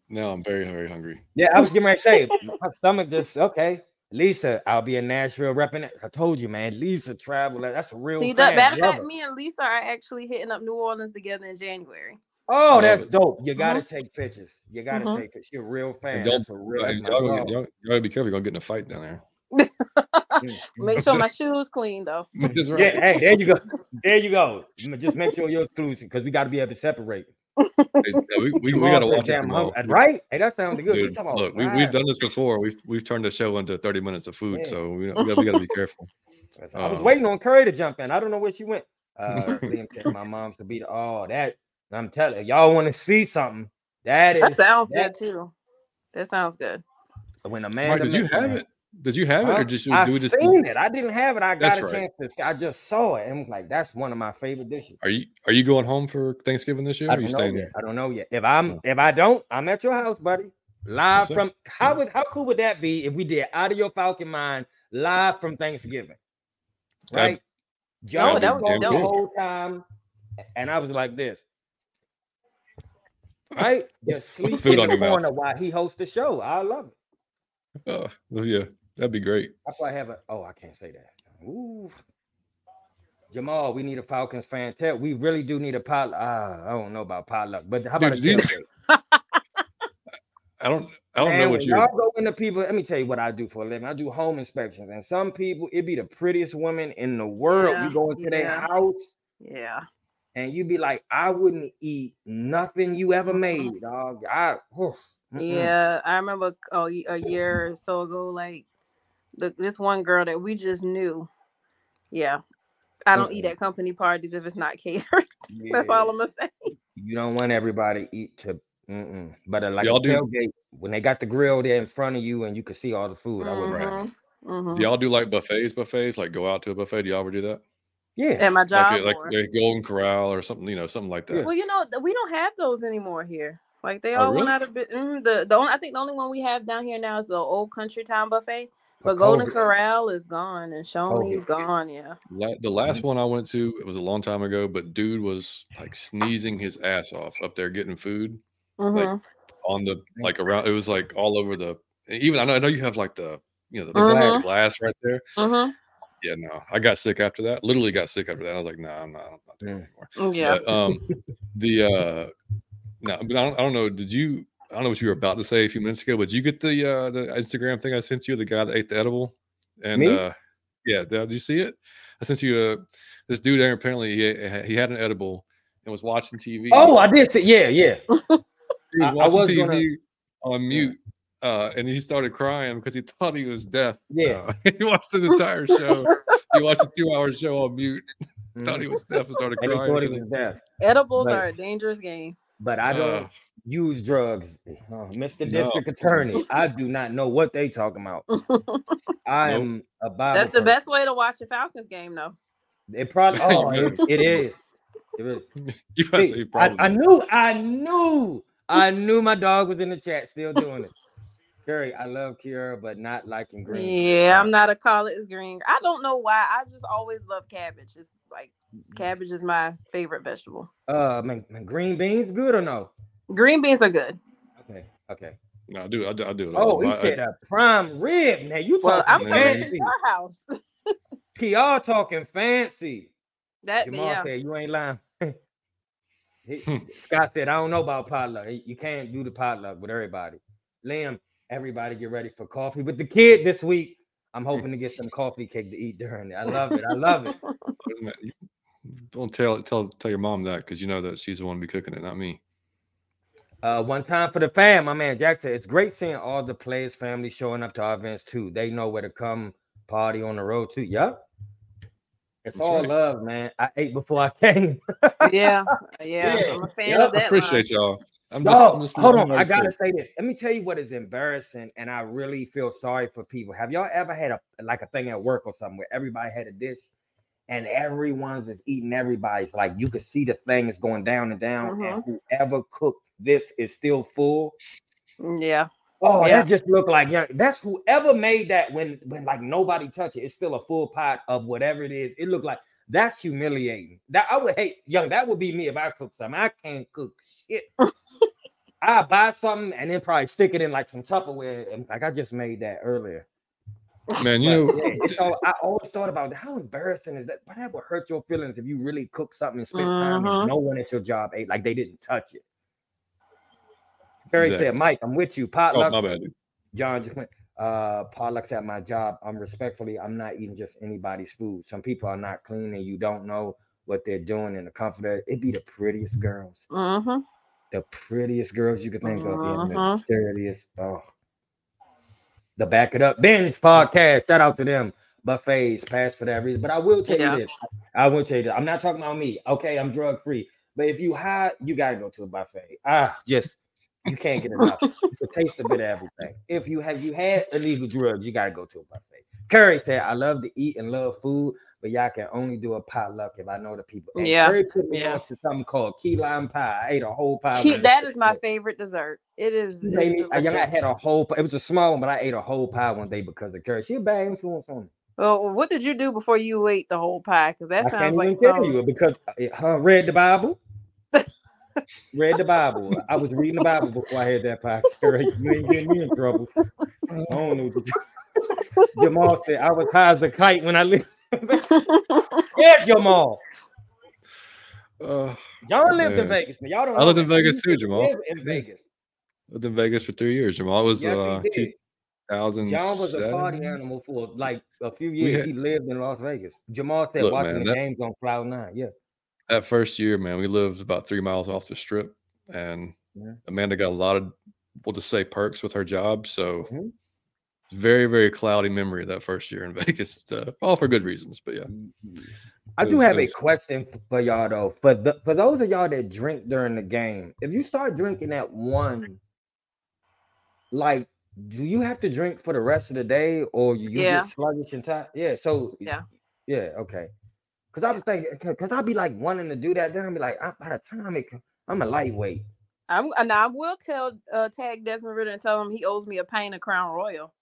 now I'm very very hungry. Yeah, I was getting ready to say my stomach just okay. Lisa, I'll be in Nashville repping it. I told you, man. Lisa travel. That's a real. See, that, matter of fact, me and Lisa are actually hitting up New Orleans together in January. Oh, Love that's dope. You gotta take pictures. You gotta Mhm. take pictures. You're a real fan. And don't- That's a real. Y'all, that's my y'all, gonna dog. get- y'all, y'all gotta be careful. You're gonna get in a fight down there. (laughs) Make sure my shoes clean though. (laughs) Right. Yeah, hey, there you go. There you go. Just make sure you're exclusive because we got to be able to separate. Hey, yeah, we, we, we gotta watch it tomorrow. Right? Hey, that sounded good. You Dude, talking about look, we, we've done this before. We've we've turned the show into 30 minutes of food, Yeah. so we, we, gotta, we gotta be (laughs) careful. I was um, waiting on Curry to jump in. I don't know where she went. Uh, my mom's to be the oh that. I'm telling you, y'all want to see something. That is That sounds that- good too. That sounds good. when Mike, Amanda. did you have it? Did you have it, or just I do we just? seen it. I didn't have it. I got That's a right. chance to. I just saw it and was like, that's one of my favorite dishes. Are you are you going home for Thanksgiving this year? I Or are you don't know staying yet. there? I don't know yet. If I'm Oh. if I don't, I'm at your house, buddy. Live That's it. from how would how cool would that be if we did out of your Falcon Mind live from Thanksgiving? That'd- Right? John that was would oh, the whole time, and I was like this. Right? Just (laughs) sleep Food in on the your mouth. corner while he hosts the show. I love it. Oh, well, yeah, that'd be great. I probably have a oh, I can't say that. Ooh. Jamal, we need a Falcons fan. Tell we really do need a pot. Ah, I don't know about potluck, but how about Dude, a tailgate? (laughs) I don't I don't Man, know what you're. y'all go into people. Let me tell you what I do for a living. I do home inspections, and some people it be the prettiest women in the world. Yeah, you go into their house, Yeah. And you'd be like, I wouldn't eat nothing you ever made, dog. I oof, mm-mm. Yeah, I remember a, a year or so ago, like the, this one girl that we just knew. Yeah, I don't eat Mm-mm. at company parties if it's not (laughs) catered. That's Yeah. all I'm gonna say. You don't want everybody eat to. Mm-mm. But uh, like Y'all do- tailgate, when they got the grill there in front of you and you can see all the food, I would. Right. Mhm, mhm. Do y'all do like buffets? Buffets like go out to a buffet? Do y'all ever do that? Yeah. At my job, Like a, like or- a Golden Corral or something, you know, something like that. well, you know, we don't have those anymore here. Like they Oh, all went out of bit. mm, the the only I think the only one we have down here now is the old Country Town buffet. For But Golden Corral is gone and Shoney's COVID. gone. Yeah. La- the last one I went to, it was a long time ago, but dude was like sneezing his ass off up there getting food Mhm. on the like around. It was like all over the. Even I know I know you have like the you know the, the Mhm. glass right there. Mhm. Yeah, no, I got sick after that. Literally got sick after that. I was like, no, nah, I'm not, I'm not doing it anymore. Yeah. But, um, the uh, no, but I don't, I don't know. Did you? I don't know what you were about to say a few minutes ago, but did you get the uh the Instagram thing I sent you? The guy that ate the edible, and Me? uh, yeah, did you see it? I sent you uh this dude there. Apparently, he he had an edible and was watching TV. Oh, I did. See, yeah, yeah. he I- I was watching was TV gonna- on mute. Uh, and he started crying because he thought he was deaf. Yeah. Uh, (laughs) he watched the entire show. he watched a two-hour show on mute. (laughs) Thought he was deaf and started and he thought he was deaf. Edibles But- are a dangerous game. But I don't Uh, use drugs, Uh, Mr. No. District Attorney. I do not know what they talking about. (laughs) I'm a Bible. That's the person. best way to watch the Falcons game, though. It probably. Oh, it, it is. It is. you See, say I, probably. I knew, I knew, I knew my dog was in the chat, still doing it. Curry, I love Kiara, but not liking green. Yeah, I'm not a collard green. I don't know why. I just always love cabbage. It's like cabbage is my favorite vegetable. Uh, man, man, green beans, good or no? Green beans are good. Okay, okay. no, I do. I do. I do it. Oh, all. he I- I- said a prime rib. Now you Well, I'm talking Yeah. coming to your house. (laughs) PR talking fancy. That Jamal yeah. said you ain't lying. (laughs) He-. (laughs) Scott said, I don't know about potluck. You can't do the potluck with everybody. Liam, everybody get ready for coffee with the kid this week. I'm hoping to get some coffee cake to eat during it. I love it. I love it. (laughs) Don't tell tell tell your mom that because you know that she's the one to be cooking it, not me. Uh, one time for the fam, my man Jack said, it's great seeing all the players' family showing up to our events too. They know where to come party on the road too. Yep. It's That's all right. love, man. I ate before I came. yeah, (laughs) yeah, Yeah, I'm a fan yeah, of that. Appreciate line. y'all. I'm just, No, I'm just hold on. I gotta say this. Let me tell you what is embarrassing, and I really feel sorry for people. Have y'all ever had a like a thing at work or something where everybody had a dish and everyone's is eating everybody's like you could see the thing is going down and down, and mm-hmm. whoever cooked this is still full. Mm, yeah, Oh, Yeah. that just looked like yeah, that's whoever made that when when like nobody touch it, it's still a full pot of whatever it is. It looked like that's humiliating. That I would hate young, that would be me if I cook something. I can't cook I buy something and then probably stick it in like some Tupperware and like I just made that earlier. Man, you know, yeah, so I always thought about how embarrassing is that? But that would hurt your feelings if you really cook something and spent time Mhm. and no one at your job ate like they didn't touch it. Terry Exactly. said, "Mike, I'm with you. oh, Potluck. bad. John just went. Uh, potlucks at my job. I'm respectfully. I'm not eating just anybody's food. Some people are not clean, and you don't know what they're doing in the comfort. Of, it be the prettiest girls, Mm-hmm. The prettiest girls you could think of, and the Mhm. dirtiest. Oh, the back it up binge podcast. Shout out to them. Buffets pass for that reason. But I will tell Yeah. you this. I will tell you this. I'm not talking about me. Okay, I'm drug free. But if you high, you gotta go to a buffet. Ah, just you can't get enough. you can taste a bit of everything. If you have you had illegal drugs, you gotta go to a buffet. Curry said, I love to eat and love food, but y'all can only do a potluck if I know the people. And Yeah, Curry put me yeah. on to something called key lime pie. I ate a whole pie. Key, that is my favorite dessert. It is. Made I. I had a whole. It was a small one, but I ate a whole pie one day because of Curry. She a bad influence on me. Well, what did you do before you ate the whole pie? Because that I sounds can't like even tell you because eh, it, her read the Bible. read the Bible. I was reading the Bible before I had that pie. Curry. You ain't getting me in trouble. I don't know. (laughs) Jamal said I was high as a kite when I lived. Yeah, Jamal. Uh, Y'all lived in Vegas, man. Y'all don't. I lived in. Vegas too, Jamal. live In Vegas. lived in Vegas for three years, Jamal. Was Yes, uh, did. 2007. John was a party animal for like a few years. had- he lived in Las Vegas. Jamal said Look, watching man, the that- games on Cloud Nine. Yeah. That first year, man, we lived about three miles off the strip, and Yeah. Amanda got a lot of, we'll just say, perks with her job. So, Mhm. Very, very cloudy memory of that first year in (laughs) Vegas, uh, all for good reasons. But yeah, I It do was- have it a question for y'all though. For the for those of y'all that drink during the game, if you start drinking at one, like, do you have to drink for the rest of the day, or you Yeah. get sluggish and tired? Yeah. So Yeah. yeah. Okay. Because I was thinking, because I'll be like wanting to do that, then I'll be like, I, by the time it, I'm a lightweight. I'm and I will tell uh tag Desmond Ridder and tell him he owes me a pint of Crown Royal.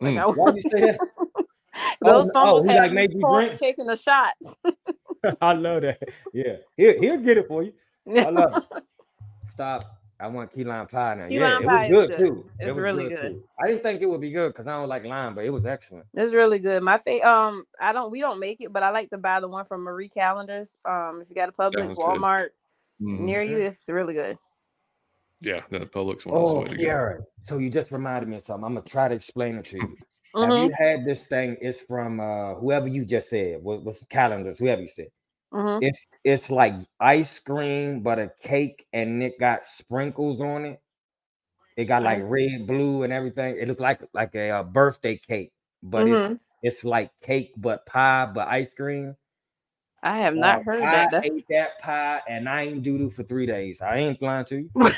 Like Mm. I, Why you say that? (laughs) those oh, fumbles he, had like, me made you taking the shots. (laughs) I love that. Yeah, he'll, he'll get it for you. I love it. (laughs) Stop. I want key lime pie now. Key yeah, lime it pie was is good good. too. It It's was really good. too. I didn't think it would be good because I don't like lime, but it was excellent. It's really good. My fa- um, I don't we don't make it, but I like to buy the one from Marie Callender's. Um, if you got a Publix, that's good. Walmart Mhm. near you, it's really good. Yeah, the Publix one is the Oh, way to. Kiara. So you just reminded me of something. I'm gonna try to explain it to you. Have Mhm, you had this thing? It's from uh whoever you just said. What was Callender's? Whoever you said. mhm. It's it's like ice cream, but a cake, and it got sprinkles on it. It got like red, blue, and everything. It looked like like a, uh birthday cake, but it's Mhm. it's like cake but pie but ice cream. I have not Uh, heard I that. That's ate that pie and I ain't doo doo for three days. I ain't lying to you. (laughs)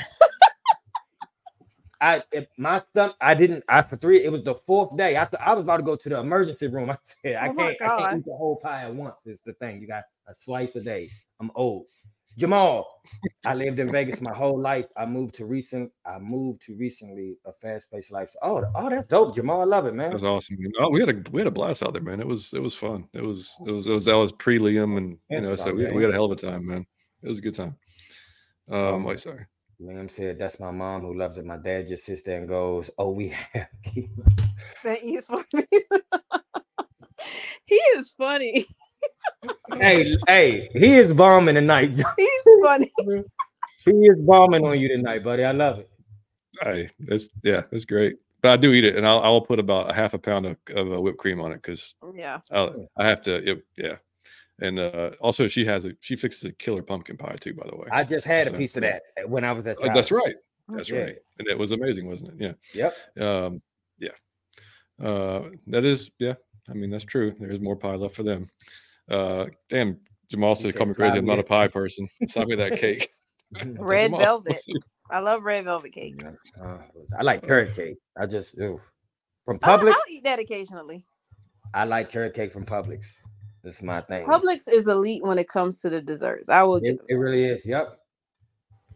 I if my stomach, I didn't. I for three. It was the fourth day. I th- I was about to go to the emergency room. (laughs) I said, I Oh my can't. I can't eat the whole pie at once. Is the thing. You got a slice a day. I'm old. Jamal, I lived in Vegas my whole life. I moved to recent. I moved to recently a fast paced life. Oh, oh, that's dope, Jamal. I love it, man. That's was awesome. Oh, we had a we had a blast out there, man. It was it was fun. It was it was it was that was pre Liam, and you know, so we, we had a hell of a time, man. It was a good time. Um, wait, sorry. Liam said, "That's my mom who loves it." My dad just sits there and goes, "Oh, we (laughs) have." that is funny. (laughs) he is funny. hey, hey, he is bombing tonight. (laughs) He's funny. he is bombing on you tonight, buddy. I love it. Hey, it's yeah, that's great. But I do eat it, and I'll I'll put about a half a pound of, of uh, whipped cream on it because Yeah. I I have to. It, yeah, and uh, also she has a she fixes a killer pumpkin pie too. By the way, I just had a piece of that when I was at. Uh, that's right. That's Yeah. right, and it was amazing, wasn't it? Yeah. Yep. Yeah. Um, yeah. Uh, that is yeah. I mean that's true. There's more pie left for them. Uh, damn, Jamal He said, said, "Call me crazy. I'm not a pie person. (laughs) Stop me that cake." (laughs) Red Jamal, velvet. (laughs) I love red velvet cake. Uh, I like carrot cake. I just ew. from I'll, Publix. I'll eat that occasionally. I like carrot cake from Publix. That's my thing. Publix is elite when it comes to the desserts. I will It, get it really is. Yep.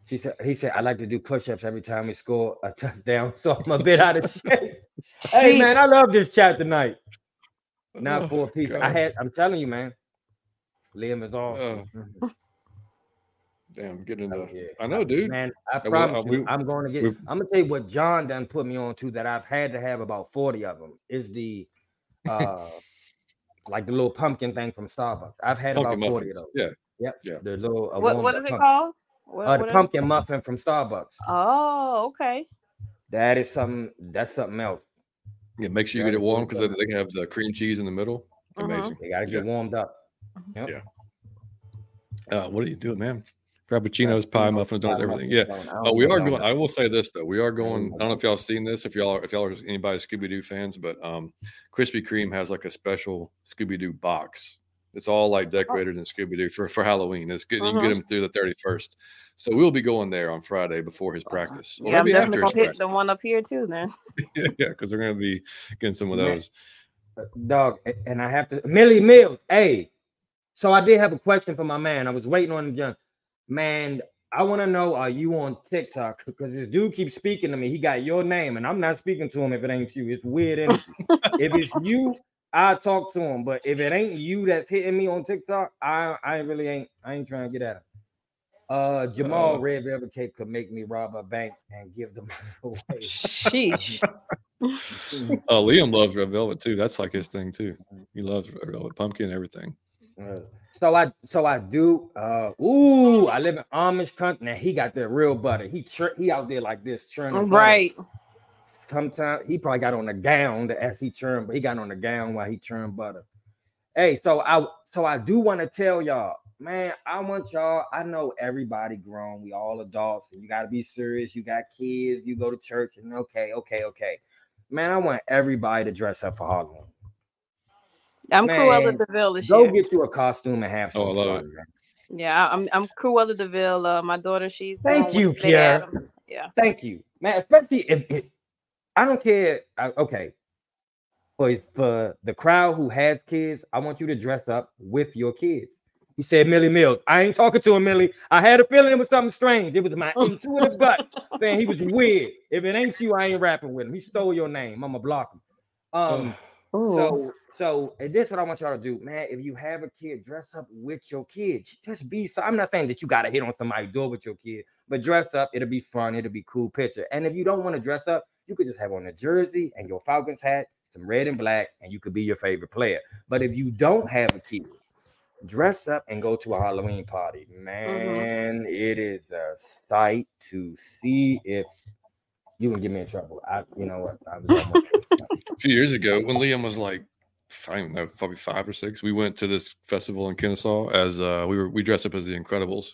She said. He said I like to do push-ups every time we score a touchdown, (laughs) so I'm a bit out of shape. (laughs) hey man, I love this chat tonight. Not Oh, for a piece. I had. I'm telling you, man. Liam is awesome. Oh, Damn, get into. Oh, yeah. I know, dude. Man, I we- promise uh, you, we- I'm going to get. we've- I'm gonna tell you what John done put me on to that I've had to have about 40 of them. Is the uh, like the little pumpkin thing from Starbucks. I've had Pumpkin about forty of muffins. those. Yeah. Yep. Yeah. The little. uh, What warmed what it pump- called? What, Uh, what the are- pumpkin muffin from Starbucks. Oh, okay. That is something. That's something else. Yeah, make sure you Yeah, get it warm because good. they have the cream cheese in the middle. Mhm. Amazing. They gotta get Yeah. warmed up. Yep. Yeah. Uh, what are you doing, man? Frappuccinos, pie, Frappuccino, muffins, donuts, everything. Yeah. Oh, we are going. I will say this though, we are going. Mm. I don't know if y'all have seen this. If y'all are, if y'all are anybody Scooby Doo fans, but um, Krispy Kreme has like a special Scooby Doo box. It's all like decorated in Scooby Doo for for Halloween. It's good. You can get Mhm. them through the thirty first. So we'll be going there on Friday before his practice. Or Yeah, I'm maybe definitely after gonna hit the one up here too. Then (laughs) yeah, because they're going to be getting some of those. Uh, dog, and I have to Millie Mills. Hey, so I did have a question for my man. I was waiting on him. Just man, I want to know: Are you on TikTok? Because this dude keeps speaking to me. He got your name, and I'm not speaking to him if it ain't you. It's weird energy. if it's (laughs) you, I talk to him. But if it ain't you that's hitting me on TikTok, I I really ain't. I ain't trying to get at him. Uh, Jamal Uh-oh. Red Velvet Cake could make me rob a bank and give them money (laughs) away. sheesh. (laughs) Uh, Liam loves red velvet too. That's like his thing too. He loves red velvet pumpkin everything. Uh, so I so I do. Uh, ooh, I live in Amish country. Now he got that real butter. He chur- he out there like this churning. butter. right. Sometimes he probably got on a gown to, as he churned, but he got on a gown while he churned butter. Hey, so I so I do want to tell y'all, man. I want y'all. I know everybody grown. We all adults, and you got to be serious. You got kids. You go to church, and okay, okay, okay. Man, I want everybody to dress up for Halloween. I'm Cruella Man, Deville this Go year. get you a costume and have some Oh, I love fun. man. Yeah, I'm I'm Cruella de Vil. Uh, my daughter, she's Thank you, with Kiara. Adams. Yeah. Thank you, man. Especially if, if I don't care. I, okay, for for the crowd who has kids, I want you to dress up with your kids. He said, Millie Mills. I ain't talking to him, Millie. I had a feeling it was something strange. It was my (laughs) intuitive gut saying he was weird. If it ain't you, I ain't rapping with him. He stole your name. I'ma block him. Um, Ooh. so so and this is what I want y'all to do, man. If you have a kid, dress up with your kid. Just be so I'm not saying that you gotta hit on somebody's door with your kid, but dress up, it'll be fun, it'll be cool picture. And if you don't want to dress up, you could just have on a jersey and your Falcons hat, some red and black, and you could be your favorite player. But if you don't have a kid, dress up and go to a Halloween party. Mm-hmm. Man, it is a sight to see if you can get me in trouble. I you know what I was almost (laughs) a few years ago when Liam was like, I don't know, probably five or six. We went to this festival in Kennesaw as uh, we were we dressed up as the Incredibles.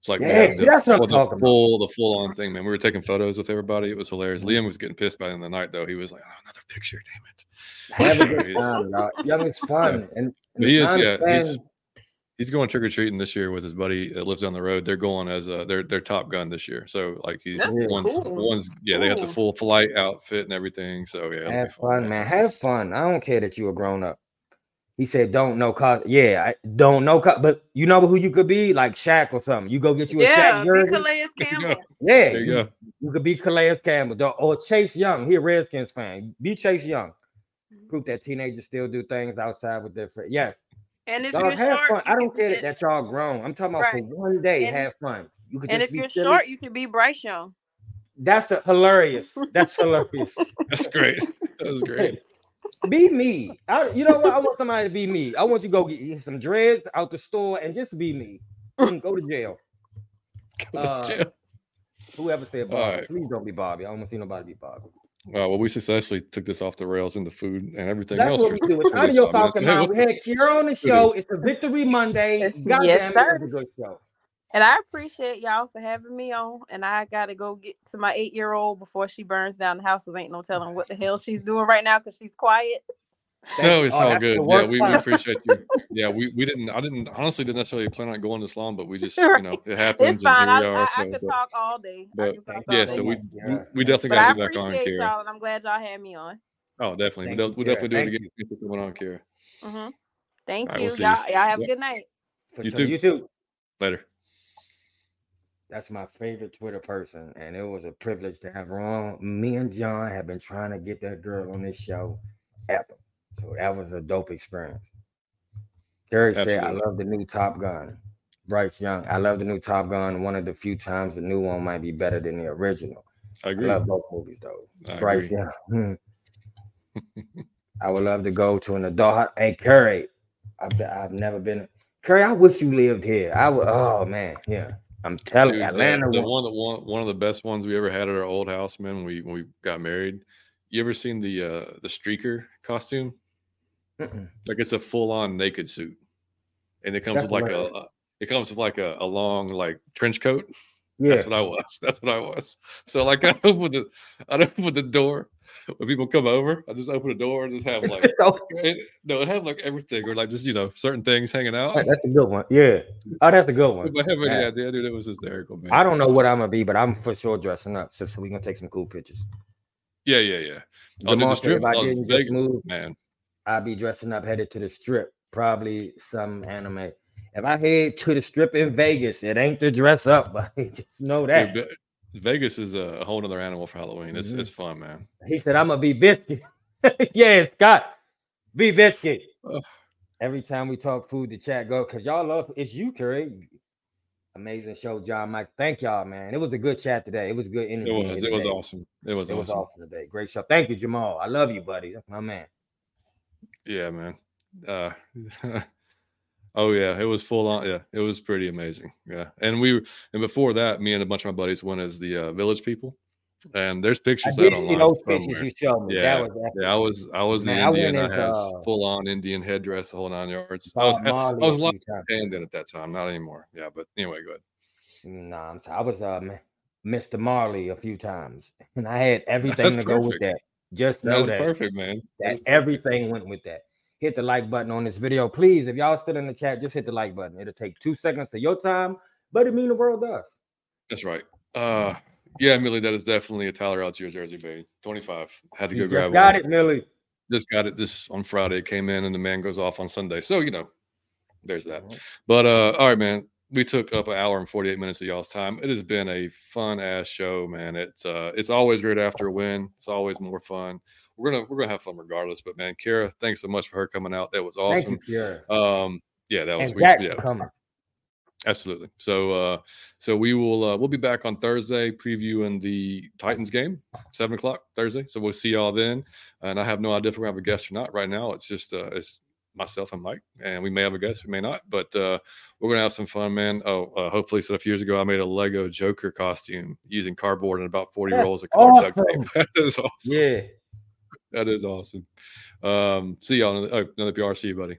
It's like Yeah, see, the, that's what I'm full- talking about. full the full on thing, man. We were taking photos with everybody. It was hilarious. Liam was getting pissed by the end of the night though. He was like, oh, another picture, damn it. Have a good (laughs) time, y'all. Young is fun. And, and He is, yeah. He's he's going trick or treating this year with his buddy that lives down the road. They're going as uh, their their Top Gun this year. So like he's That's one's cool. one's yeah. They got the full flight outfit and everything. So yeah, have fun, man. Have fun. I don't care that you a grown up. He said, "Don't know cause." Yeah, I don't know cause, but you know who you could be, like Shaq or something. You go get you a yeah, Shaq be jersey. Calais (laughs) Campbell. Yeah, There you go. You could be Calais Campbell or Chase Young. He a Redskins fan. Be Chase Young. Proof that teenagers still do things outside with their friends. Yes, And if dog, you're have short, fun. you I don't can care be- that, that y'all grown. I'm talking about Right. for one day. And- have fun. You could and just if be you're silly. short, you can be Bryce Young. That's a, hilarious. That's hilarious. (laughs) That's great. That was great. Be me. I, you know what? I want somebody to be me. I want you to go get some dreads out the store and just be me. And go to jail. (laughs) Uh, Whoever said Bobby, All right. please don't be Bobby. I don't want to see nobody be Bobby. Uh, well, we successfully took this off the rails into food and everything That's else. what we do. It's (laughs) 45 Audio minutes. (laughs) Falcon Hey, Hour. We had Kiara on the show. It's a Victory Monday. Yes, God yes, damn it, sir. it's a good show. And I appreciate y'all for having me on. And I gotta go get to my eight year old before she burns down the house. Cause ain't no telling what the hell she's doing right now because she's quiet. Thank No, it's Oh, all that's good. Yeah, we, we appreciate you. Yeah, we, we didn't. I didn't honestly didn't necessarily plan on going this long, but we just you know it happens. It's fine. And I, we are. I, so, I could but- talk all day. But, talk yeah, all day. so we, Yeah. we we definitely got to be back on, I appreciate y'all, and I'm glad y'all had me on. Oh, definitely. Thank We'll, we'll Kiara. definitely do it Thank again. Thank you for coming on, Kiara. hmm Thank All right, you. we'll y'all, you. y'all have Yep. a good night. For You sure. too. You too. Later. That's my favorite Twitter person, and it was a privilege to have her on. Me and John have been trying to get that girl on this show ever, so that was a dope experience. Terry said, "I love the new Top Gun." Bryce Young, I love the new Top Gun. One of the few times the new one might be better than the original. I I agree. love both movies though. I Bryce agree. Young. (laughs) I would love to go to an adult. Hey, Curry, I've, I've never been. Curry, I wish you lived here. I would. Oh man, yeah. I'm telling you, Atlanta. The, the one, the one, one of the best ones we ever had at our old house, man. When we when we got married. You ever seen the uh the streaker costume? Mm-mm. Like it's a full on naked suit, and it comes That's with like a, a, it comes with like a, a long like trench coat. Yeah. That's what I was. (laughs) That's what I was. So like (laughs) I open the I open the door when people come over. I just open the door and just have like it, (laughs) no, it have like everything or like just you know certain things hanging out. That's a good one. Yeah. Oh, that's a good one. I have any yeah. idea, dude. It was hysterical, man. I don't know what I'm gonna be, but I'm for sure dressing up. So, so we gonna take some cool pictures. Yeah, yeah, yeah. Oh, the strip. If I didn't Vegas, move, man, I'd be dressing up, headed to the strip. Probably some anime if I head to the strip in Vegas, it ain't to dress up, (laughs) but just know that. Dude, Vegas is a whole other animal for Halloween. It's mm-hmm. it's fun, man. He said, I'm gonna be biscuit. (laughs) yeah, Scott, be biscuit. Every time we talk food, the chat go because y'all love it's you, Curry. Amazing show, John Mike. Thank y'all, man. It was a good chat today. It was good interview. It was. It was awesome. It was. It awesome. was awesome today. Great show. Thank you, Jamal. I love you, buddy. That's my man. Yeah, man. Uh, (laughs) Oh yeah, it was full on. Yeah, it was pretty amazing. Yeah, and we and before that, me and a bunch of my buddies went as the uh, village people. And there's pictures I did see those pictures you showed me. Yeah, yeah, I was I was Man, in Indian. I, I had uh, full on Indian headdress, the whole nine yards. I was I was lucky in at that time, not anymore. Yeah, but anyway, good. Nah, I'm t- i was uh, Mr. Marley a few times, and I had (laughs) everything That's to perfect. go with that. Just know that, that perfect, man. That everything went with that hit the like button on this video. Please, if y'all still in the chat, just hit the like button. It'll take two seconds of your time, but it mean the world does. That's right. Uh yeah, Millie, that is definitely a Tyler Allgeier jersey, baby. 25. Had to go grab it. Just got it, Millie. Just got it this on Friday. It came in and the man goes off on Sunday. So, you know, there's that. But uh all right, man. We took up an hour and 48 minutes of y'all's time. It has been a fun ass show, man. It's uh it's always great after a win. It's always more fun we're gonna we're gonna have fun regardless. But man, Kiara, thanks so much for her coming out. That was awesome. Thank You, um, yeah, that was we, yeah, coming. Absolutely. So uh so we will uh we'll be back on Thursday previewing the Titans game, seven o'clock Thursday. So we'll see y'all then. And I have no idea if we're gonna have a guest or not right now. It's just uh it's myself and Mike, and we may have a guest, we may not, but uh, we're gonna have some fun, man. Oh, uh, hopefully, so a few years ago, I made a Lego Joker costume using cardboard and about forty rolls of card awesome. duct tape. (laughs) that is awesome. Yeah, that is awesome. Um, see y'all another, oh, another PR. Buddy.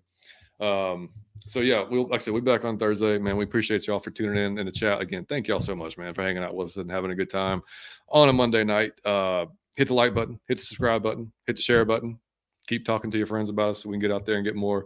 Um, so yeah, we'll like I said, we'll be back on Thursday, man. We appreciate y'all for tuning in in the chat again. Thank y'all so much, man, for hanging out with us and having a good time on a Monday night. Uh, hit the like button, hit the subscribe button, hit the share button. Keep talking to your friends about us so we can get out there and get more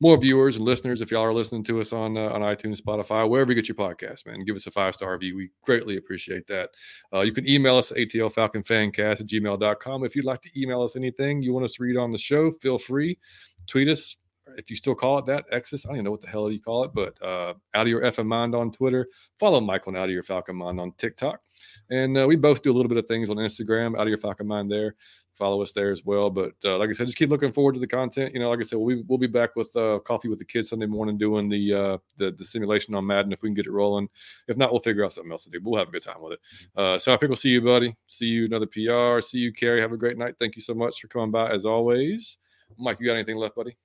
more viewers and listeners. If y'all are listening to us on uh, on iTunes, Spotify, wherever you get your podcast, man, give us a five star review. We greatly appreciate that. Uh, you can email us at atlfalconfancast at gmail.com. If you'd like to email us anything you want us to read on the show, feel free. Tweet us if you still call it that, Exus. I don't even know what the hell you call it, but uh, out of your FM mind on Twitter. Follow Michael and out of your Falcon mind on TikTok. And uh, we both do a little bit of things on Instagram, out of your Falcon mind there follow us there as well. But uh, like I said, just keep looking forward to the content. You know, like I said, we'll, we'll be back with uh, coffee with the kids Sunday morning doing the, uh, the the simulation on Madden if we can get it rolling. If not, we'll figure out something else to do. We'll have a good time with it. Uh, so I think we'll see you, buddy. See you another PR. See you, Carrie. Have a great night. Thank you so much for coming by as always. Mike, you got anything left, buddy?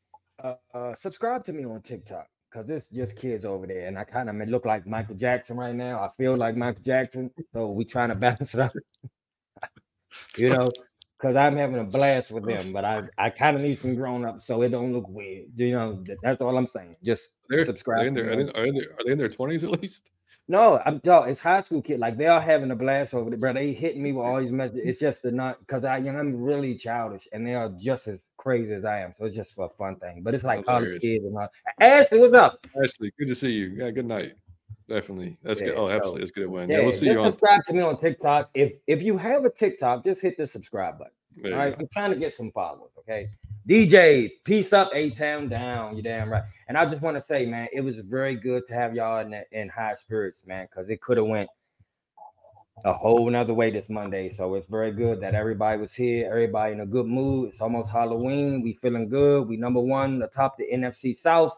Uh, uh, subscribe to me on TikTok because it's just kids over there, and I kind of look like Michael Jackson right now. I feel like Michael Jackson, so we're trying (laughs) to balance it out. (laughs) you know, because I'm having a blast with oh them. But I, I kind of need some grown ups so it don't look weird. You know, that's all I'm saying. Just they're, subscribe. Are they, their, are, they, are they in their twenties at least? No, I'm no, it's high school kid. Like they are having a blast over there, bro. They hitting me with all these messages. It's just the not because I, you know, I'm really childish, and they are just as crazy as I am. So it's just for a fun thing. But it's like college kids and all. Ashley, what's up? Ashley, good to see you. Yeah, good night. Definitely. That's yeah, oh, good. Oh, absolutely. It's good win. Yeah, yeah we'll see you on subscribe to me on TikTok. If if you have a TikTok, just hit the subscribe button. There all right. I'm trying to get some followers. Okay. DJ, peace up, A Town down. You damn right. And I just want to say, man, it was very good to have y'all in, the, in high spirits, man, because it could have went a whole nother way this Monday. So it's very good that everybody was here, everybody in a good mood. It's almost Halloween. We feeling good. We number one atop the NFC South.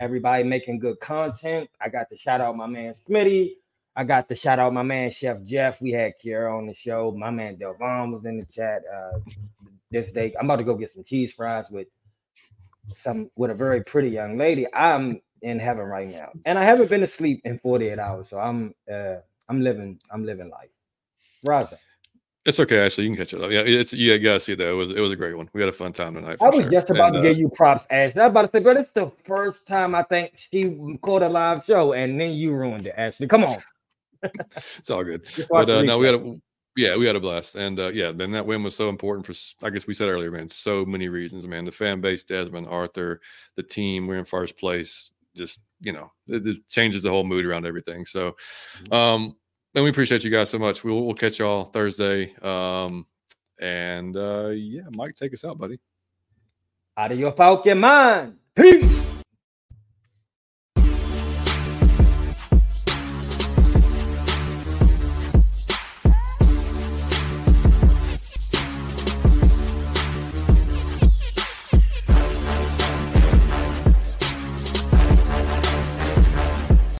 Everybody making good content. I got to shout out my man Smitty. I got to shout out my man Chef Jeff. We had Kiara on the show. My man Delvon was in the chat. Uh, this day. I'm about to go get some cheese fries with some with a very pretty young lady. I'm in heaven right now, and I haven't been asleep in 48 hours, so I'm uh I'm living I'm living life. Raza. It's okay, Ashley. You can catch it up. Yeah, it's you gotta see that. It was it was a great one. We had a fun time tonight. I was sure. just about And, to uh, give you props, Ashley. I was about to say, bro, is the first time I think she caught a live show, and then you ruined it, Ashley. Come on. (laughs) it's all good. But uh, no, we had a yeah, we had a blast, and uh, yeah, then that win was so important for I guess we said earlier, man. So many reasons, man. The fan base, Desmond, Arthur, the team, we're in first place. Just you know, it, it changes the whole mood around everything. So, Mm-hmm. um, and we appreciate you guys so much. We'll we'll catch y'all Thursday. Um, and uh, yeah, Mike, take us out, buddy. Falcon mind. Peace.